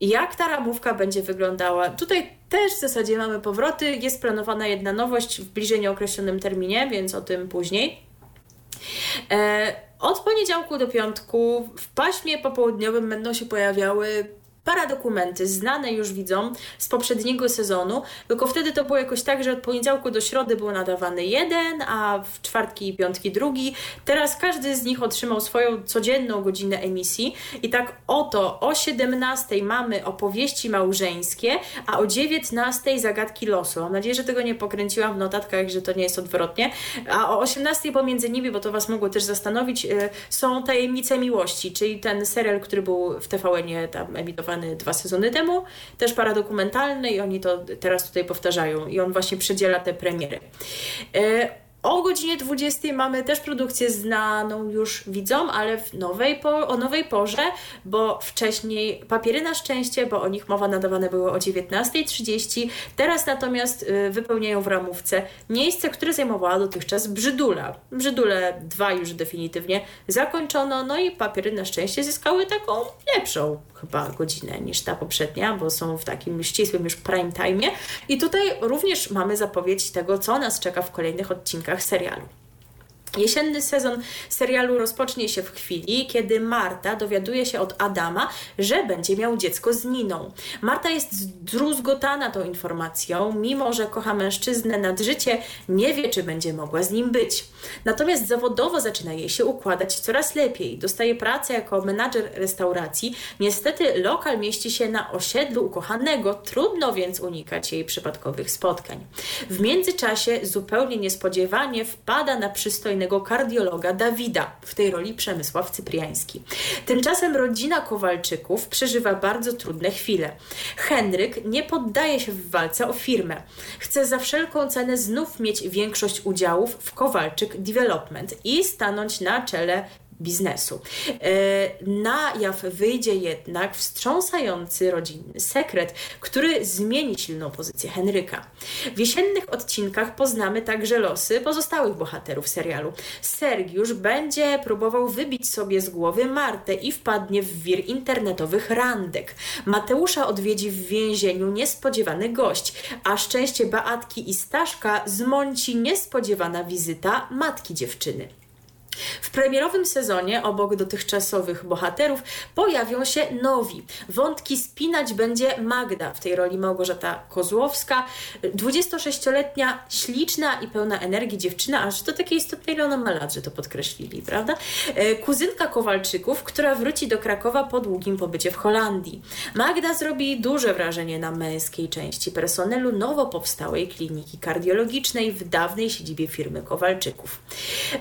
Jak ta ramówka będzie wyglądała? Tutaj też w zasadzie mamy powroty. Jest planowana jedna nowość w bliżej nieokreślonym terminie, więc o tym później. E, od poniedziałku do piątku w paśmie popołudniowym będą się pojawiały paradokumenty znane już widzom z poprzedniego sezonu, tylko wtedy to było jakoś tak, że od poniedziałku do środy był nadawany jeden, a w czwartki i piątki drugi. Teraz każdy z nich otrzymał swoją codzienną godzinę emisji i tak oto o 17 mamy opowieści małżeńskie, a o 19 zagadki losu. Mam nadzieję, że tego nie pokręciłam w notatkach, że to nie jest odwrotnie. A o 18 pomiędzy nimi, bo to Was mogło też zastanowić, y, są tajemnice miłości, czyli ten serial, który był w TVN-ie tam emitowany dwa sezony temu, też paradokumentalny i oni to teraz tutaj powtarzają i on właśnie przedziela te premiery. E, o godzinie 20 mamy też produkcję znaną już widzom, ale w nowej po, o nowej porze, bo wcześniej Papiery na szczęście, bo o nich mowa nadawane były o 19.30. Teraz natomiast y, wypełniają w ramówce miejsce, które zajmowała dotychczas Brzydula. Brzydule 2 już definitywnie zakończono, no i Papiery na szczęście zyskały taką lepszą chyba godzinę niż ta poprzednia, bo są w takim ścisłym już prime time. I tutaj również mamy zapowiedź tego, co nas czeka w kolejnych odcinkach serialu. Jesienny sezon serialu rozpocznie się w chwili, kiedy Marta dowiaduje się od Adama, że będzie miał dziecko z Niną. Marta jest zdruzgotana tą informacją, mimo że kocha mężczyznę nad życie, nie wie, czy będzie mogła z nim być. Natomiast zawodowo zaczyna jej się układać coraz lepiej. Dostaje pracę jako menadżer restauracji. Niestety lokal mieści się na osiedlu ukochanego, trudno więc unikać jej przypadkowych spotkań. W międzyczasie zupełnie niespodziewanie wpada na kardiologa Dawida, w tej roli Przemysław Cypriański. Tymczasem rodzina Kowalczyków przeżywa bardzo trudne chwile. Henryk nie poddaje się w walce o firmę. Chce za wszelką cenę znów mieć większość udziałów w Kowalczyk Development i stanąć na czele biznesu. E, na jaw wyjdzie jednak wstrząsający rodzinny sekret, który zmieni silną pozycję Henryka. W jesiennych odcinkach poznamy także losy pozostałych bohaterów serialu. Sergiusz będzie próbował wybić sobie z głowy Martę i wpadnie w wir internetowych randek. Mateusza odwiedzi w więzieniu niespodziewany gość, a szczęście Beatki i Staszka zmąci niespodziewana wizyta matki dziewczyny. W premierowym sezonie obok dotychczasowych bohaterów pojawią się nowi. Wątki spinać będzie Magda, w tej roli Małgorzata Kozłowska, 26-letnia, śliczna i pełna energii dziewczyna, aż to takie istotne, ile ona ma lat, że to podkreślili, prawda? E, kuzynka Kowalczyków, która wróci do Krakowa po długim pobycie w Holandii. Magda zrobi duże wrażenie na męskiej części personelu nowo powstałej kliniki kardiologicznej w dawnej siedzibie firmy Kowalczyków.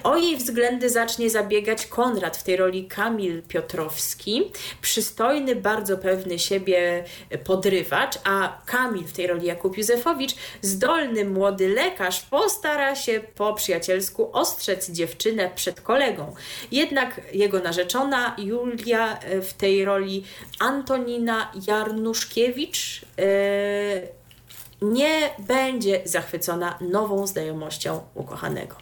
O jej względy zacznie zabiegać Konrad w tej roli Kamil Piotrowski, przystojny, bardzo pewny siebie podrywacz, a Kamil w tej roli Jakub Józefowicz, zdolny młody lekarz, postara się po przyjacielsku ostrzec dziewczynę przed kolegą. Jednak jego narzeczona Julia w tej roli Antonina Jarnuszkiewicz yy, nie będzie zachwycona nową znajomością ukochanego.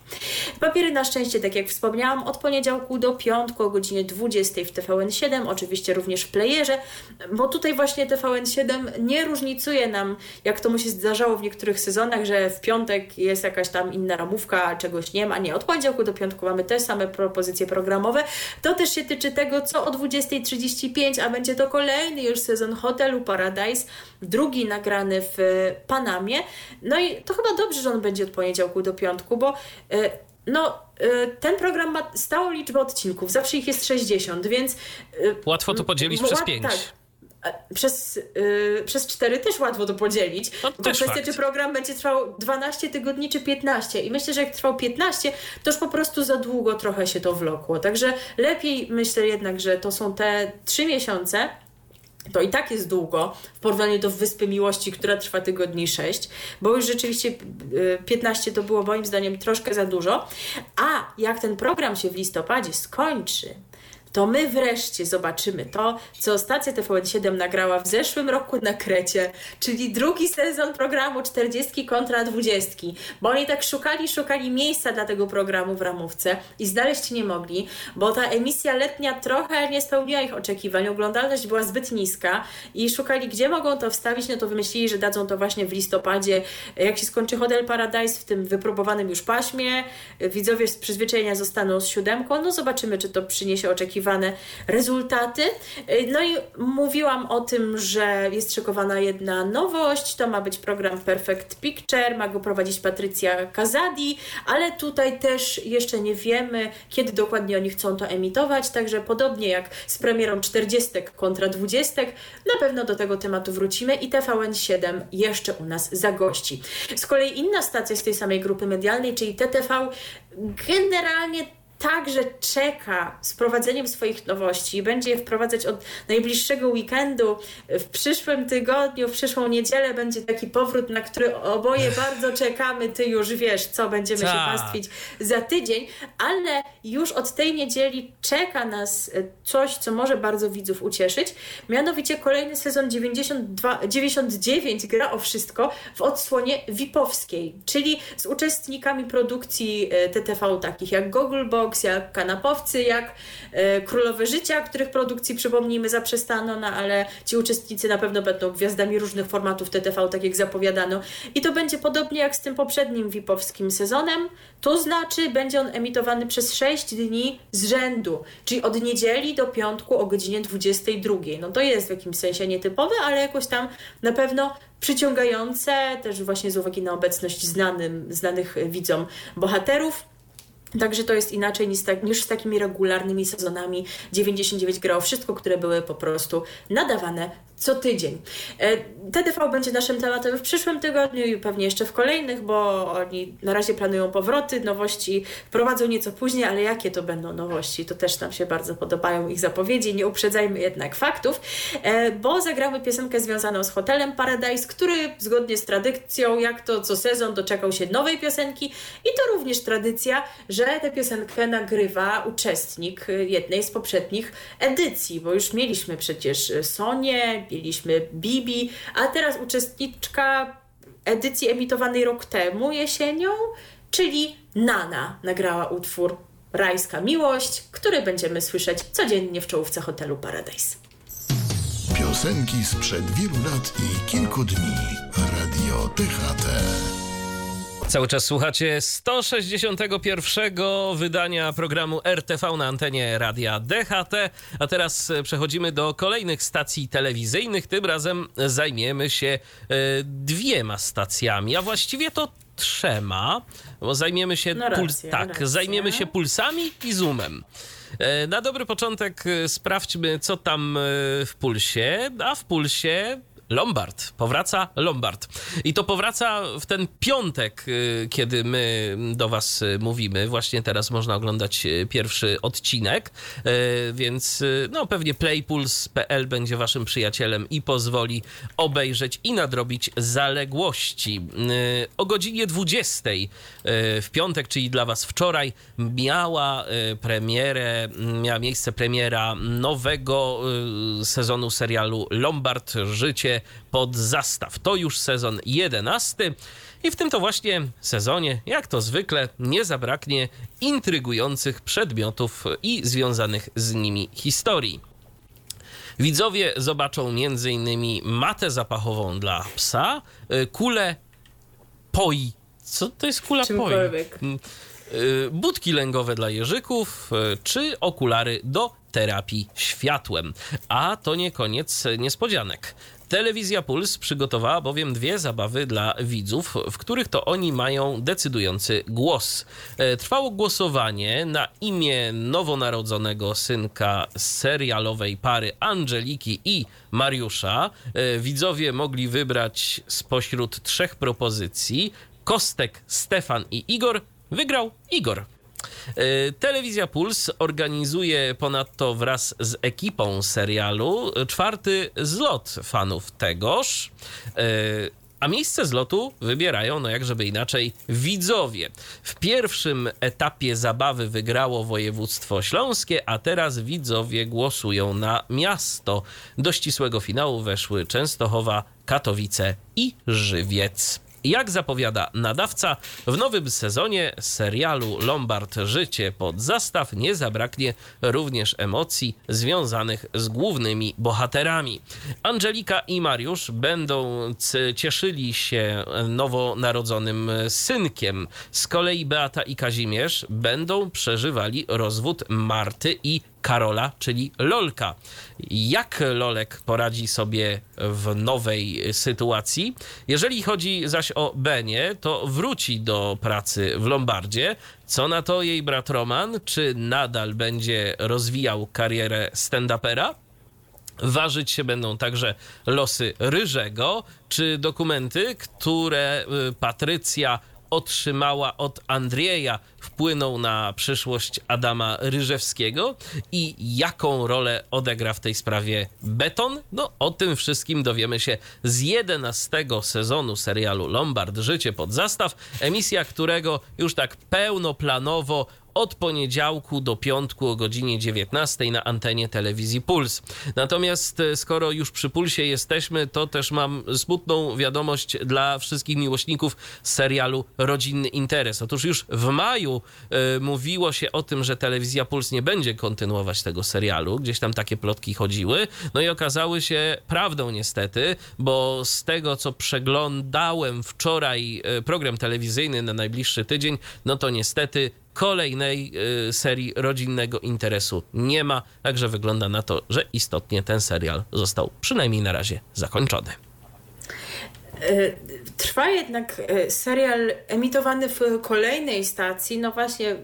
Papiery na szczęście, tak jak wspomniałam, od poniedziałku do piątku o godzinie 20 w TVN7, oczywiście również w playerze, bo tutaj właśnie TVN7 nie różnicuje nam, jak to mu się zdarzało w niektórych sezonach, że w piątek jest jakaś tam inna ramówka, czegoś nie ma. Nie, od poniedziałku do piątku mamy te same propozycje programowe. To też się tyczy tego, co o 20.35, a będzie to kolejny już sezon Hotelu Paradise, drugi nagrany w Panamie. No i to chyba dobrze, że on będzie od poniedziałku do piątku, bo e, no, e, ten program ma stałą liczbę odcinków, zawsze ich jest 60, więc. E, łatwo to podzielić przez 5. Tak. Przez, yy, przez 4 też łatwo to podzielić. No, to kwestia, fakt. czy program będzie trwał 12 tygodni, czy 15. I myślę, że jak trwał 15, to już po prostu za długo trochę się to wlokło. Także lepiej myślę jednak, że to są te 3 miesiące, to i tak jest długo w porównaniu do Wyspy Miłości, która trwa tygodni 6, bo już rzeczywiście 15 y, to było moim zdaniem troszkę za dużo. A jak ten program się w listopadzie skończy, to my wreszcie zobaczymy to, co stacja TVN7 nagrała w zeszłym roku na Krecie, czyli drugi sezon programu 40 kontra 20, bo oni tak szukali, szukali miejsca dla tego programu w ramówce i znaleźć nie mogli, bo ta emisja letnia trochę nie spełniła ich oczekiwań, oglądalność była zbyt niska i szukali, gdzie mogą to wstawić, no to wymyślili, że dadzą to właśnie w listopadzie, jak się skończy Hotel Paradise w tym wypróbowanym już paśmie, widzowie z przyzwyczajenia zostaną z siódemką, no zobaczymy, czy to przyniesie oczekiwania oczekiwane rezultaty. Y, no i mówiłam o tym, że jest szykowana jedna nowość, to ma być program Perfect Picture, ma go prowadzić Patrycja Kazadi, ale tutaj też jeszcze nie wiemy, kiedy dokładnie oni chcą to emitować, także podobnie jak z premierą 40 kontra 20, na pewno do tego tematu wrócimy i TVN7 jeszcze u nas zagości. Z kolei inna stacja z tej samej grupy medialnej, czyli TTV, generalnie także czeka z prowadzeniem swoich nowości. Będzie je wprowadzać od najbliższego weekendu. W przyszłym tygodniu, w przyszłą niedzielę będzie taki powrót, na który oboje bardzo czekamy. Ty już wiesz, co będziemy się Tak. pastwić za tydzień, ale już od tej niedzieli czeka nas e, coś, co może bardzo widzów ucieszyć. Mianowicie kolejny sezon 92, 99 gra o wszystko w odsłonie VIP-owskiej, czyli z uczestnikami produkcji e, TTV takich jak Jak Kanapowcy, jak e, Królowe Życia, których produkcji przypomnijmy zaprzestano, no ale ci uczestnicy na pewno będą gwiazdami różnych formatów TTV, tak jak zapowiadano. I to będzie podobnie jak z tym poprzednim VIP-owskim sezonem, to znaczy będzie on emitowany przez 6 dni z rzędu, czyli od niedzieli do piątku o godzinie 22. No to jest w jakimś sensie nietypowe, ale jakoś tam na pewno przyciągające, też właśnie z uwagi na obecność znanym, znanych widzom bohaterów. Także to jest inaczej niż, tak, niż z takimi regularnymi sezonami 99 gra o wszystko, które były po prostu nadawane co tydzień. E, TDV będzie naszym tematem w przyszłym tygodniu i pewnie jeszcze w kolejnych, bo oni na razie planują powroty, nowości wprowadzą nieco później, ale jakie to będą nowości, to też nam się bardzo podobają ich zapowiedzi. Nie uprzedzajmy jednak faktów, e, bo zagramy piosenkę związaną z hotelem Paradise, który zgodnie z tradycją, jak to co sezon, doczekał się nowej piosenki i to również tradycja, że tę piosenkę nagrywa uczestnik y, jednej z poprzednich edycji, bo już mieliśmy przecież y, Sonię, mieliśmy Bibi, a teraz uczestniczka edycji emitowanej rok temu jesienią, czyli Nana nagrała utwór Rajska Miłość, który będziemy słyszeć codziennie w czołówce hotelu Paradise. Piosenki sprzed wielu lat i kilku dni. Radio DHT. Cały czas słuchacie 161 wydania programu RTV na antenie radia DHT, a teraz e, przechodzimy do kolejnych stacji telewizyjnych. Tym razem zajmiemy się e, dwiema stacjami, a właściwie to trzema, bo zajmiemy się No racja, tak, racja. zajmiemy się pulsami i zoomem. E, Na dobry początek sprawdźmy, co tam w pulsie, a w pulsie Lombard. Powraca Lombard. I to powraca w ten piątek, y, kiedy my do Was y, mówimy. Właśnie teraz można oglądać y, pierwszy odcinek, więc no pewnie playpuls.pl będzie Waszym przyjacielem i pozwoli obejrzeć i nadrobić zaległości. O godzinie 20 y, w piątek, czyli dla Was wczoraj, miała premierę, miała miejsce premiera nowego sezonu serialu Lombard Życie pod zastaw. To już sezon 11 i w tym to właśnie sezonie, jak to zwykle, nie zabraknie intrygujących przedmiotów i związanych z nimi historii. Widzowie zobaczą m.in. matę zapachową dla psa, y, kulę poi. Co to jest kula poi? Czymkolwiek. Mm, y, Budki lęgowe dla jeżyków, y, czy okulary do terapii światłem. A to nie koniec niespodzianek. Telewizja Puls przygotowała bowiem dwie zabawy dla widzów, w których to oni mają decydujący głos. E, Trwało głosowanie na imię nowonarodzonego synka serialowej pary Angeliki i Mariusza. E, Widzowie mogli wybrać spośród trzech propozycji. Kostek, Stefan i Igor. Wygrał Igor. E, Telewizja Puls organizuje ponadto wraz z ekipą serialu czwarty zlot fanów tegoż. E, A miejsce zlotu wybierają, no jak żeby inaczej, widzowie. W pierwszym etapie zabawy wygrało województwo śląskie, a teraz widzowie głosują na miasto. Do ścisłego finału weszły Częstochowa, Katowice i Żywiec. Jak zapowiada nadawca, w nowym sezonie serialu Lombard Życie pod zastaw nie zabraknie również emocji związanych z głównymi bohaterami. Angelika i Mariusz będą cieszyli się nowonarodzonym synkiem. Z kolei Beata i Kazimierz będą przeżywali rozwód Marty i Karola, czyli Lolka. Jak Lolek poradzi sobie w nowej sytuacji? Jeżeli chodzi zaś o Benię, to wróci do pracy w Lombardzie. Co na to jej brat Roman? Czy nadal będzie rozwijał karierę stand-upera? Ważyć się będą także losy Ryżego, czy dokumenty, które y, Patrycja otrzymała od Andrieja, wpłynął na przyszłość Adama Ryżewskiego i jaką rolę odegra w tej sprawie Beton? No, o tym wszystkim dowiemy się z 11 sezonu serialu Lombard Życie pod zastaw, emisja którego już tak pełnoplanowo od poniedziałku do piątku o godzinie 19 na antenie telewizji Puls. Natomiast e, skoro już przy Pulsie jesteśmy, to też mam smutną wiadomość dla wszystkich miłośników serialu Rodzinny Interes. Otóż już w maju y, mówiło się o tym, że telewizja Puls nie będzie kontynuować tego serialu. Gdzieś tam takie plotki chodziły. No i okazały się prawdą niestety, bo z tego co przeglądałem wczoraj y, program telewizyjny na najbliższy tydzień, no to niestety kolejnej y, serii rodzinnego interesu nie ma, także wygląda na to, że istotnie ten serial został przynajmniej na razie zakończony. Y, trwa jednak y, serial emitowany w kolejnej stacji. No właśnie,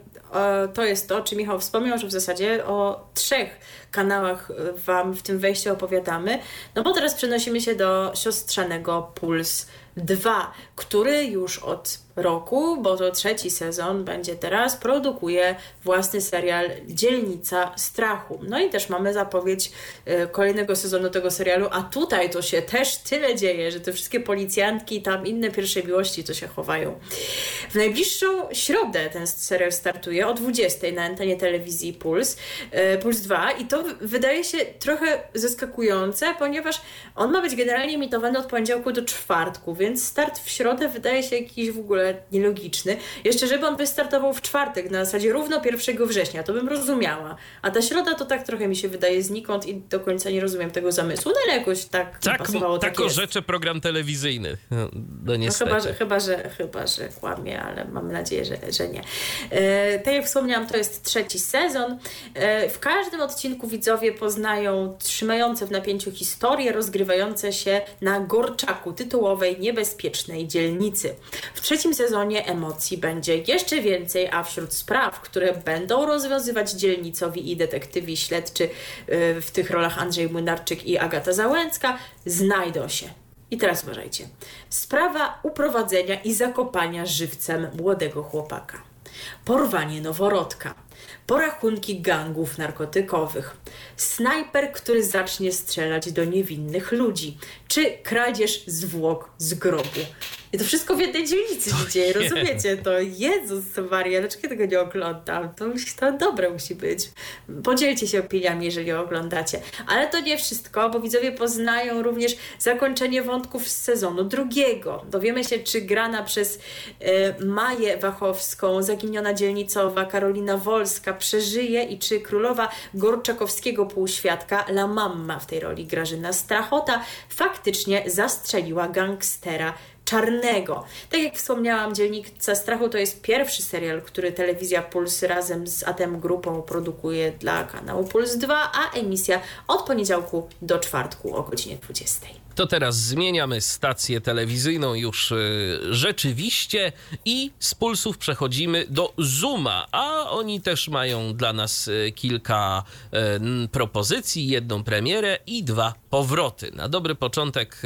to jest to, o czym Michał wspomniał, że w zasadzie o trzech kanałach Wam w tym wejściu opowiadamy. No bo teraz przenosimy się do siostrzanego Puls 2, który już od roku, bo to trzeci sezon będzie teraz, produkuje własny serial Dzielnica Strachu. No i też mamy zapowiedź y, kolejnego sezonu tego serialu, a tutaj to się też tyle dzieje, że te wszystkie policjantki, tam inne pierwsze miłości to się chowają. W najbliższą środę ten serial startuje o 20 na antenie telewizji Puls, y, Puls 2 i to wydaje się trochę zaskakujące, ponieważ on ma być generalnie emitowany od poniedziałku do czwartku, więc start w środę wydaje się jakiś w ogóle nielogiczny. Jeszcze, żeby on wystartował w czwartek, na zasadzie równo 1 września, to bym rozumiała. A ta środa to tak trochę mi się wydaje znikąd i do końca nie rozumiem tego zamysłu, no ale jakoś tak tak, pasowało, tak, tak rzeczy program telewizyjny. No, no niestety. No, chyba, że, chyba, że, chyba, że kłamie, ale mam nadzieję, że, że nie. E, tak jak wspomniałam, to jest trzeci sezon. E, w każdym odcinku widzowie poznają trzymające w napięciu historie rozgrywające się na Gorczaku, tytułowej niebezpiecznej dzielnicy. W trzecim sezonie emocji będzie jeszcze więcej, a wśród spraw, które będą rozwiązywać dzielnicowi i detektywi śledczy y, w tych rolach Andrzej Młynarczyk i Agata Załęcka, znajdą się i teraz uważajcie. Sprawa uprowadzenia i zakopania żywcem młodego chłopaka. Porwanie noworodka. Porachunki gangów narkotykowych. Snajper, który zacznie strzelać do niewinnych ludzi. Czy kradzież zwłok z grobu. I to wszystko w jednej dzielnicy się dzieje, rozumiecie? To Jezus Maria, dlaczego tego nie oglądam? To, to dobre musi być. Podzielcie się opiniami, jeżeli oglądacie. Ale to nie wszystko, bo widzowie poznają również zakończenie wątków z sezonu drugiego. Dowiemy się, czy grana przez y, Maję Wachowską, zaginiona dzielnicowa Karolina Wolska przeżyje i czy królowa Gorczakowskiego półświadka, La Mamma w tej roli Grażyna Strachota, faktycznie zastrzeliła gangstera Czarnego. Tak jak wspomniałam, Dzielnica Strachu to jest pierwszy serial, który telewizja Puls razem z ATM Grupą produkuje dla kanału Puls 2, a emisja od poniedziałku do czwartku o godzinie 20. To teraz zmieniamy stację telewizyjną już y, rzeczywiście i z pulsów przechodzimy do Zuma, a oni też mają dla nas y, kilka y, propozycji, jedną premierę i dwa powroty. Na dobry początek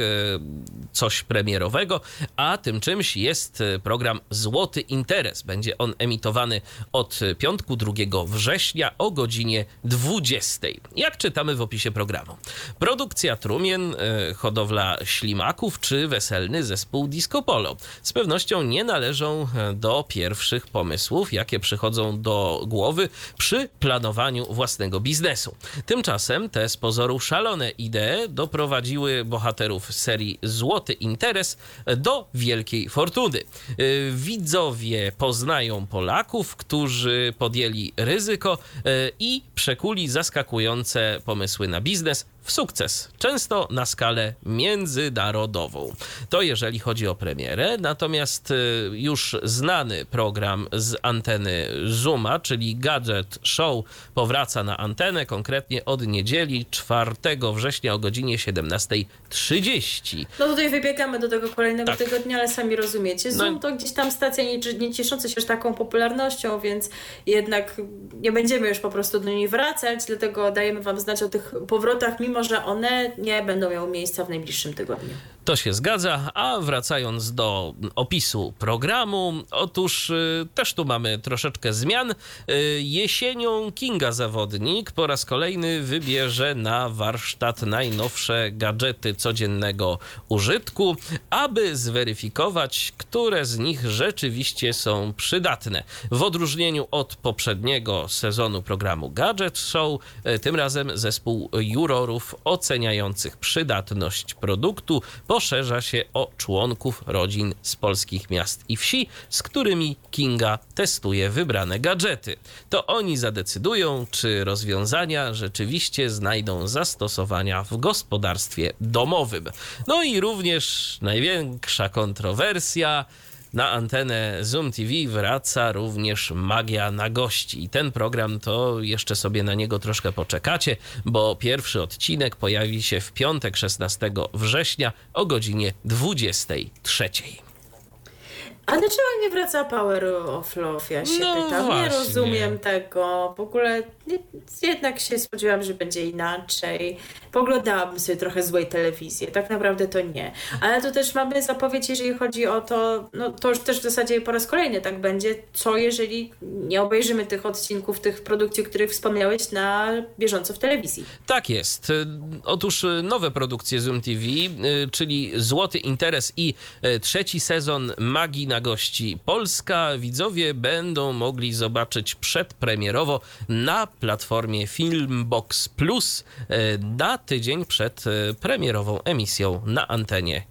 coś premierowego, a tym czymś jest program Złoty Interes. Będzie on emitowany od piątku 2 września o godzinie 20. Jak czytamy w opisie programu. Produkcja Trumien, hodowla hodowla ślimaków czy weselny zespół Disco Polo. Z pewnością nie należą e, do pierwszych pomysłów, jakie przychodzą do głowy przy planowaniu własnego biznesu. Tymczasem te z pozoru szalone idee doprowadziły bohaterów serii Złoty Interes do wielkiej fortuny. E, widzowie poznają Polaków, którzy podjęli ryzyko e, i przekuli zaskakujące pomysły na biznes, w sukces, często na skalę międzynarodową. To jeżeli chodzi o premierę, natomiast y, już znany program z anteny Zuma, czyli Gadget Show, powraca na antenę, konkretnie od niedzieli 4 września o godzinie 17.30. No tutaj wybiegamy do tego kolejnego tak. tygodnia, ale sami rozumiecie. Zoom no. to gdzieś tam stacja nie, nie ciesząca się taką popularnością, więc jednak nie będziemy już po prostu do niej wracać, dlatego dajemy Wam znać o tych powrotach, mimo mimo że one nie będą miały miejsca w najbliższym tygodniu. To się zgadza, a wracając do opisu programu, otóż y, też tu mamy troszeczkę zmian. Y, jesienią Kinga Zawodnik po raz kolejny wybierze na warsztat najnowsze gadżety codziennego użytku, aby zweryfikować, które z nich rzeczywiście są przydatne. W odróżnieniu od poprzedniego sezonu programu Gadget Show, y, tym razem zespół jurorów oceniających przydatność produktu poszerza się o członków rodzin z polskich miast i wsi, z którymi Kinga testuje wybrane gadżety. To oni zadecydują, czy rozwiązania rzeczywiście znajdą zastosowania w gospodarstwie domowym. No i również największa kontrowersja. Na antenę Zoom TV wraca również Magia na gości. I ten program to jeszcze sobie na niego troszkę poczekacie, bo pierwszy odcinek pojawi się w piątek 16 września o godzinie 23. A dlaczego nie wraca Power of Love? Ja się No pytam. Nie właśnie. rozumiem tego. W ogóle nie, jednak się spodziewałam, że będzie inaczej. Poglądałabym sobie trochę złej telewizji. Tak naprawdę to nie. Ale tu też mamy zapowiedź, jeżeli chodzi o to, no to już też w zasadzie po raz kolejny tak będzie, co jeżeli nie obejrzymy tych odcinków, tych produkcji, o których wspomniałeś na bieżąco w telewizji. Tak jest. Otóż nowe produkcje Zoom TV, y, czyli Złoty Interes i y, trzeci sezon Magii na gości Polska, widzowie będą mogli zobaczyć przedpremierowo na platformie Filmbox Plus y, na tydzień przed y, premierową emisją na antenie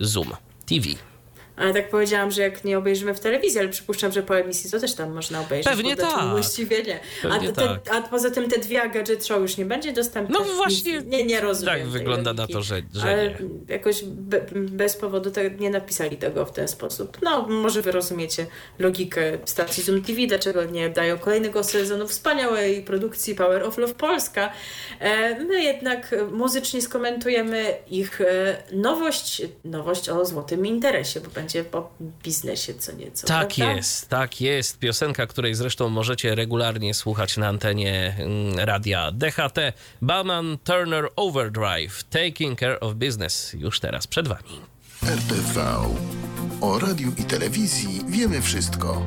Zoom TV. Ale tak powiedziałam, że jak nie obejrzymy w telewizji, ale przypuszczam, że po emisji to też tam można obejrzeć. Pewnie tak. Właściwie nie. Pewnie a, te, tak. a poza tym te dwie gadżet show już nie będzie dostępne. No właśnie, Nie, nie rozumiem. tak wygląda na logiki. to, że- że Ale nie. jakoś be, bez powodu tak nie napisali tego w ten sposób. No, może wy rozumiecie logikę stacji Zoom TV, dlaczego nie dają kolejnego sezonu wspaniałej produkcji Power of Love Polska. E, My jednak muzycznie skomentujemy ich e, nowość, nowość o złotym interesie, bo będzie po biznesie co nieco. Tak prawda? jest, tak jest. Piosenka, której zresztą możecie regularnie słuchać na antenie mm, radia DHT. Baman Turner Overdrive, Taking Care of Business, już teraz przed wami. RTV. O radiu i telewizji wiemy wszystko.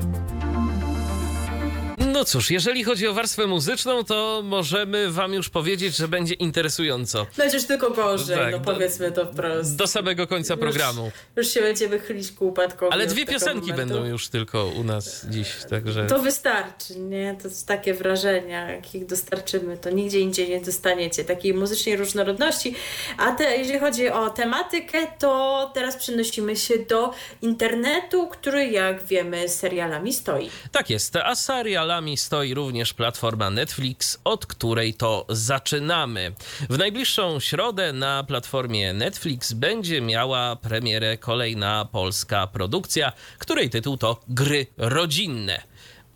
No cóż, jeżeli chodzi o warstwę muzyczną, to możemy wam już powiedzieć, że będzie interesująco. Będziesz tylko gorzej, Tak, no powiedzmy to wprost. Do samego końca programu. Już się będziemy chylić ku upadkowi. Ale dwie piosenki momentu. będą już tylko u nas dziś, także... To wystarczy, nie? To takie wrażenia, jakich dostarczymy, to nigdzie indziej nie dostaniecie. Takiej muzycznej różnorodności. A te, jeżeli chodzi o tematykę, to teraz przenosimy się do internetu, który jak wiemy serialami stoi. Tak jest, a serialami stoi również platforma Netflix, od której to zaczynamy. W najbliższą środę na platformie Netflix będzie miała premierę kolejna polska produkcja, której tytuł to Gry rodzinne.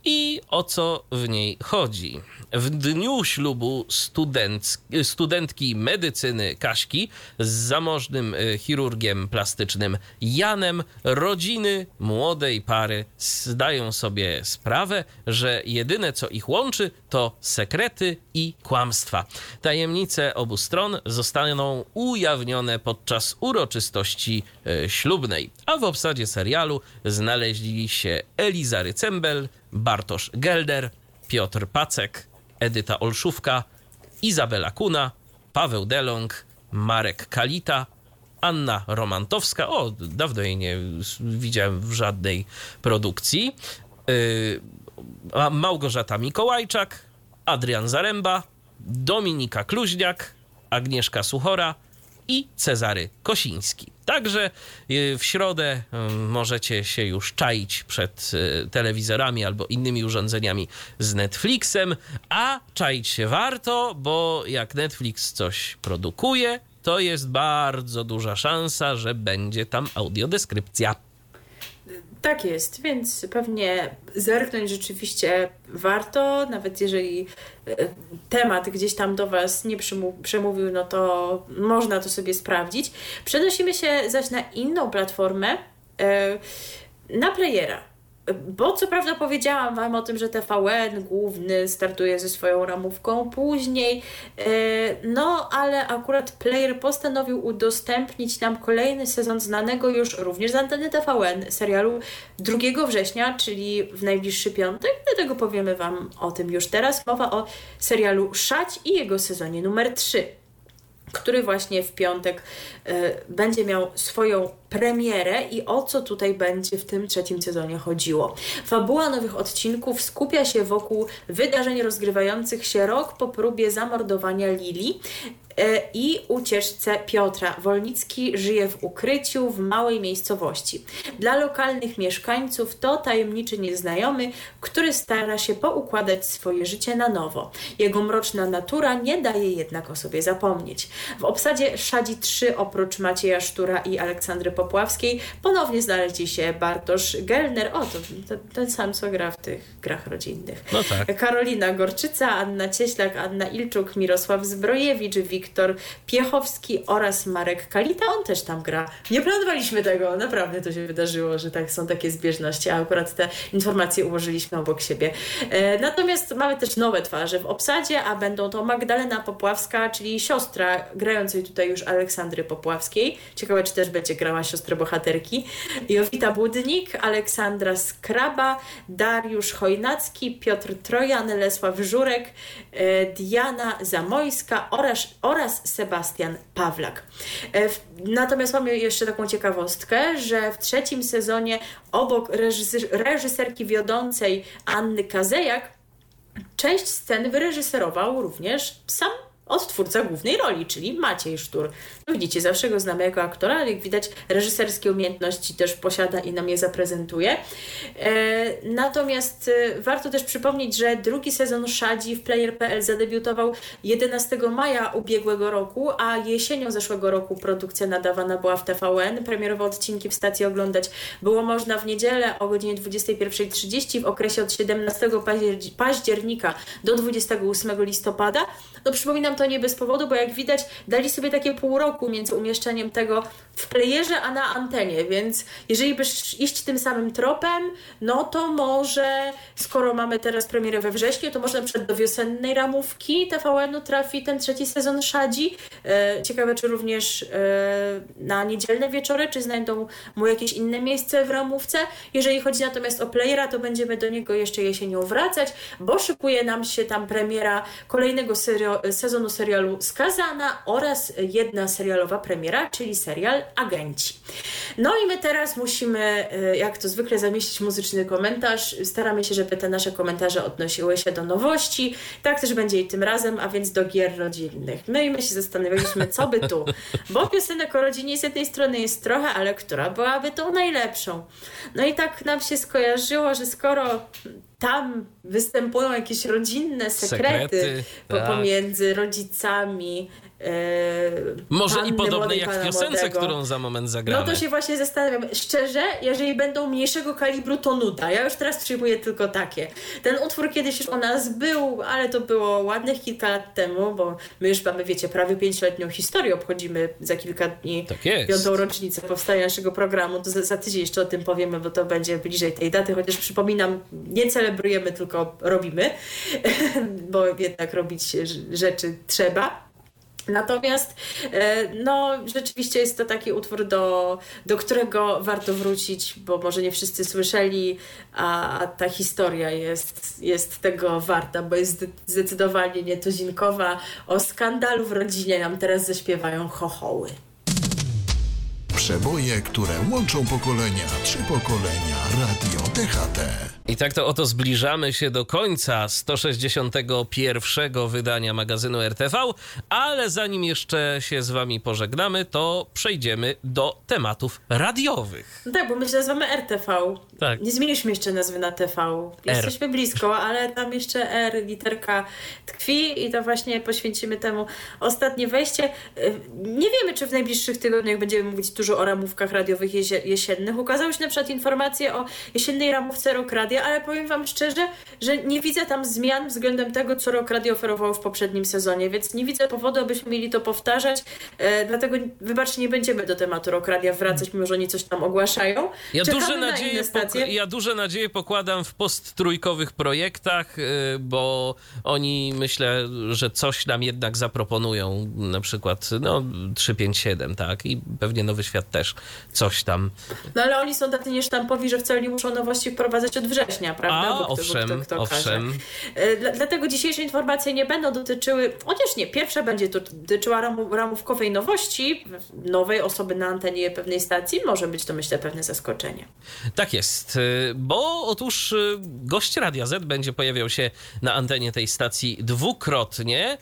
I o co w niej chodzi? W dniu ślubu student, studentki medycyny Kaśki z zamożnym y, chirurgiem plastycznym Janem, rodziny młodej pary zdają sobie sprawę, że jedyne co ich łączy to sekrety i kłamstwa. Tajemnice obu stron zostaną ujawnione podczas uroczystości y, ślubnej. A w obsadzie serialu znaleźli się Eliza Rycembel, Bartosz Gelder, Piotr Pacek, Edyta Olszówka, Izabela Kuna, Paweł Delong, Marek Kalita, Anna Romantowska. O, dawno jej nie widziałem w żadnej produkcji. A Małgorzata Mikołajczak, Adrian Zaręba, Dominika Kluźniak, Agnieszka Suchora i Cezary Kosiński. Także y, w środę y, możecie się już czaić przed y, telewizorami albo innymi urządzeniami z Netflixem, a czaić się warto, bo jak Netflix coś produkuje, to jest bardzo duża szansa, że będzie tam audiodeskrypcja. Tak jest, więc pewnie zerknąć rzeczywiście warto, nawet jeżeli e, temat gdzieś tam do Was nie przemówił, no to można to sobie sprawdzić. Przenosimy się zaś na inną platformę, e, na playera. Bo co prawda powiedziałam Wam o tym, że TVN główny startuje ze swoją ramówką później, e, no ale akurat player postanowił udostępnić nam kolejny sezon znanego już również z anteny TVN serialu 2 września, czyli w najbliższy piątek, dlatego powiemy Wam o tym już teraz. Mowa o serialu Szać i jego sezonie numer 3 który właśnie w piątek y, będzie miał swoją premierę i o co tutaj będzie w tym trzecim sezonie chodziło. Fabuła nowych odcinków skupia się wokół wydarzeń rozgrywających się rok po próbie zamordowania Lili E, i ucieczce Piotra. Wolnicki żyje w ukryciu w małej miejscowości. Dla lokalnych mieszkańców to tajemniczy nieznajomy, który stara się poukładać swoje życie na nowo. Jego mroczna natura nie daje jednak o sobie zapomnieć. W obsadzie Szadzi 3 oprócz Macieja Sztura i Aleksandry Popławskiej ponownie znaleźli się Bartosz Gelner, o to, to ten sam co gra w tych grach rodzinnych. No tak. Karolina Gorczyca, Anna Cieślak, Anna Ilczuk, Mirosław Zbrojewicz, Wiktor Piechowski oraz Marek Kalita. On też tam gra. Nie planowaliśmy tego, naprawdę to się wydarzyło, że tak są takie zbieżności, a akurat te informacje ułożyliśmy obok siebie. E, natomiast mamy też nowe twarze w obsadzie, a będą to Magdalena Popławska, czyli siostra grającej tutaj już Aleksandry Popławskiej. Ciekawe, czy też będzie grała siostrę bohaterki. Jowita Budnik, Aleksandra Skraba, Dariusz Chojnacki, Piotr Trojan, Lesław Żurek, e, Diana Zamojska oraz, oraz Sebastian Pawlak. E, natomiast mamy jeszcze taką ciekawostkę, że w trzecim sezonie obok reżyserki wiodącej Anny Kazejak część scen wyreżyserował również sam odtwórca głównej roli, czyli Maciej Sztur. No widzicie, zawsze go znamy jako aktora, ale jak widać reżyserskie umiejętności też posiada i nam je zaprezentuje. E, natomiast e, warto też przypomnieć, że drugi sezon Szadzi w Player.pl zadebiutował 11 maja ubiegłego roku, a jesienią zeszłego roku produkcja nadawana była w TVN. Premierowe odcinki w stacji oglądać było można w niedzielę o godzinie 21.30 w okresie od 17 października do 28 listopada. No przypominam to nie bez powodu, bo jak widać dali sobie takie pół roku między umieszczeniem tego w playerze, a na antenie, więc jeżeli byś iść tym samym tropem, no to może, skoro mamy teraz premierę we wrześniu, to może przykład do wiosennej ramówki TVN-u trafi ten trzeci sezon Szadzi. E, ciekawe, czy również e, na niedzielne wieczory, czy znajdą mu jakieś inne miejsce w ramówce. Jeżeli chodzi natomiast o playera, to będziemy do niego jeszcze jesienią wracać, bo szykuje nam się tam premiera kolejnego sezonu serialu Skazana oraz jedna serialowa premiera, czyli serial Agenci. No i my teraz musimy, e, jak to zwykle, zamieścić muzyczny komentarz. Staramy się, żeby te nasze komentarze odnosiły się do nowości. Tak też będzie i tym razem, a więc do gier rodzinnych. No i my się zastanawialiśmy, co by tu. Bo piosenek o rodzinie z jednej strony jest trochę, ale która byłaby tą najlepszą? No i tak nam się skojarzyło, że skoro tam występują jakieś rodzinne sekrety, sekrety tak. pomiędzy rodzicami, E, Może i podobne jak w piosence, młodego. którą za moment zagramy. No to się właśnie zastanawiam. Szczerze, jeżeli będą mniejszego kalibru, to nuda. Ja już teraz przyjmuję tylko takie. Ten utwór kiedyś już u nas był, ale to było ładnych kilka lat temu, bo my już mamy, wiecie, prawie pięcioletnią historię obchodzimy za kilka dni. Tak jest. Piątą rocznicę powstania naszego programu. To za, za tydzień jeszcze o tym powiemy, bo to będzie bliżej tej daty, chociaż przypominam, nie celebrujemy, tylko robimy, bo jednak robić rzeczy trzeba. Natomiast e, no, rzeczywiście jest to taki utwór, do, do którego warto wrócić, bo może nie wszyscy słyszeli, a ta historia jest, jest tego warta, bo jest zdecydowanie nietuzinkowa. O skandalu w rodzinie nam teraz zaśpiewają chochoły. Przeboje, które łączą pokolenia, trzy pokolenia, Radio DHT. I tak to oto zbliżamy się do końca 161 wydania magazynu RTV, ale zanim jeszcze się z wami pożegnamy, to przejdziemy do tematów radiowych. Tak, bo my się nazywamy RTV. Tak. Nie zmieniliśmy jeszcze nazwy na TV. Jesteśmy R. blisko, ale tam jeszcze R, literka tkwi i to właśnie poświęcimy temu ostatnie wejście. Nie wiemy, czy w najbliższych tygodniach będziemy mówić dużo o ramówkach radiowych jesiennych. Ukazały się na przykład informacje o jesiennej ramówce Rock Radio, ale powiem Wam szczerze, że nie widzę tam zmian względem tego, co Rock Radio oferowało w poprzednim sezonie, więc nie widzę powodu, abyśmy mieli to powtarzać. E, dlatego, wybaczcie, nie będziemy do tematu Rock Radio wracać, mimo że oni coś tam ogłaszają. Ja duże, na nadzieje ja duże nadzieje pokładam w posttrójkowych projektach, e, bo oni myślę, że coś nam jednak zaproponują, na przykład no 357, tak? I pewnie Nowy Świat też coś tam. No ale oni są tacy niesztampowi, że wcale nie muszą nowości wprowadzać od września, prawda? A, owszem, kto, kto owszem. E, dlatego dzisiejsze informacje nie będą dotyczyły, chociaż nie, pierwsza będzie dotyczyła ramówkowej nowości, nowej osoby na antenie pewnej stacji. Może być to, myślę, pewne zaskoczenie. Tak jest, e, bo otóż e, gość Radia Z będzie pojawiał się na antenie tej stacji dwukrotnie.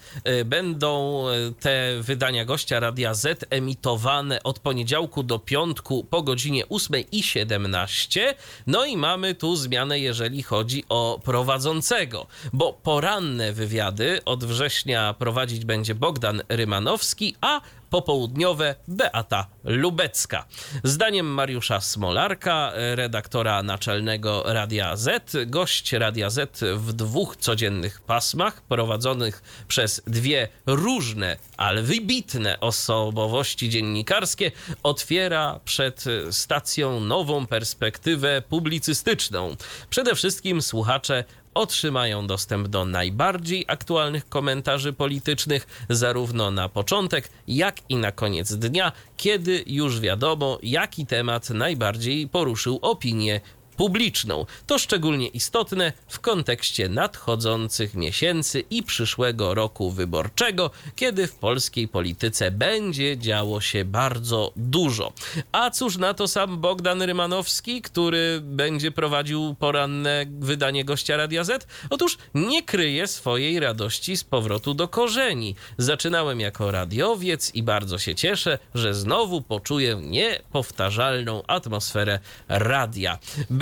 Będą te wydania gościa Radia Z emitowane od poniedziałku do piątku po godzinie 8 i 17. No i mamy tu zmianę, jeżeli chodzi o prowadzącego, bo poranne wywiady od września prowadzić będzie Bogdan Rymanowski, a popołudniowe Beata Lubecka. Zdaniem Mariusza Smolarka, redaktora naczelnego Radia Z, gość Radia Z w dwóch codziennych pasmach prowadzonych przez dwie różne, ale wybitne osobowości dziennikarskie otwiera przed stacją nową perspektywę publicystyczną. Przede wszystkim słuchacze otrzymają dostęp do najbardziej aktualnych komentarzy politycznych, zarówno na początek, jak i na koniec dnia, kiedy już wiadomo, jaki temat najbardziej poruszył opinię publiczną. To szczególnie istotne w kontekście nadchodzących miesięcy i przyszłego roku wyborczego, kiedy w polskiej polityce będzie działo się bardzo dużo. A cóż na to sam Bogdan Rymanowski, który będzie prowadził poranne wydanie gościa Radia Z? Otóż nie kryje swojej radości z powrotu do korzeni. Zaczynałem jako radiowiec i bardzo się cieszę, że znowu poczuję niepowtarzalną atmosferę radia.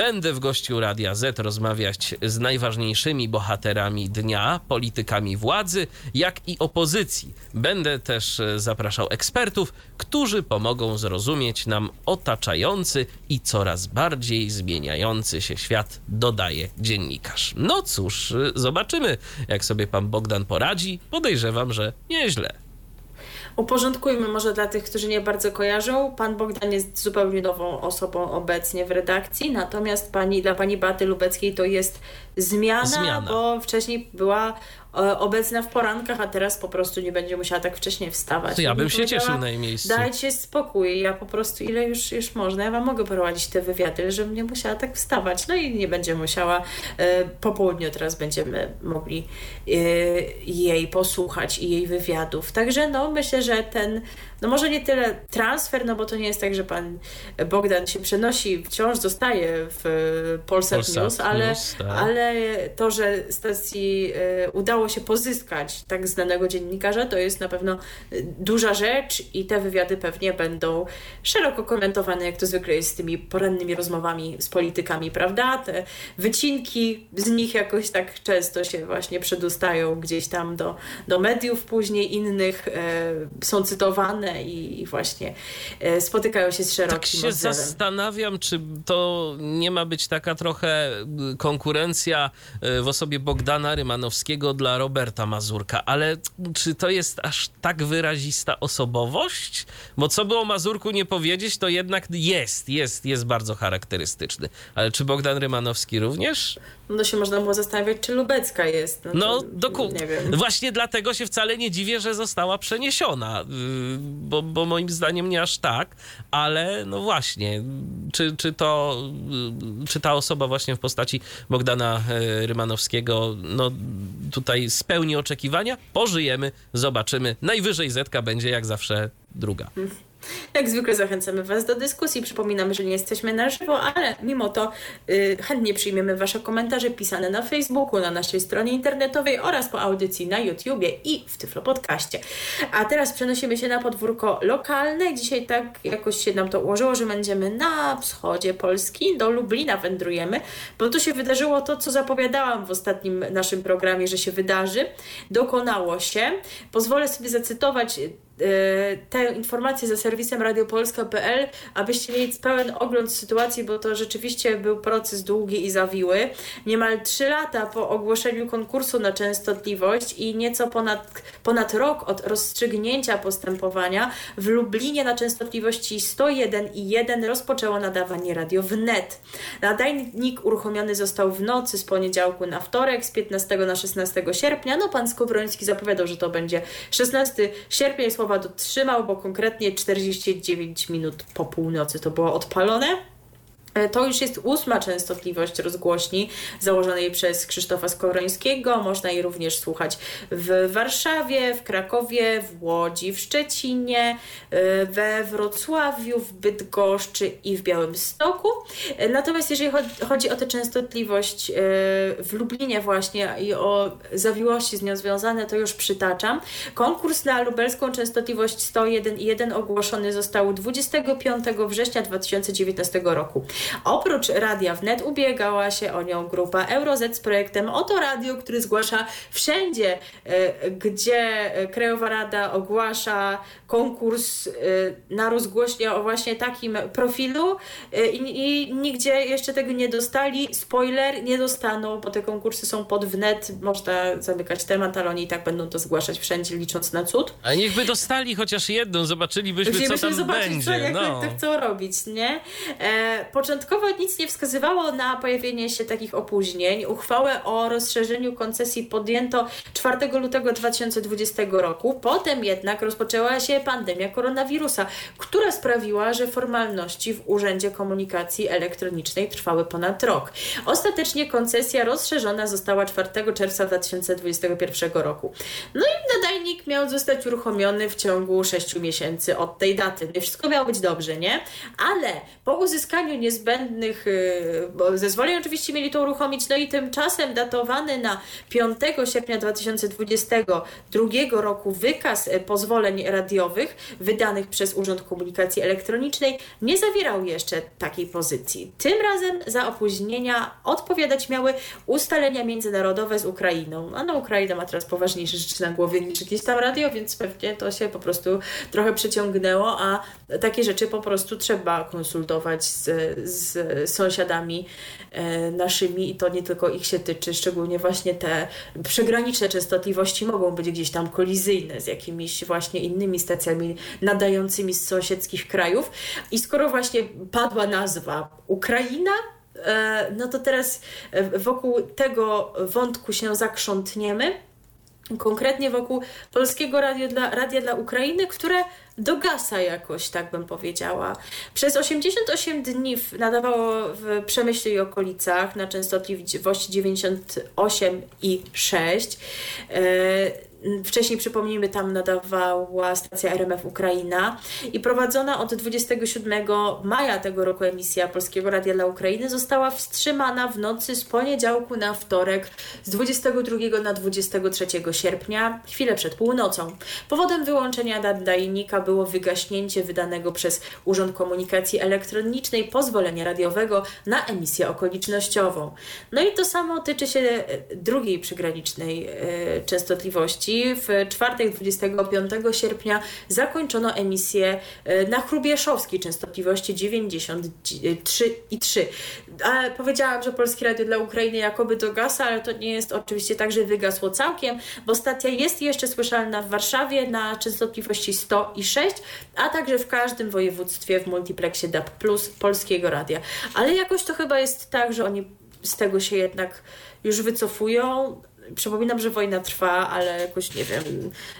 Będę w gościu Radia Z rozmawiać z najważniejszymi bohaterami dnia, politykami władzy, jak i opozycji. Będę też e, zapraszał ekspertów, którzy pomogą zrozumieć nam otaczający i coraz bardziej zmieniający się świat, dodaje dziennikarz. No cóż, e, zobaczymy, jak sobie pan Bogdan poradzi. Podejrzewam, że nieźle. Uporządkujmy może dla tych, którzy nie bardzo kojarzą. Pan Bogdan jest zupełnie nową osobą obecnie w redakcji, natomiast pani, dla pani Baty Lubeckiej to jest zmiana, zmiana. bo wcześniej była obecna w porankach, a teraz po prostu nie będzie musiała tak wcześnie wstawać. To ja bym się cieszył na jej miejscu. Dajcie spokój, ja po prostu ile już, już można, ja wam mogę prowadzić te wywiady, żebym nie musiała tak wstawać. No i nie będzie musiała. E, po południu teraz będziemy mogli e, jej posłuchać i jej wywiadów. Także no myślę, że ten, no może nie tyle transfer, no bo to nie jest tak, że pan Bogdan się przenosi, wciąż zostaje w Polsat, Polsat News, ale, News, tak. ale to, że stacji udało się pozyskać tak znanego dziennikarza, to jest na pewno y, duża rzecz i te wywiady pewnie będą szeroko komentowane, jak to zwykle jest z tymi porannymi rozmowami z politykami, prawda? Te wycinki z nich jakoś tak często się właśnie przedostają gdzieś tam do, do mediów później innych, e, są cytowane i, i właśnie e, spotykają się z szerokim Tak się zastanawiam, czy to nie ma być taka trochę y, konkurencja e, w osobie Bogdana Rymanowskiego dla Roberta Mazurka, ale czy to jest aż tak wyrazista osobowość? Bo co by o Mazurku nie powiedzieć, to jednak jest, jest, jest bardzo charakterystyczny. Ale czy Bogdan Rymanowski również? No się można było zastanawiać, czy Lubecka jest. No, no dokładnie. Właśnie dlatego się wcale nie dziwię, że została przeniesiona, y, bo, bo moim zdaniem nie aż tak, ale no właśnie, czy, czy to, y, czy ta osoba właśnie w postaci Bogdana y, Rymanowskiego, no tutaj spełni oczekiwania? Pożyjemy, zobaczymy. Najwyżej Zetka będzie jak zawsze druga. Jak zwykle zachęcamy Was do dyskusji. Przypominamy, że nie jesteśmy na żywo, ale mimo to y, chętnie przyjmiemy Wasze komentarze pisane na Facebooku, na naszej stronie internetowej oraz po audycji na YouTubie i w Tyflo Podcaście. A teraz przenosimy się na podwórko lokalne. Dzisiaj tak jakoś się nam to ułożyło, że będziemy na wschodzie Polski, do Lublina wędrujemy, bo tu się wydarzyło to, co zapowiadałam w ostatnim naszym programie, że się wydarzy. Dokonało się. Pozwolę sobie zacytować tę informację za serwisem radiopolska.pl, abyście mieli pełen ogląd sytuacji, bo to rzeczywiście był proces długi i zawiły. Niemal 3 lata po ogłoszeniu konkursu na częstotliwość i nieco ponad, ponad rok od rozstrzygnięcia postępowania w Lublinie na częstotliwości 101 i 1 rozpoczęło nadawanie radio wnet. Nadajnik uruchomiony został w nocy z poniedziałku na wtorek, z 15 na 16 sierpnia. No pan Skowroński zapowiadał, że to będzie 16 sierpnia i dotrzymał, bo konkretnie 49 minut po północy to było odpalone. E, to już jest ósma częstotliwość rozgłośni założonej przez Krzysztofa Skowrońskiego. Można jej również słuchać w Warszawie, w Krakowie, w Łodzi, w Szczecinie, e, we Wrocławiu, w Bydgoszczy i w Białymstoku. E, natomiast jeżeli chodzi o tę częstotliwość w Lublinie właśnie i o zawiłości z nią związane, to już przytaczam. Konkurs na lubelską częstotliwość 101,1 ogłoszony został 25 września 2019 roku. Oprócz Radia Wnet ubiegała się o nią grupa Euroz z projektem Oto Radio, który zgłasza wszędzie, e, gdzie Krajowa Rada ogłasza konkurs e, na rozgłośnie o właśnie takim profilu e, i, i nigdzie jeszcze tego nie dostali. Spoiler, nie dostaną, bo te konkursy są pod wnet, można zamykać temat, ale oni i tak będą to zgłaszać wszędzie, licząc na cud. A niechby dostali chociaż jedną, zobaczylibyśmy, co tam zobaczyć, będzie. Co, jak no. to chcą robić, nie? E, Początkowo nic nie wskazywało na pojawienie się takich opóźnień. Uchwałę o rozszerzeniu koncesji podjęto 4 lutego 2020 roku. Potem jednak rozpoczęła się pandemia koronawirusa, która sprawiła, że formalności w Urzędzie Komunikacji Elektronicznej trwały ponad rok. Ostatecznie koncesja rozszerzona została 4 czerwca 2021 roku. No i nadajnik miał zostać uruchomiony w ciągu 6 miesięcy od tej daty. Wszystko miało być dobrze, nie? Ale po uzyskaniu niezbędnych innych y, zezwoleń oczywiście mieli to uruchomić, no i tymczasem datowany na 5 sierpnia 2022 roku wykaz y, pozwoleń radiowych wydanych przez Urząd Komunikacji Elektronicznej nie zawierał jeszcze takiej pozycji. Tym razem za opóźnienia odpowiadać miały ustalenia międzynarodowe z Ukrainą. A no Ukraina ma teraz poważniejsze rzeczy na głowie niż jakieś tam radio, więc pewnie to się po prostu trochę przeciągnęło, a takie rzeczy po prostu trzeba konsultować z, z sąsiadami e, naszymi i to nie tylko ich się tyczy, szczególnie właśnie te przegraniczne częstotliwości mogą być gdzieś tam kolizyjne z jakimiś właśnie innymi stacjami nadającymi z sąsiedzkich krajów. I skoro właśnie padła nazwa Ukraina, e, no to teraz e, wokół tego wątku się zakrzątniemy konkretnie wokół Polskiego Radia dla, Radia dla Ukrainy, które dogasa jakoś, tak bym powiedziała. Przez 88 dni nadawało w Przemyśle i okolicach na częstotliwości 98 i 6. Wcześniej, przypomnijmy, tam nadawała stacja RMF Ukraina i prowadzona od 27 maja tego roku emisja Polskiego Radia dla Ukrainy została wstrzymana w nocy z poniedziałku na wtorek z 22 na 23 sierpnia, chwilę przed północą. Powodem wyłączenia nadajnika było wygaśnięcie wydanego przez Urząd Komunikacji Elektronicznej pozwolenia radiowego na emisję okolicznościową. No i to samo tyczy się drugiej przygranicznej e, w czwartek 25 sierpnia zakończono emisję e, na Chrubieszowskiej częstotliwości 93,3. Ale powiedziałam, że Polskie Radio dla Ukrainy jakoby dogasa, ale to nie jest oczywiście tak, że wygasło całkiem, bo stacja jest jeszcze słyszalna w Warszawie na częstotliwości 106, a także w każdym województwie w multiplexie DAB Polskiego Radia. Ale jakoś to chyba jest tak, że oni z tego się jednak już wycofują, przypominam, że wojna trwa, ale jakoś nie wiem,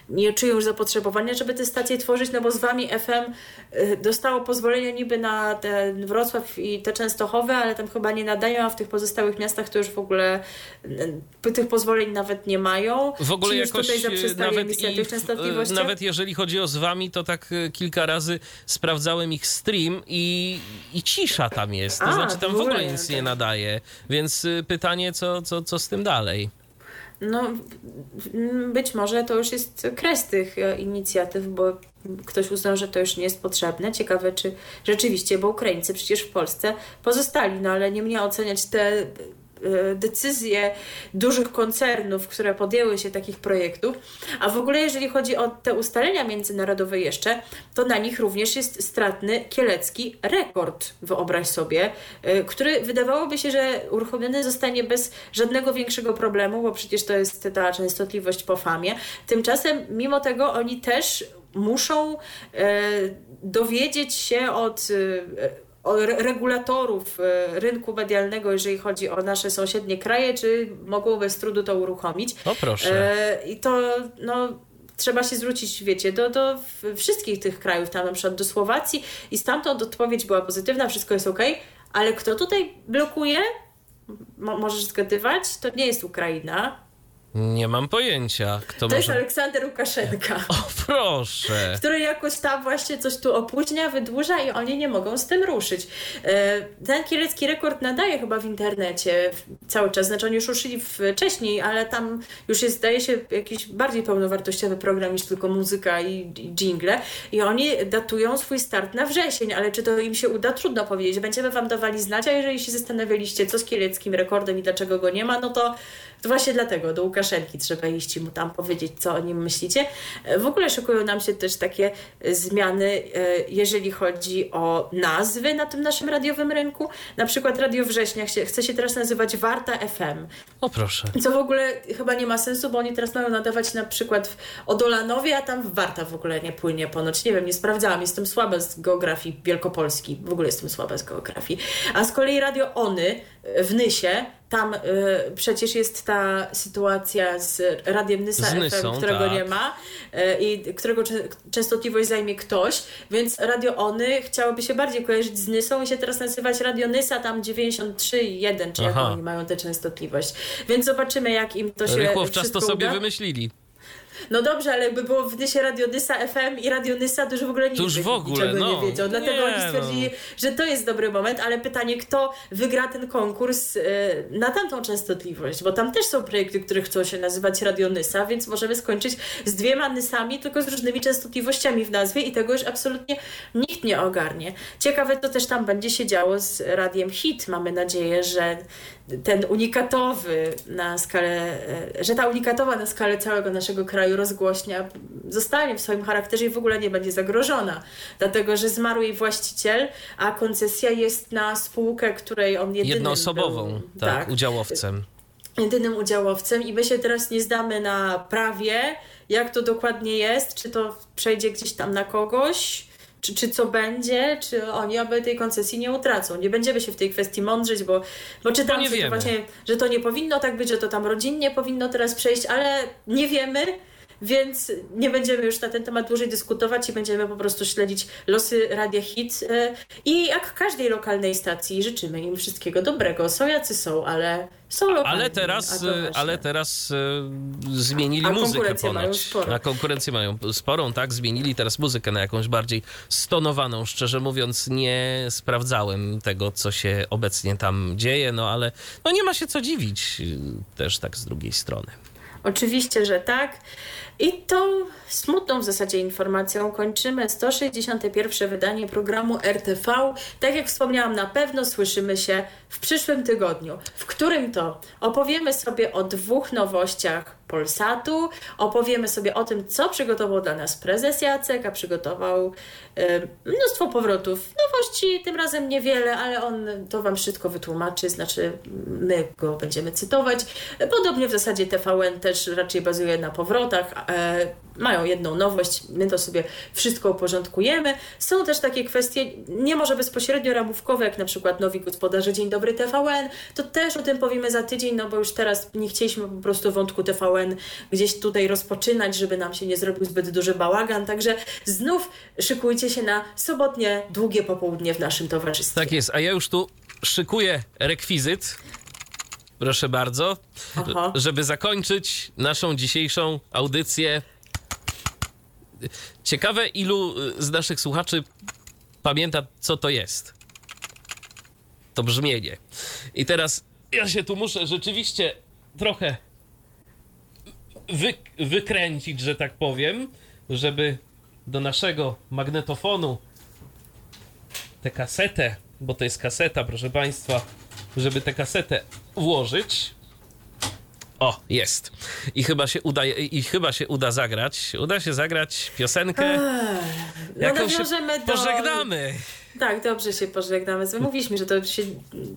nie czuję już zapotrzebowania, żeby te stacje tworzyć, no bo z wami FM y, dostało pozwolenie niby na ten Wrocław i te Częstochowe, ale tam chyba nie nadają, a w tych pozostałych miastach to już w ogóle y, tych pozwoleń nawet nie mają. W ogóle Ci jakoś y, nawet, i, nawet jeżeli chodzi o z wami, to tak kilka razy sprawdzałem ich stream i, i cisza tam jest. To a, znaczy tam w ogóle nic nie nadaje. Więc pytanie, co, co, co z tym dalej? No, być może to już jest kres tych e, inicjatyw, bo ktoś uznał, że to już nie jest potrzebne. Ciekawe, czy rzeczywiście, bo Ukraińcy przecież w Polsce pozostali, no ale nie mnie oceniać te decyzje dużych koncernów, które podjęły się takich projektów. A w ogóle, jeżeli chodzi o te ustalenia międzynarodowe jeszcze, to na nich również jest stratny kielecki rekord, wyobraź sobie, e, który wydawałoby się, że uruchomiony zostanie bez żadnego większego problemu, bo przecież to jest ta częstotliwość po famie. Tymczasem, mimo tego, oni też muszą e, dowiedzieć się od e, regulatorów e, rynku medialnego, jeżeli chodzi o nasze sąsiednie kraje, czy mogą bez trudu to uruchomić. No proszę. I to no, trzeba się zwrócić, wiecie, do, do wszystkich tych krajów, tam na przykład do Słowacji i stamtąd odpowiedź była pozytywna, wszystko jest ok, ale kto tutaj blokuje? Mo możesz zgadywać? To nie jest Ukraina, nie mam pojęcia, kto To może... jest Aleksander Łukaszenka. O, proszę. Który jakoś tam właśnie coś tu opóźnia, wydłuża i oni nie mogą z tym ruszyć. E, ten kielecki rekord nadaje chyba w internecie cały czas. Znaczy oni już ruszyli wcześniej, ale tam już jest, zdaje się, jakiś bardziej pełnowartościowy program niż tylko muzyka i, i jingle. I oni datują swój start na wrzesień, ale czy to im się uda? Trudno powiedzieć. Będziemy wam dawali znać, a jeżeli się zastanawialiście, co z kieleckim rekordem i dlaczego go nie ma, no to, to właśnie dlatego do Łukaszenki trzeba iść i mu tam powiedzieć, co o nim myślicie. W ogóle szykują nam się też takie zmiany, e, jeżeli chodzi o nazwy na tym naszym radiowym rynku. Na przykład Radio Września chce się teraz nazywać Warta FM. O proszę. Co w ogóle chyba nie ma sensu, bo oni teraz mają nadawać na przykład w Odolanowie, a tam Warta w ogóle nie płynie ponoć. Nie wiem, nie sprawdzałam. Jestem słaba z geografii Wielkopolski. W ogóle jestem słaba z geografii. A z kolei Radio Ony w Nysie tam y, przecież jest ta sytuacja z radiem Nysa z Nysą, FM, którego tak. nie ma y, i którego częstotliwość zajmie ktoś, więc Radio Ony chciałoby się bardziej kojarzyć z Nysą i się teraz nazywać Radio Nysa tam 93,1, czy jak oni mają tę częstotliwość. Więc zobaczymy, jak im to się Rychło wczas to sobie wymyślili. No dobrze, ale jakby było w Nysie Radio Nysa FM i Radio Nysa, to już w ogóle nikt już w ogóle, niczego no. nie wiedział. Dlatego nie, oni stwierdzili, no. że to jest dobry moment, ale pytanie, kto wygra ten konkurs yy, na tamtą częstotliwość, bo tam też są projekty, które chcą się nazywać Radio Nysa, więc możemy skończyć z dwiema Nysami, tylko z różnymi częstotliwościami w nazwie i tego już absolutnie nikt nie ogarnie. Ciekawe to też tam będzie się działo z Radiem Hit. Mamy nadzieję, że ten unikatowy na skalę, e, że ta unikatowa na skalę całego naszego kraju rozgłośnia zostanie w swoim charakterze i w ogóle nie będzie zagrożona. Dlatego, że zmarł jej właściciel, a koncesja jest na spółkę, której on jedynym Jednoosobową, był, tak, tak, udziałowcem. Jedynym udziałowcem i my się teraz nie zdamy na prawie, jak to dokładnie jest, czy to przejdzie gdzieś tam na kogoś, czy, czy co będzie, czy oni aby tej koncesji nie utracą. Nie będziemy się w tej kwestii mądrzyć, bo, bo czytam, no że, właśnie, że to nie powinno tak być, że to tam rodzinnie powinno teraz przejść, ale nie wiemy więc nie będziemy już na ten temat dłużej dyskutować i będziemy po prostu śledzić losy Radia Hit. E, I jak każdej lokalnej stacji życzymy im wszystkiego dobrego. Są jacy są, ale są lokalni. Ale teraz, ale teraz e, zmienili a muzykę ponoć. Na konkurencję mają sporą, tak? Zmienili teraz muzykę na jakąś bardziej stonowaną. Szczerze mówiąc, nie sprawdzałem tego, co się obecnie tam dzieje, no ale no nie ma się co dziwić e, też tak z drugiej strony. Oczywiście, że tak. I tą smutną w zasadzie informacją kończymy 161 wydanie programu RTV. Tak jak wspomniałam, na pewno słyszymy się w przyszłym tygodniu, w którym to opowiemy sobie o dwóch nowościach Polsatu. Opowiemy sobie o tym, co przygotował dla nas prezes Jacek, a przygotował y, mnóstwo powrotów. Nowości tym razem niewiele, ale on to Wam wszystko wytłumaczy, znaczy my go będziemy cytować. Podobnie w zasadzie TVN też raczej bazuje na powrotach. Y, mają jedną nowość, my to sobie wszystko uporządkujemy. Są też takie kwestie, nie może bezpośrednio ramówkowe, jak na przykład nowi gospodarze Dzień Dobry TVN, to też o tym powiemy za tydzień, no bo już teraz nie chcieliśmy po prostu wątku TVN gdzieś tutaj rozpoczynać, żeby nam się nie zrobił zbyt duży bałagan, także znów szykujcie się na sobotnie, długie popołudnie w naszym towarzystwie. Tak jest, a ja już tu szykuję rekwizyt. Proszę bardzo, Aha. żeby zakończyć naszą dzisiejszą audycję Ciekawe, ilu z naszych słuchaczy pamięta, co to jest. To brzmienie. I teraz ja się tu muszę rzeczywiście trochę wy, wykręcić, że tak powiem, żeby do naszego magnetofonu tę kasetę, bo to jest kaseta, proszę Państwa, żeby tę kasetę włożyć. O, jest. I chyba się uda, i chyba się uda zagrać. Uda się zagrać piosenkę. No jaką się pożegnamy. Tak, dobrze się pożegnamy. Mówiliśmy, że to się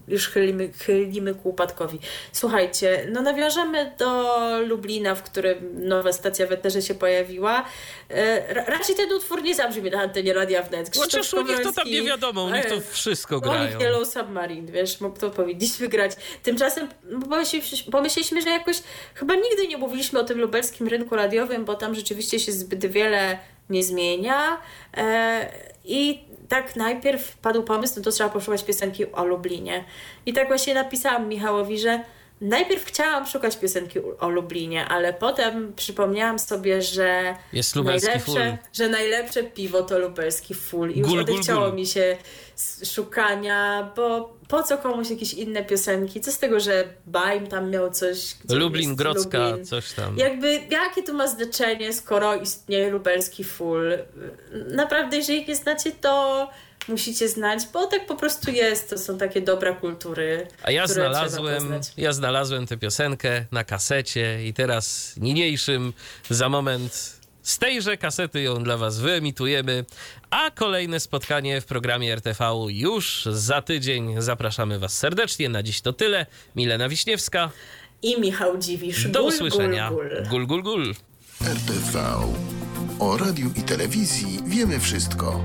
już chylimy, chylimy ku upadkowi. Słuchajcie, no nawiążemy do Lublina, w którym nowa stacja w eterze się pojawiła. E, ra- raczej ten utwór nie zabrzmi na antenie Radia Wnet. Chociaż u nich to tam nie wiadomo, u nich to wszystko u grają. nich Yellow Submarine, wiesz, mo- to powinniśmy grać. Tymczasem pomyśleliśmy, pomyśleliśmy, że jakoś chyba nigdy nie mówiliśmy o tym lubelskim rynku radiowym, bo tam rzeczywiście się zbyt wiele nie zmienia. E, I tak najpierw padł pomysł, no to trzeba poszukiwać piosenki o Lublinie. I tak właśnie napisałam Michałowi, że najpierw chciałam szukać piosenki o Lublinie, ale potem przypomniałam sobie, że Jest najlepsze, full. że najlepsze piwo to lubelski full. I już Gul, gul, odechciało gul. mi się szukania, bo po co komuś jakieś inne piosenki? Co z tego, że Baim tam miał coś... Lublin, Grodzka, Lublin? coś tam. Jakby, jakie to ma znaczenie, skoro istnieje lubelski full? Naprawdę, jeżeli nie znacie, to musicie znać, bo tak po prostu jest. To są takie dobra kultury, A ja znalazłem, ja znalazłem tę piosenkę na kasecie i teraz niniejszym za moment z tejże kasety ją dla was wyemitujemy, a kolejne spotkanie w programie RTV już za tydzień. Zapraszamy was serdecznie. Na dziś to tyle. Milena Wiśniewska. I Michał Dziwisz. Do Gul, usłyszenia. Gul, gul. Gul, gul, gul. RTV. O radiu i telewizji wiemy wszystko.